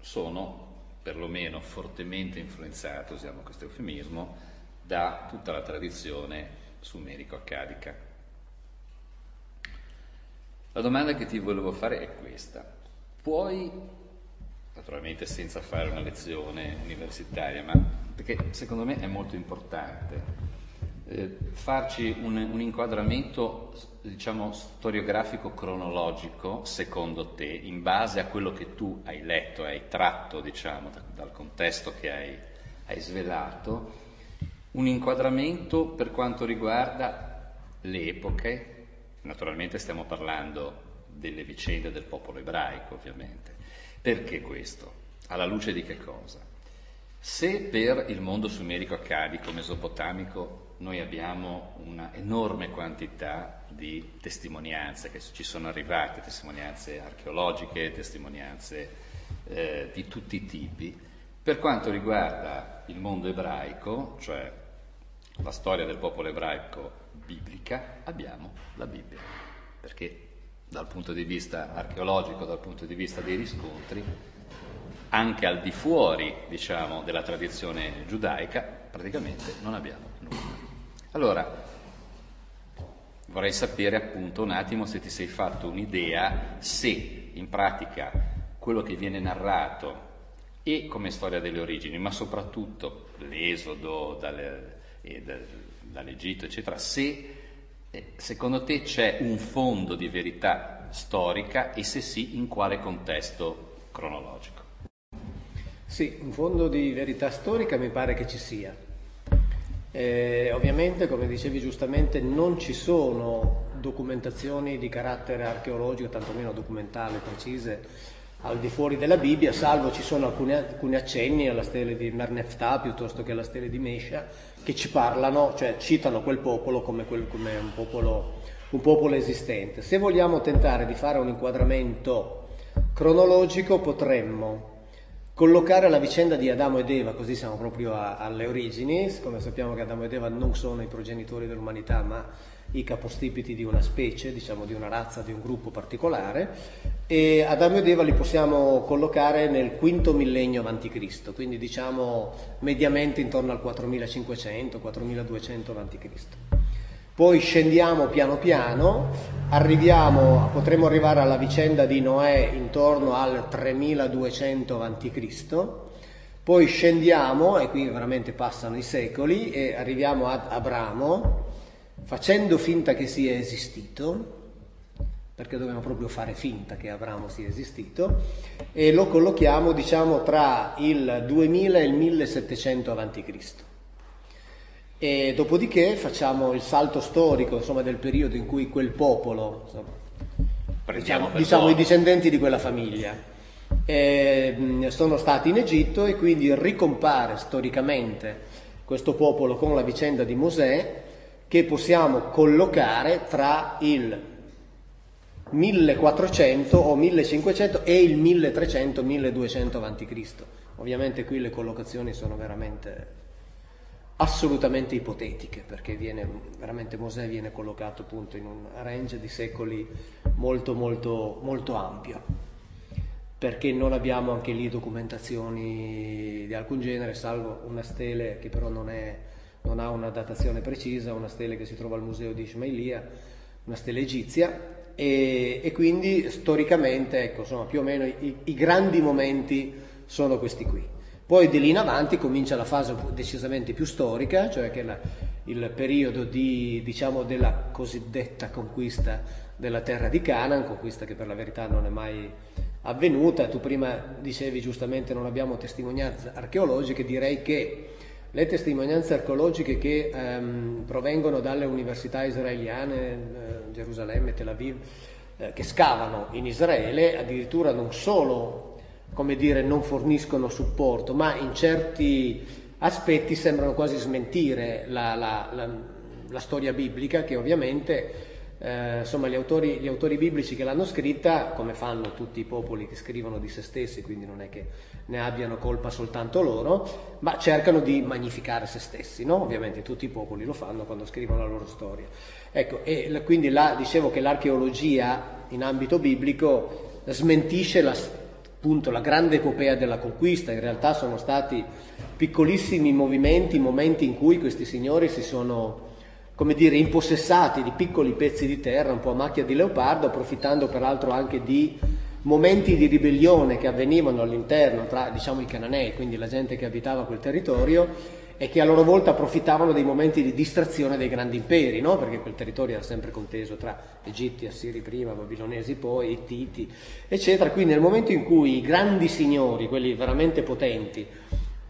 sono perlomeno fortemente influenzate, usiamo questo eufemismo, da tutta la tradizione sumerico-accadica. La domanda che ti volevo fare è questa. Puoi, naturalmente senza fare una lezione universitaria, ma perché secondo me è molto importante, eh, farci un, un, inquadramento, diciamo, storiografico cronologico, secondo te, in base a quello che tu hai letto, hai tratto, diciamo, da, dal contesto che hai, hai svelato, un inquadramento per quanto riguarda le epoche, naturalmente stiamo parlando delle vicende del popolo ebraico, ovviamente. Perché questo? Alla luce di che cosa? Se per il mondo sumerico accadico, mesopotamico, noi abbiamo una enorme quantità di testimonianze che ci sono arrivate, testimonianze archeologiche, testimonianze eh, di tutti i tipi. Per quanto riguarda il mondo ebraico, cioè la storia del popolo ebraico biblica, abbiamo la Bibbia, perché dal punto di vista archeologico, dal punto di vista dei riscontri, anche al di fuori, diciamo, della tradizione giudaica, praticamente non abbiamo nulla. Allora, vorrei sapere appunto un attimo se ti sei fatto un'idea se in pratica quello che viene narrato e come storia delle origini, ma soprattutto l'esodo dalle, da, dall'Egitto, eccetera, se eh, secondo te c'è un fondo di verità storica e se sì, in quale contesto cronologico? Sì, un fondo di verità storica mi pare che ci sia. Eh, ovviamente, come dicevi giustamente, non ci sono documentazioni di carattere archeologico, tantomeno documentale, precise al di fuori della Bibbia, salvo ci sono alcuni, alcuni accenni alla stele di Mernefta piuttosto che alla stele di Mesha, che ci parlano, cioè citano quel popolo come, quel, come un, popolo, un popolo esistente. Se vogliamo tentare di fare un inquadramento cronologico, potremmo collocare la vicenda di Adamo ed Eva, così siamo proprio a, alle origini, come sappiamo che Adamo ed Eva non sono i progenitori dell'umanità, ma i capostipiti di una specie, diciamo di una razza, di un gruppo particolare, e Adamo ed Eva li possiamo collocare nel quinto millennio a.C., quindi diciamo mediamente intorno al 4500-4200 a.C. Poi scendiamo piano piano, potremo arrivare alla vicenda di Noè intorno al 3200 a.C., poi scendiamo, e qui veramente passano i secoli, e arriviamo ad Abramo, facendo finta che sia esistito, perché dobbiamo proprio fare finta che Abramo sia esistito, e lo collochiamo diciamo tra il 2000 e il 1700 a.C. E dopodiché facciamo il salto storico insomma, del periodo in cui quel popolo, insomma, diciamo, diciamo i discendenti di quella famiglia, eh, sono stati in Egitto e quindi ricompare storicamente questo popolo con la vicenda di Mosè che possiamo collocare tra il 1400 o 1500 e il 1300-1200 a.C. Ovviamente qui le collocazioni sono veramente assolutamente ipotetiche, perché viene, veramente Mosè viene collocato appunto in un range di secoli molto molto molto ampio, perché non abbiamo anche lì documentazioni di alcun genere, salvo una stele che però non, è, non ha una datazione precisa, una stele che si trova al museo di Ismailia, una stele egizia, e, e quindi storicamente, ecco, insomma, più o meno i, i grandi momenti sono questi qui. Poi di lì in avanti comincia la fase decisamente più storica, cioè che la, il periodo di, diciamo, della cosiddetta conquista della terra di Canaan, conquista che per la verità non è mai avvenuta. Tu prima dicevi giustamente non abbiamo testimonianze archeologiche, direi che le testimonianze archeologiche che ehm, provengono dalle università israeliane, eh, Gerusalemme, Tel Aviv, eh, che scavano in Israele, addirittura non solo come dire, non forniscono supporto, ma in certi aspetti sembrano quasi smentire la, la, la, la storia biblica che ovviamente eh, insomma, gli autori, gli autori, biblici che l'hanno scritta, come fanno tutti i popoli che scrivono di se stessi, quindi non è che ne abbiano colpa soltanto loro, ma cercano di magnificare se stessi, no? Ovviamente tutti i popoli lo fanno quando scrivono la loro storia. Ecco, e quindi là, dicevo che l'archeologia in ambito biblico smentisce la, appunto, la grande epopea della conquista, in realtà sono stati piccolissimi movimenti, momenti in cui questi signori si sono come dire, impossessati di piccoli pezzi di terra, un po' a macchia di leopardo, approfittando peraltro anche di momenti di ribellione che avvenivano all'interno tra diciamo, i cananei, quindi la gente che abitava quel territorio, e che a loro volta approfittavano dei momenti di distrazione dei grandi imperi, no? perché quel territorio era sempre conteso tra Egitti, Assiri prima, Babilonesi poi, Ittiti, eccetera. Quindi nel momento in cui i grandi signori, quelli veramente potenti,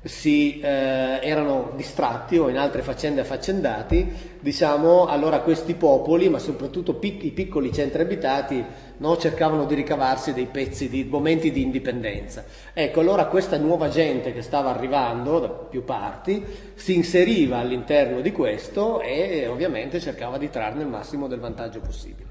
si, eh, erano distratti o in altre faccende affaccendati, diciamo, allora questi popoli, ma soprattutto pic- i piccoli centri abitati, no, cercavano di ricavarsi dei pezzi di momenti di indipendenza. Ecco, allora questa nuova gente che stava arrivando da più parti si inseriva all'interno di questo e ovviamente cercava di trarne il massimo del vantaggio possibile.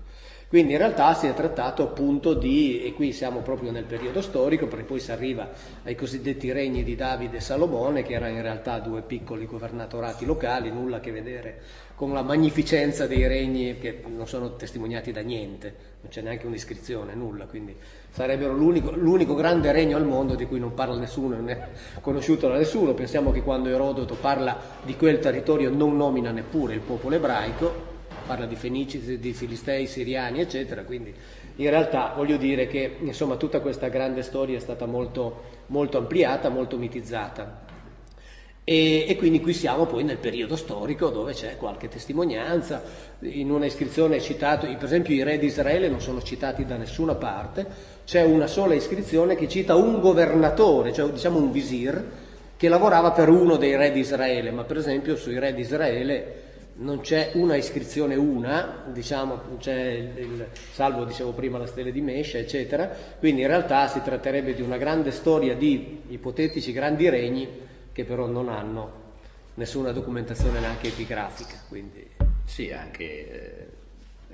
Quindi in realtà si è trattato appunto di, e qui siamo proprio nel periodo storico, perché poi si arriva ai cosiddetti regni di Davide e Salomone, che erano in realtà due piccoli governatorati locali, nulla a che vedere con la magnificenza dei regni che non sono testimoniati da niente, non c'è neanche un'iscrizione, nulla, quindi sarebbero l'unico, l'unico grande regno al mondo di cui non parla nessuno, non è conosciuto da nessuno. Pensiamo che quando Erodoto parla di quel territorio non nomina neppure il popolo ebraico, parla di Fenici, di Filistei, Siriani, eccetera, quindi in realtà voglio dire che insomma, tutta questa grande storia è stata molto, molto ampliata, molto mitizzata. E, e, quindi qui siamo poi nel periodo storico dove c'è qualche testimonianza, in una iscrizione è citato, per esempio i re di Israele non sono citati da nessuna parte, c'è una sola iscrizione che cita un governatore, cioè diciamo un visir, che lavorava per uno dei re di Israele, ma per esempio sui re di Israele non c'è una iscrizione una, diciamo, il, il, salvo dicevo prima la stella di Mescia, eccetera, quindi in realtà si tratterebbe di una grande storia di ipotetici grandi regni che però non hanno nessuna documentazione neanche epigrafica. Quindi... Sì, anche, eh,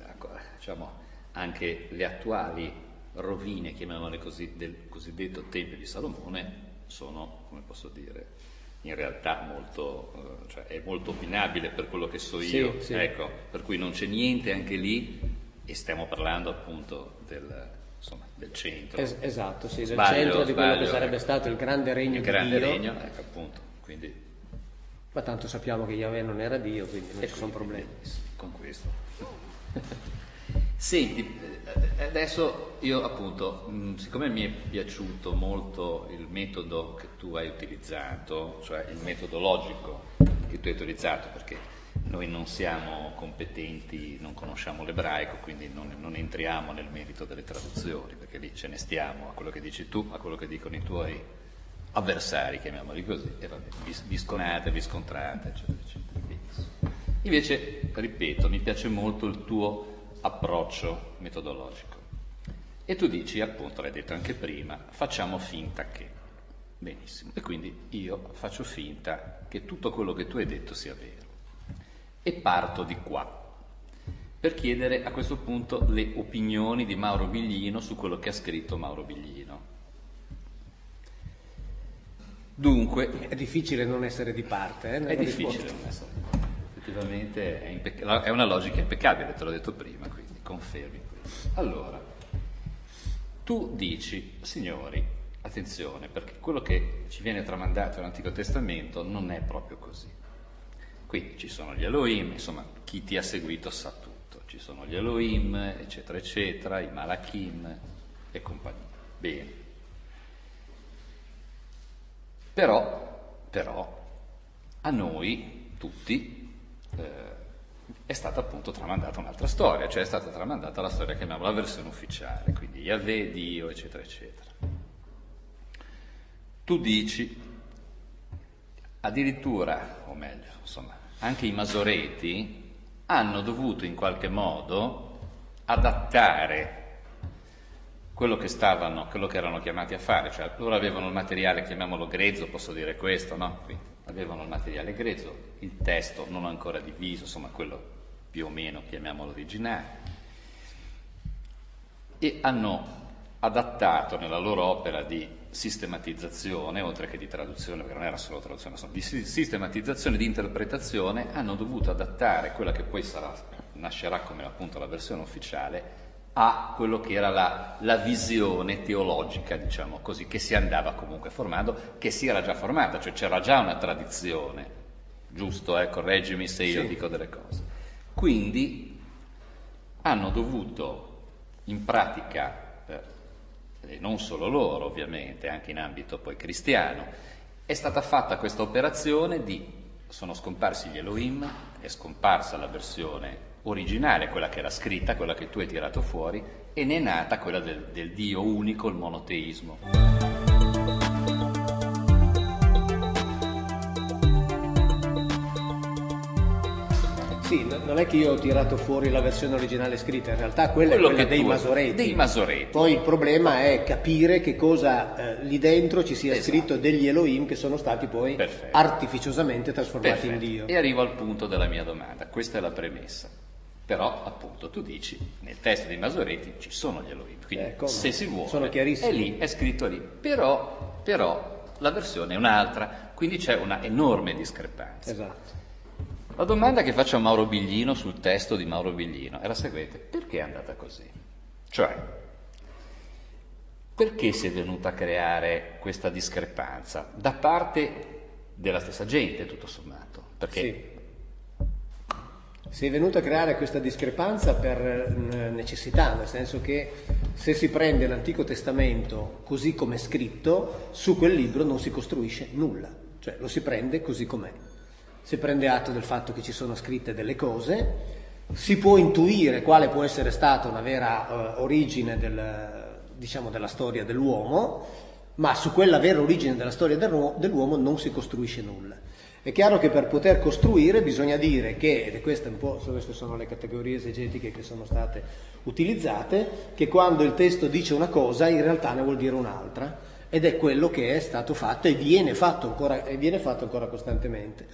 ecco, diciamo, anche le attuali rovine, chiamiamole così, del cosiddetto Tempio di Salomone sono, come posso dire, in realtà molto, eh, cioè è molto opinabile per quello che so io, sì, sì. Ecco, per cui non c'è niente anche lì e stiamo parlando appunto del, insomma, del centro. Es- esatto, sì, del sbaglio, centro di quello che sarebbe ecco, stato il grande regno il di grande Dio. regno, ecco appunto, quindi... Ma tanto sappiamo che Yahweh non era Dio, quindi non ci sono problemi. Con questo. Senti, eh, adesso io appunto, mm, siccome mi è piaciuto molto il metodo che tu hai utilizzato, cioè il metodo logico che tu hai utilizzato, perché noi non siamo competenti, non conosciamo l'ebraico, quindi non, non, entriamo nel merito delle traduzioni, perché lì ce ne stiamo a quello che dici tu, a quello che dicono i tuoi avversari, chiamiamoli così, e vabbè, vi, vi sconate, vi scontrate, eccetera, eccetera. Invece, ripeto, mi piace molto il tuo approccio metodologico. E tu dici, appunto, l'hai detto anche prima, facciamo finta che. Benissimo. E quindi io faccio finta che tutto quello che tu hai detto sia vero. E parto di qua, per chiedere a questo punto le opinioni di Mauro Biglino su quello che ha scritto Mauro Biglino. Dunque... È difficile non essere di parte. Eh, è difficile non essere di parte effettivamente è, impec- è, una logica impeccabile, te l'ho detto prima, quindi confermi. Allora, tu dici, signori, attenzione, perché quello che ci viene tramandato nell'Antico Testamento non è proprio così. Qui ci sono gli Elohim, insomma, chi ti ha seguito sa tutto, ci sono gli Elohim, eccetera, eccetera, i Malachim e compagnia. Bene. Però, però, a noi tutti eh, è stata appunto tramandata un'altra storia, cioè è stata tramandata la storia che chiamiamo la versione ufficiale, quindi Yahweh, Dio, eccetera, eccetera. Tu dici, addirittura, o meglio, insomma, anche i masoreti hanno dovuto in qualche modo adattare quello che stavano, quello che erano chiamati a fare, cioè loro avevano il materiale, chiamiamolo grezzo, posso dire questo, no? Quindi, avevano il materiale grezzo, il testo non ancora diviso, insomma quello più o meno chiamiamolo originale, e hanno adattato nella loro opera di sistematizzazione, oltre che di traduzione, perché non era solo traduzione, ma di sistematizzazione, di interpretazione, hanno dovuto adattare quella che poi sarà, nascerà come appunto la versione ufficiale a quello che era la, la, visione teologica, diciamo così, che si andava comunque formando, che si era già formata, cioè c'era già una tradizione, giusto? Eh? Correggimi se io sì. dico delle cose. Quindi hanno dovuto in pratica, eh, non solo loro ovviamente, anche in ambito poi cristiano, è stata fatta questa operazione di sono scomparsi gli Elohim, è scomparsa la versione originale, quella che era scritta, quella che tu hai tirato fuori, e ne è nata quella del, del Dio unico, il monoteismo. Sì, non è che io ho tirato fuori la versione originale scritta, in realtà quella Quello è quella dei masoretti. dei masoretti. Poi il problema è capire che cosa eh, lì dentro ci sia esatto. scritto degli Elohim che sono stati poi Perfetto. artificiosamente trasformati Perfetto. in Dio. E arrivo al punto della mia domanda, questa è la premessa. Però appunto tu dici, nel testo dei Masoretti ci sono gli Elohim, quindi eh, se si vuole è lì, è scritto lì. Però, però la versione è un'altra, quindi c'è una enorme discrepanza. Esatto. La domanda che faccio a Mauro Biglino sul testo di Mauro Biglino è la seguente, perché è andata così? Cioè, perché si è venuta a creare questa discrepanza da parte della stessa gente, tutto sommato? Perché sì. Si è venuta a creare questa discrepanza per necessità, nel senso che se si prende l'Antico Testamento così come è scritto, su quel libro non si costruisce nulla, cioè lo si prende così com'è si prende atto del fatto che ci sono scritte delle cose, si può intuire quale può essere stata una vera uh, origine del, diciamo, della storia dell'uomo, ma su quella vera origine della storia dell'uomo non si costruisce nulla. È chiaro che per poter costruire bisogna dire che, ed queste, queste sono le categorie esegetiche che sono state utilizzate, che quando il testo dice una cosa in realtà ne vuol dire un'altra ed è quello che è stato fatto e viene fatto ancora, viene fatto ancora costantemente.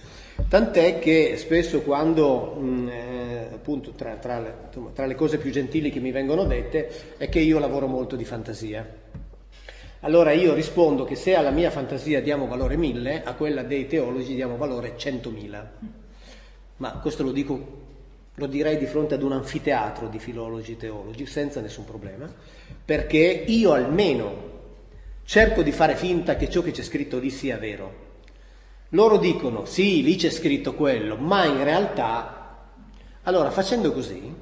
Tant'è che spesso quando, mh, mm, eh, appunto, tra, tra, le, tra le cose più gentili che mi vengono dette è che io lavoro molto di fantasia. Allora io rispondo che se alla mia fantasia diamo valore 1000, a quella dei teologi diamo valore 100.000. Ma questo lo dico, lo direi di fronte ad un anfiteatro di filologi e teologi, senza nessun problema, perché io almeno cerco di fare finta che ciò che c'è scritto lì sia vero. Loro dicono sì, lì c'è scritto quello, ma in realtà... Allora, facendo così,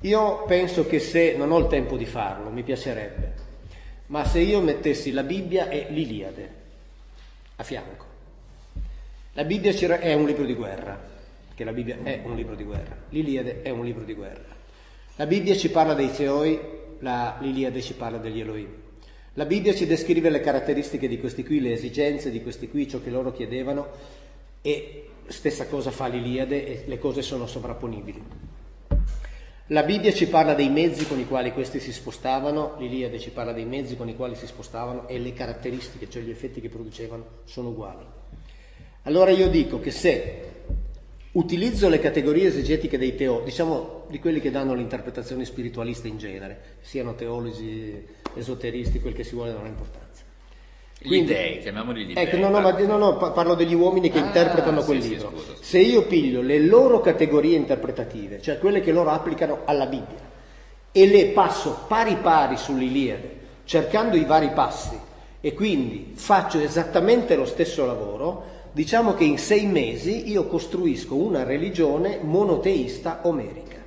io penso che se non ho il tempo di farlo, mi piacerebbe, ma se io mettessi la Bibbia e l'Iliade a fianco. La Bibbia è un libro di guerra, che la Bibbia è un libro di guerra, l'Iliade è un libro di guerra. La Bibbia ci parla dei Zeoi, l'Iliade ci parla degli Elohim. La Bibbia ci descrive le caratteristiche di questi qui, le esigenze di questi qui, ciò che loro chiedevano e stessa cosa fa l'Iliade e le cose sono sovrapponibili. La Bibbia ci parla dei mezzi con i quali questi si spostavano, l'Iliade ci parla dei mezzi con i quali si spostavano e le caratteristiche, cioè gli effetti che producevano, sono uguali. Allora io dico che se utilizzo le categorie esegetiche dei teologi, diciamo di quelli che danno l'interpretazione spiritualista in genere, siano teologi esoteristi, quel che si vuole, non ha importanza. Quindi, gli dei, chiamiamoli gli ecco, dei. No, no, ma, no, no, parlo degli uomini che ah, interpretano quel sì, libro. Sì, scusa, scusa. Se io piglio le loro categorie interpretative, cioè quelle che loro applicano alla Bibbia, e le passo pari pari sull'Iliade, cercando i vari passi, e quindi faccio esattamente lo stesso lavoro, diciamo che in sei mesi io costruisco una religione monoteista omerica.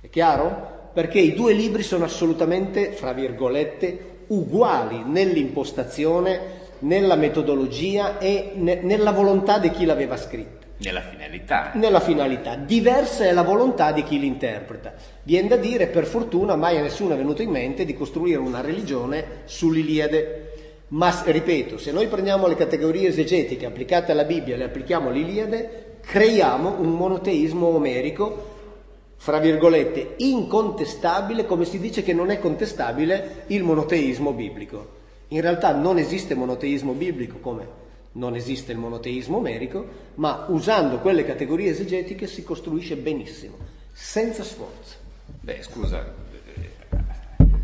È chiaro? perché i due libri sono assolutamente, fra virgolette, uguali nell'impostazione, nella metodologia e ne- nella volontà di chi l'aveva scritto. Nella finalità. Nella finalità. Diversa è la volontà di chi l'interpreta. Viene da dire, per fortuna, mai a nessuno è venuto in mente di costruire una religione sull'Iliade. Ma, ripeto, se noi prendiamo le categorie esegetiche applicate alla Bibbia e le applichiamo all'Iliade, creiamo un monoteismo omerico fra virgolette, incontestabile, come si dice che non è contestabile il monoteismo biblico. In realtà non esiste monoteismo biblico come non esiste il monoteismo omerico, ma usando quelle categorie esegetiche si costruisce benissimo, senza sforzo. Beh, scusa,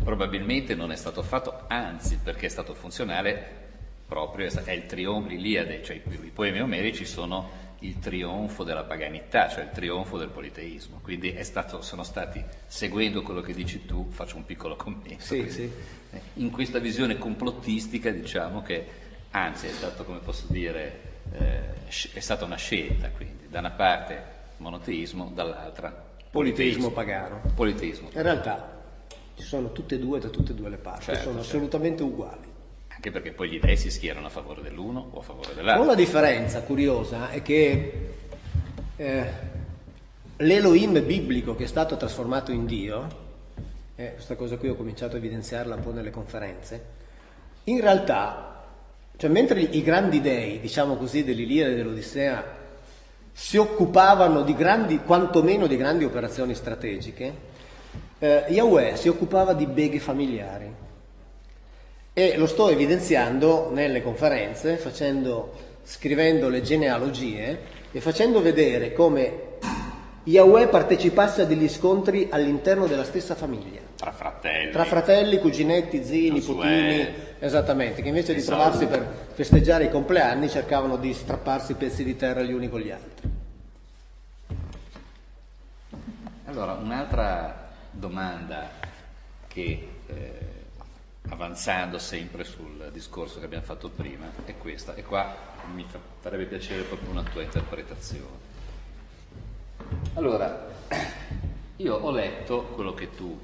probabilmente non è stato fatto, anzi perché è stato funzionale proprio, è il trionfo, l'Iliade, cioè i poemi omerici sono il trionfo della paganità, cioè il trionfo del politeismo. Quindi stato, sono stati, seguendo quello che dici tu, faccio un piccolo commento. Sì, quindi, sì. eh, In questa visione complottistica diciamo che anzi è stato, come posso dire, eh, è stata una scelta, quindi da una parte monoteismo, dall'altra Politeismo pagano. Politeismo. In realtà ci sono tutte e due da tutte e due le parti, Certo, sono certo. assolutamente uguali. Anche perché poi gli dei si schierano a favore dell'uno o a favore dell'altro. Una differenza curiosa è che eh, l'Elohim biblico che è stato trasformato in Dio, eh, questa cosa qui ho cominciato a evidenziarla un po' nelle conferenze, in realtà, cioè mentre i grandi dei, diciamo così, dell'Iliade e dell'Odissea si occupavano di grandi, quantomeno di grandi operazioni strategiche, eh, Yahweh si occupava di beghe familiari. E lo sto evidenziando nelle conferenze, facendo, scrivendo le genealogie e facendo vedere come Yahweh partecipasse a degli scontri all'interno della stessa famiglia. Tra fratelli. Tra fratelli, cuginetti, zii, nipotini, esattamente, che invece di Esau. trovarsi per festeggiare i compleanni cercavano di strapparsi pezzi di terra gli uni con gli altri. Allora, un'altra domanda che, eh, avanzando sempre sul discorso che abbiamo fatto prima, è questa, e qua mi fa- farebbe piacere proprio una tua interpretazione. Allora, io ho letto quello che tu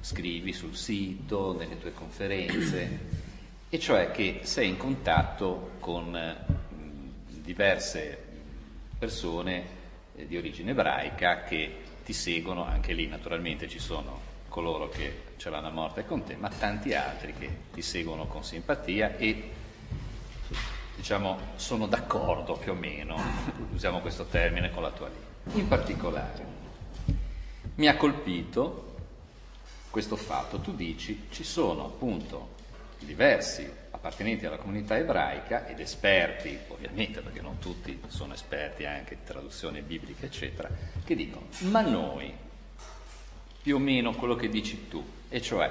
scrivi sul sito, nelle tue conferenze, e cioè che sei in contatto con eh, diverse persone eh, di origine ebraica che ti seguono, anche lì naturalmente ci sono coloro che ce l'hanno a morte con te, ma tanti altri che ti seguono con simpatia e diciamo sono d'accordo più o meno, usiamo questo termine con la tua linea. In particolare mi ha colpito questo fatto, tu dici ci sono appunto diversi appartenenti alla comunità ebraica ed esperti, ovviamente perché non tutti sono esperti anche di traduzione biblica eccetera, che dicono ma noi più o meno quello che dici tu, e cioè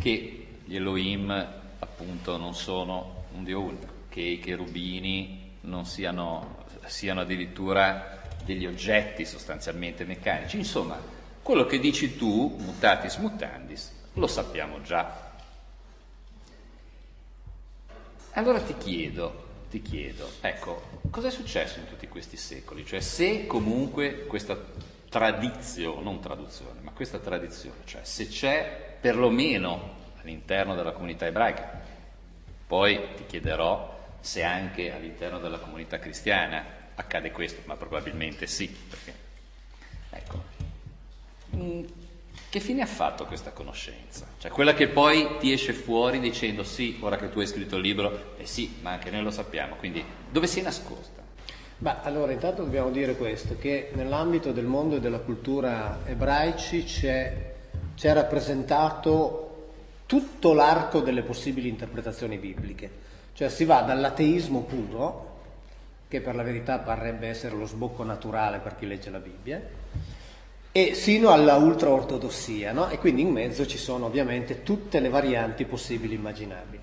che gli Elohim appunto non sono un Dio unico, che i cherubini non siano, siano addirittura degli oggetti sostanzialmente meccanici, insomma quello che dici tu, mutatis mutandis, lo sappiamo già. Allora ti chiedo, ti chiedo, ecco, cosa è successo in tutti questi secoli? Cioè se comunque questa tradizione, non traduzione, ma questa tradizione, cioè se c'è perlomeno all'interno della comunità ebraica, poi ti chiederò se anche all'interno della comunità cristiana accade questo, ma probabilmente sì, perché ecco, Mm, che fine ha fatto questa conoscenza? Cioè quella che poi ti esce fuori dicendo sì, ora che tu hai scritto il libro, eh sì, ma anche noi lo sappiamo, quindi dove si è nascosta? Beh, allora intanto dobbiamo dire questo, che nell'ambito del mondo e della cultura ebraici c'è, c'è rappresentato tutto l'arco delle possibili interpretazioni bibliche, cioè si va dall'ateismo puro, che per la verità parrebbe essere lo sbocco naturale per chi legge la Bibbia, e sino alla ultraortodossia, no? E quindi in mezzo ci sono ovviamente tutte le varianti possibili e immaginabili.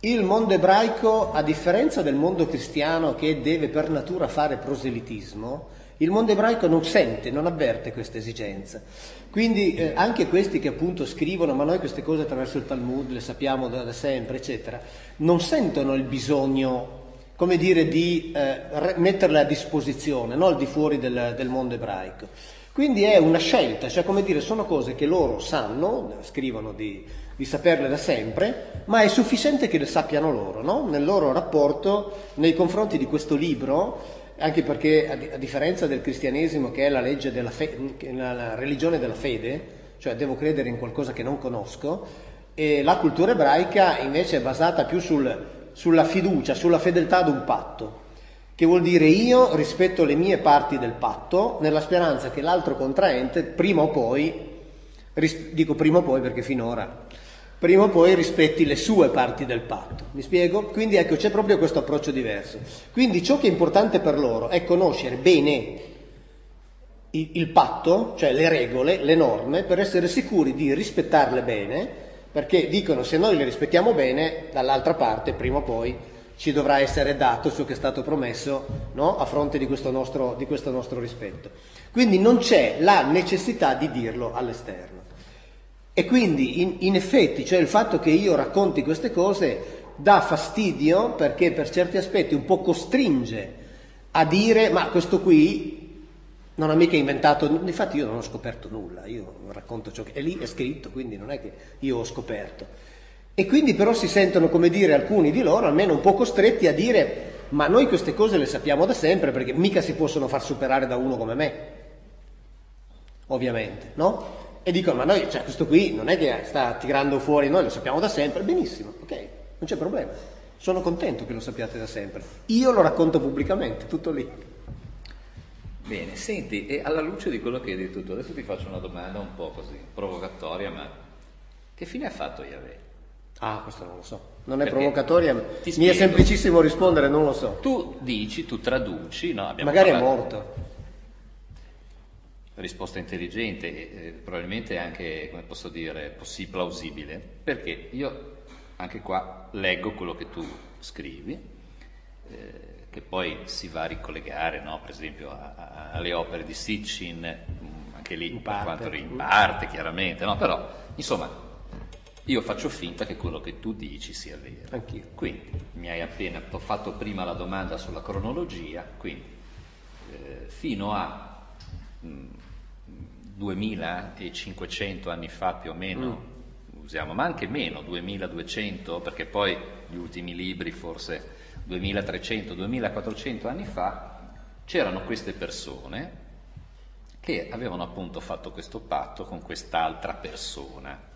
Il mondo ebraico, a differenza del mondo cristiano che deve per natura fare proselitismo, il mondo ebraico non sente, non avverte questa esigenza. Quindi eh, anche questi che appunto scrivono, ma noi queste cose attraverso il Talmud le sappiamo da, da sempre, eccetera, non sentono il bisogno, come dire, di eh, metterle a disposizione, no? al di fuori del, del mondo ebraico. Quindi è una scelta, cioè come dire, sono cose che loro sanno, scrivono di, di saperle da sempre, ma è sufficiente che le sappiano loro, no? nel loro rapporto nei confronti di questo libro, anche perché a, di- a differenza del cristianesimo che è la, legge della fe- la, la religione della fede, cioè devo credere in qualcosa che non conosco, e la cultura ebraica invece è basata più sul- sulla fiducia, sulla fedeltà ad un patto che vuol dire io rispetto le mie parti del patto nella speranza che l'altro contraente prima o poi, ris- dico prima o poi perché finora, prima o poi rispetti le sue parti del patto. Mi spiego? Quindi ecco c'è proprio questo approccio diverso. Quindi ciò che è importante per loro è conoscere bene il, il patto, cioè le regole, le norme, per essere sicuri di rispettarle bene, perché dicono se noi le rispettiamo bene, dall'altra parte prima o poi ci dovrà essere dato ciò che è stato promesso no? a fronte di questo, nostro, di questo nostro rispetto. Quindi non c'è la necessità di dirlo all'esterno. E quindi in, in, effetti, cioè il fatto che io racconti queste cose dà fastidio perché per certi aspetti un po' costringe a dire ma questo qui non ha mica inventato, infatti io non ho scoperto nulla, io racconto ciò che è lì, è scritto, quindi non è che io ho scoperto. E quindi però si sentono, come dire, alcuni di loro almeno un po' costretti a dire ma noi queste cose le sappiamo da sempre perché mica si possono far superare da uno come me, ovviamente, no? E dicono ma noi, cioè questo qui non è che sta tirando fuori, noi lo sappiamo da sempre, benissimo, ok, non c'è problema. Sono contento che lo sappiate da sempre. Io lo racconto pubblicamente, tutto lì. Bene, senti, e alla luce di quello che hai detto tu, adesso ti faccio una domanda un po' così, provocatoria, ma che fine ha fatto Yahweh? Ah, questo non lo so. Non è Perché provocatoria, mi è semplicissimo rispondere, non lo so. Tu dici, tu traduci, no? Magari parlato... è morto. Risposta intelligente, eh, probabilmente anche, come posso dire, possi- plausibile, perché io anche qua leggo quello che tu scrivi, eh, che poi si va a ricollegare, no? per esempio, a, a, alle opere di Sitchin, mm, anche lì in parte, quanto, in parte chiaramente, no? però insomma io faccio finta che quello che tu dici sia vero. Anch'io. Quindi mi hai appena fatto prima la domanda sulla cronologia, quindi eh, fino a mh, mm, 2500 anni fa più o meno, mm. usiamo, ma anche meno, 2200, perché poi gli ultimi libri forse 2300, 2400 anni fa, c'erano queste persone che avevano appunto fatto questo patto con quest'altra persona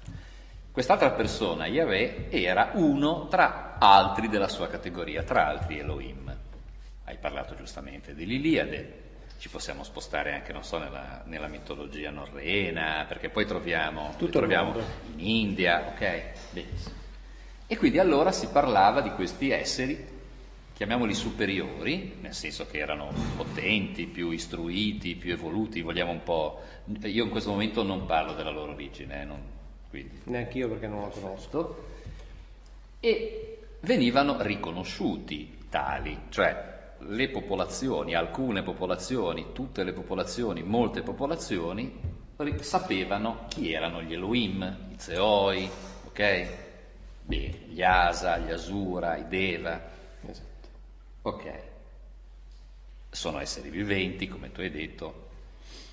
Quest'altra persona, Yahweh, era uno tra altri della sua categoria, tra altri Elohim. Hai parlato giustamente dell'Iliade, ci possiamo spostare anche, non so, nella, nella mitologia norrena, perché poi troviamo, troviamo in India, ok? Benissimo. E quindi allora si parlava di questi esseri, chiamiamoli superiori, nel senso che erano potenti, più istruiti, più evoluti, vogliamo un po'... Io in questo momento non parlo della loro origine, eh, non, quindi, Neanche io perché non lo conosco. E venivano riconosciuti tali, cioè le popolazioni, alcune popolazioni, tutte le popolazioni, molte popolazioni sapevano chi erano gli Elohim, i Zeoi, ok? Bene, gli Asa, gli Asura, i Deva. Esatto. Ok. Sono esseri viventi, come tu hai detto.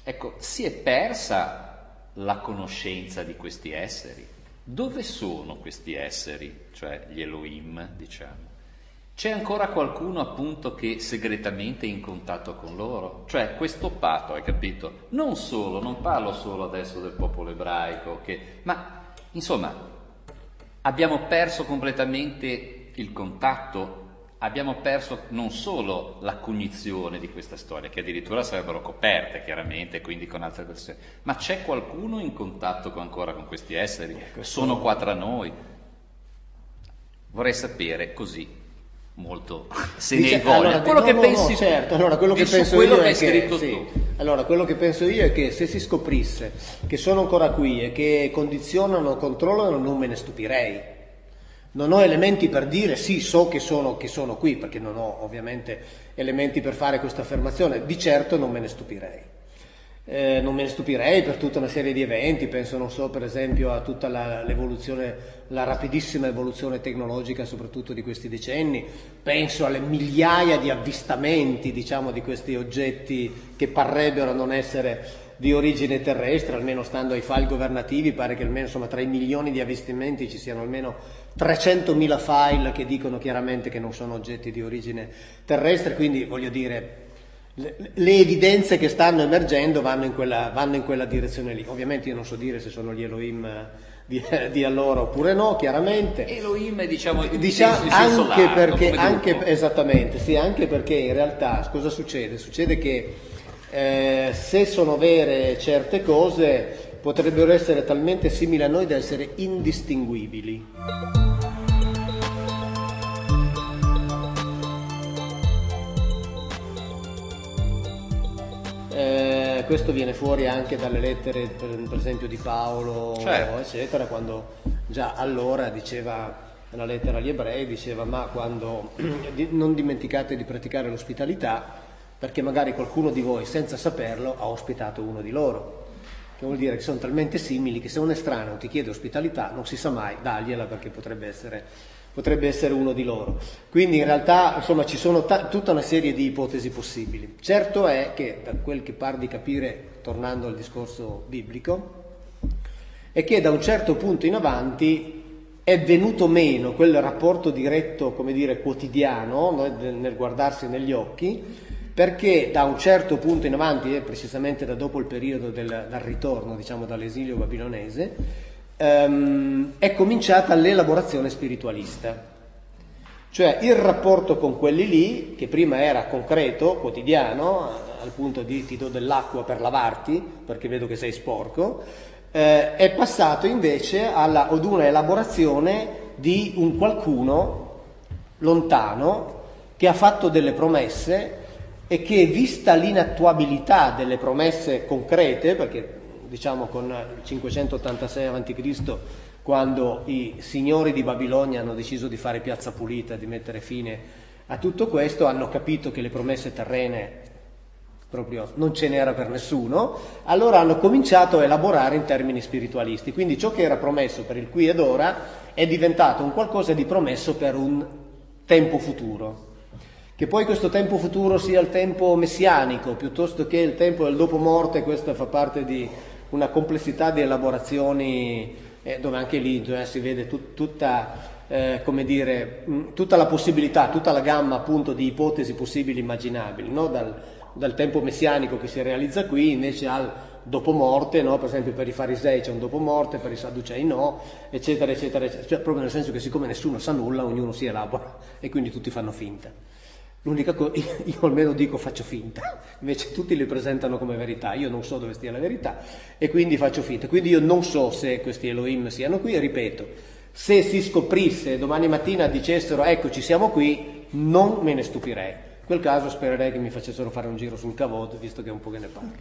Ecco, si è persa la conoscenza di questi esseri. Dove sono questi esseri, cioè gli Elohim, diciamo? C'è ancora qualcuno appunto che segretamente è in contatto con loro? Cioè questo patto, hai capito? Non solo, non parlo solo adesso del popolo ebraico, che, ma insomma abbiamo perso completamente il contatto abbiamo perso non solo la cognizione di questa storia, che addirittura sarebbero coperte chiaramente, quindi con altre persone, ma c'è qualcuno in contatto con, ancora con questi esseri? Sono qua tra noi? Vorrei sapere così, molto, se Dice, ne voglia, allora, quello no, che no, pensi no, certo. allora, quello che penso quello io che è che, sì. allora, quello che penso io è che se si scoprisse che sono ancora qui e che condizionano, controllano, non me ne stupirei non ho elementi per dire sì, so che sono, che sono qui, perché non ho ovviamente elementi per fare questa affermazione, di certo non me ne stupirei. Eh, non me ne stupirei per tutta una serie di eventi, penso non so per esempio a tutta la, l'evoluzione, la rapidissima evoluzione tecnologica soprattutto di questi decenni, penso alle migliaia di avvistamenti diciamo di questi oggetti che parrebbero non essere di origine terrestre, almeno stando ai file governativi, pare che almeno insomma, tra i milioni di avvistamenti ci siano almeno 300.000 file che dicono chiaramente che non sono oggetti di origine terrestre, quindi voglio dire le, le evidenze che stanno emergendo vanno in, quella, vanno in, quella, direzione lì. Ovviamente io non so dire se sono gli Elohim eh, di, di allora oppure no, chiaramente. Elohim diciamo, diciamo in anche largo, perché, anche, esattamente, sì, anche perché in realtà cosa succede? Succede che eh, se sono vere certe cose potrebbero essere talmente simili a noi da essere indistinguibili. Eh, questo viene fuori anche dalle lettere, per, per esempio, di Paolo, certo. eccetera, quando già allora diceva nella lettera agli ebrei diceva ma quando non dimenticate di praticare l'ospitalità perché magari qualcuno di voi senza saperlo ha ospitato uno di loro che vuol dire che sono talmente simili che se un estraneo ti chiede ospitalità non si sa mai, dagliela perché potrebbe essere, potrebbe essere uno di loro. Quindi in realtà insomma, ci sono ta- tutta una serie di ipotesi possibili. Certo è che, da quel che par di capire, tornando al discorso biblico, è che da un certo punto in avanti è venuto meno quel rapporto diretto, come dire, quotidiano nel guardarsi negli occhi, perché da un certo punto in avanti, e precisamente da dopo il periodo del, del ritorno, diciamo dall'esilio babilonese, ehm, è cominciata l'elaborazione spiritualista. Cioè il rapporto con quelli lì, che prima era concreto, quotidiano, al punto di ti do dell'acqua per lavarti, perché vedo che sei sporco, eh, è passato invece alla, ad una elaborazione di un qualcuno lontano che ha fatto delle promesse e che vista l'inattuabilità delle promesse concrete, perché diciamo con il 586 a.C., quando i signori di Babilonia hanno deciso di fare piazza pulita, di mettere fine a tutto questo, hanno capito che le promesse terrene proprio non ce n'era per nessuno, allora hanno cominciato a elaborare in termini spiritualisti. Quindi ciò che era promesso per il qui ed ora è diventato un qualcosa di promesso per un tempo futuro. Che poi questo tempo futuro sia il tempo messianico piuttosto che il tempo del dopo morte, questo fa parte di una complessità di elaborazioni eh, dove anche lì eh, si vede tut, tutta, eh, dire, mh, tutta, la possibilità, tutta la gamma appunto di ipotesi possibili immaginabili, no? dal, dal, tempo messianico che si realizza qui invece al dopo morte, no? per esempio per i farisei c'è un dopo morte, per i sadducei no, eccetera, eccetera, eccetera. Cioè, proprio nel senso che siccome nessuno sa nulla, ognuno si elabora e quindi tutti fanno finta. L'unica cosa, io almeno dico faccio finta, invece tutti le presentano come verità, io non so dove stia la verità e quindi faccio finta. Quindi io non so se questi Elohim siano qui ripeto, se si scoprisse domani mattina dicessero ecco ci siamo qui, non me ne stupirei. In quel caso spererei che mi facessero fare un giro sul cavot, visto che è un po' che ne parlo.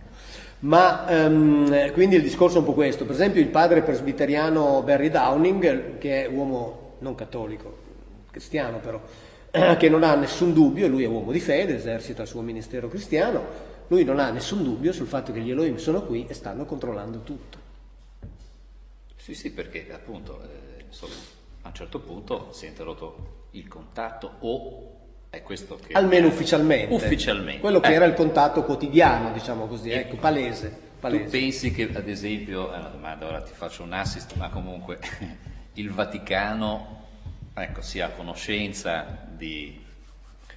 Ma um, quindi il discorso è un po' questo. Per esempio il padre presbiteriano Barry Downing, che è uomo non cattolico, cristiano però, che non ha nessun dubbio, lui è uomo di fede, esercita il suo ministero cristiano, lui non ha nessun dubbio sul fatto che gli Elohim sono qui e stanno controllando tutto. Sì, sì, perché appunto eh, a un certo punto si è interrotto il contatto o è questo che... Almeno ufficialmente. Ufficialmente. Quello che eh. era il contatto quotidiano, diciamo così, ecco, ecco palese, palese. Tu pensi che ad esempio, è una domanda, ora ti faccio un assist, ma comunque il Vaticano ecco, sia a conoscenza di...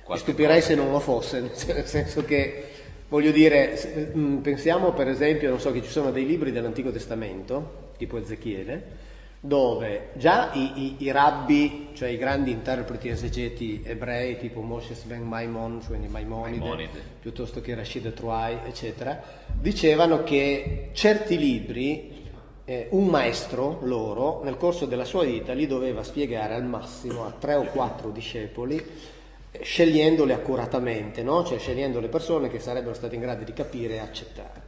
Mi stupirei se non lo fosse, nel senso che, voglio dire, mm, pensiamo per esempio, non so, che ci sono dei libri dell'Antico Testamento, tipo Ezechiele, dove già i, i, i, rabbi, cioè i grandi interpreti esegeti ebrei tipo Moshe Ben Maimon, cioè Maimonide, Maimonide, piuttosto che Rashid Truai, eccetera, dicevano che certi libri eh, un maestro loro nel corso della sua vita li doveva spiegare al massimo a tre o quattro discepoli eh, scegliendole accuratamente, no? cioè scegliendo le persone che sarebbero state in grado di capire e accettare.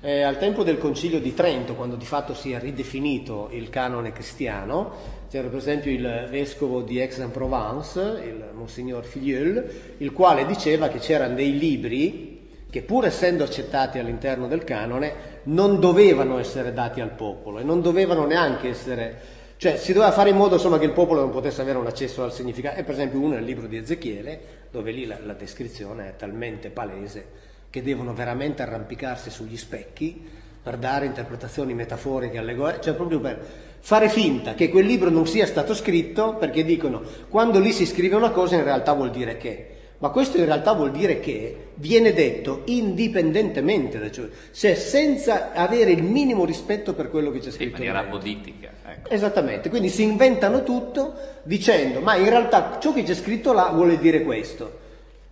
Eh, al tempo del concilio di Trento, quando di fatto si è ridefinito il canone cristiano, c'era per esempio il vescovo di Aix-en-Provence, il Monsignor Filleul, il quale diceva che c'erano dei libri che pur essendo accettati all'interno del canone non dovevano essere dati al popolo e non dovevano neanche essere... Cioè si doveva fare in modo insomma, che il popolo non potesse avere un accesso al significato. E per esempio uno è il libro di Ezechiele, dove lì la, la descrizione è talmente palese che devono veramente arrampicarsi sugli specchi per dare interpretazioni metaforiche allegoriche, cioè proprio per fare finta che quel libro non sia stato scritto perché dicono quando lì si scrive una cosa in realtà vuol dire che. Ma questo in realtà vuol dire che viene detto indipendentemente da ciò, cioè senza avere il minimo rispetto per quello che c'è scritto. in maniera apodittica. Ecco. Esattamente, quindi si inventano tutto dicendo ma in realtà ciò che c'è scritto là vuole dire questo.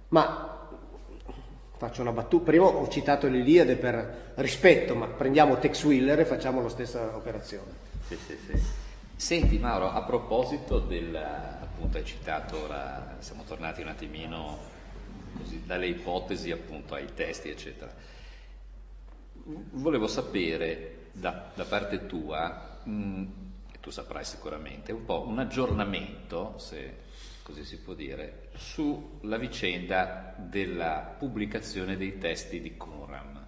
Ma faccio una battuta, prima ho citato l'Iliade per rispetto, ma prendiamo Tex Wheeler e facciamo la stessa operazione. Sì, sì, sì. Senti Mauro, a proposito del appunto hai citato ora, siamo tornati un attimino così, dalle ipotesi appunto ai testi, eccetera. Volevo sapere da, da parte tua, mh, che tu saprai sicuramente, un po' un aggiornamento, se così si può dire, sulla vicenda della pubblicazione dei testi di Qumran.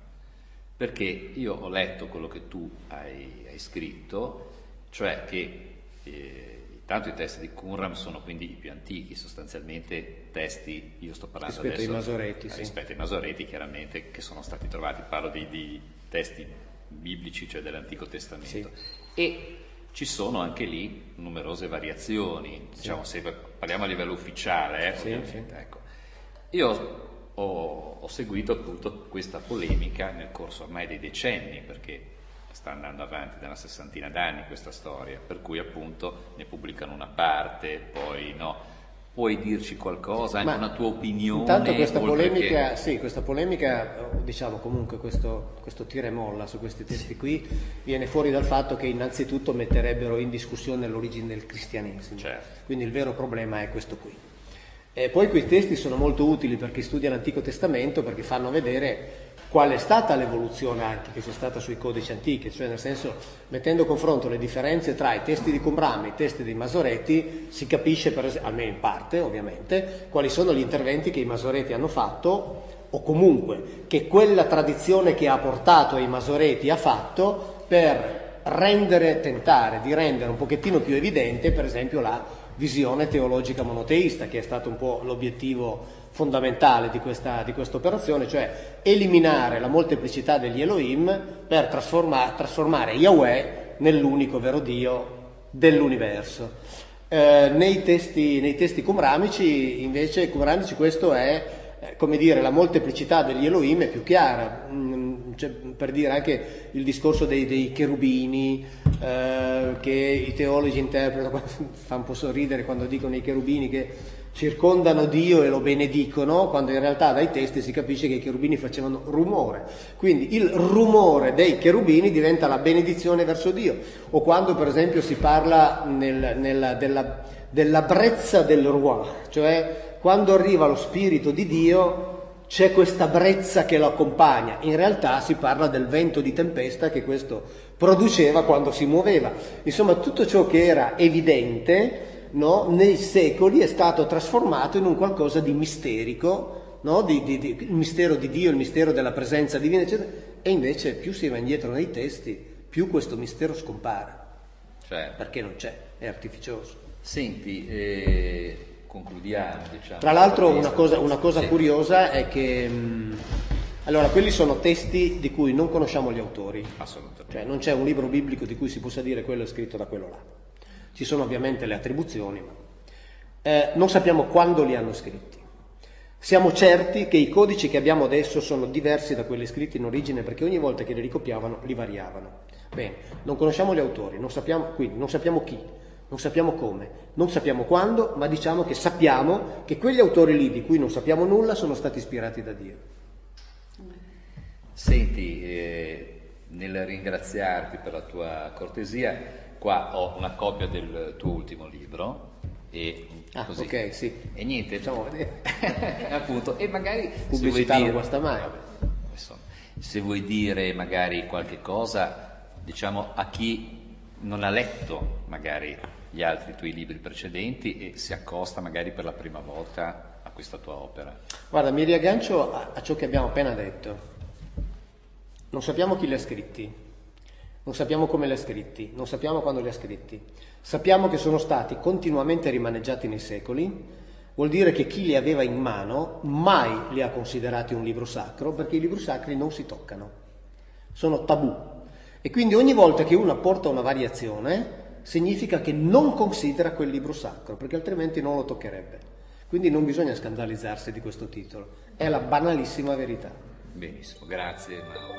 Perché io ho letto quello che tu hai, hai scritto, cioè che eh, intanto i testi di Qumran sono quindi i più antichi, sostanzialmente testi, io sto parlando rispetto adesso, ai Masoreti, eh, sì. rispetto ai Masoreti chiaramente che sono stati trovati, parlo di, di testi biblici, cioè dell'Antico Testamento. Sì. E ci sono anche lì numerose variazioni, diciamo se parliamo a livello ufficiale, eh, Sì. Ecco. Io ho, ho seguito appunto questa polemica nel corso ormai dei decenni, perché sta andando avanti da una sessantina d'anni questa storia, per cui appunto ne pubblicano una parte, poi no. Puoi dirci qualcosa, anche Ma una tua opinione? Intanto questa polemica, che- sì, questa polemica, diciamo comunque questo, questo tira e molla su questi testi qui, viene fuori dal fatto che innanzitutto metterebbero in discussione l'origine del cristianesimo. Certo. Quindi il vero problema è questo qui. E poi quei testi sono molto utili per chi studia l'Antico Testamento perché fanno vedere qual è stata l'evoluzione anche che c'è stata sui codici antichi, cioè nel senso mettendo a confronto le differenze tra i testi di Qumran e i testi dei Masoreti si capisce, esempio, almeno in parte ovviamente, quali sono gli interventi che i Masoreti hanno fatto o comunque che quella tradizione che ha portato ai Masoreti ha fatto per rendere, tentare di rendere un pochettino più evidente per esempio la visione teologica monoteista che è stato un po' l'obiettivo fondamentale di questa, di operazione, cioè eliminare la molteplicità degli Elohim per trasforma- trasformare Yahweh nell'unico vero Dio dell'universo. Eh, nei, testi, nei testi cumramici, invece, cumranici questo è, eh, come dire, la molteplicità degli Elohim è più chiara. Mm, cioè, per dire anche il discorso dei, dei cherubini, eh, che i teologi interpretano, fa un po' sorridere quando dicono i cherubini che circondano Dio e lo benedicono, quando in realtà dai testi si capisce che i cherubini facevano rumore. Quindi il rumore dei cherubini diventa la benedizione verso Dio. O quando per esempio si parla nel- nella- della, della brezza del roi, cioè quando arriva lo Spirito di Dio c'è questa brezza che lo accompagna. In realtà si parla del vento di tempesta che questo produceva quando si muoveva. Insomma, tutto ciò che era evidente no, nei secoli è stato trasformato in un qualcosa di misterico, no? di, di- di- il mistero di Dio, il mistero della presenza divina, eccetera. E invece più si va indietro nei testi, più questo mistero scompare, Certo. perché non c'è, è artificioso. Senti, eh, concludiamo. Diciamo, Tra l'altro una cosa, una cosa Sì. curiosa è che... mh, allora, quelli sono testi di cui non conosciamo gli autori. Assolutamente. Cioè non c'è un libro biblico di cui si possa dire quello è scritto da quello là. Ci sono ovviamente le attribuzioni, ma eh, non sappiamo quando li hanno scritti. Siamo certi che i codici che abbiamo adesso sono diversi da quelli scritti in origine perché ogni volta che li ricopiavano li variavano. Bene, non conosciamo gli autori, non sappiamo, quindi non sappiamo chi, non sappiamo come, non sappiamo quando, ma diciamo che sappiamo che quegli autori lì di cui non sappiamo nulla sono stati ispirati da Dio. Senti, eh, nel ringraziarti per la tua cortesia, qua ho una copia del tuo ultimo libro. E Ah, così. ok, sì. E niente, Facciamo vedere. appunto, e magari Pubblicità non guasta mai. Se vuoi dire magari qualche cosa, diciamo a chi non ha letto magari gli altri tuoi libri precedenti e si accosta magari per la prima volta a questa tua opera. Guarda, mi riaggancio a, a ciò che abbiamo appena detto. Non sappiamo chi li ha scritti, non sappiamo come li ha scritti, non sappiamo quando li ha scritti. Sappiamo che sono stati continuamente rimaneggiati nei secoli, vuol dire che chi li aveva in mano mai li ha considerati un libro sacro, perché i libri sacri non si toccano, sono tabù. E quindi ogni volta che uno apporta una variazione, significa che non considera quel libro sacro, perché altrimenti non lo toccherebbe. Quindi non bisogna scandalizzarsi di questo titolo, è la banalissima verità. Benissimo, grazie Mauro.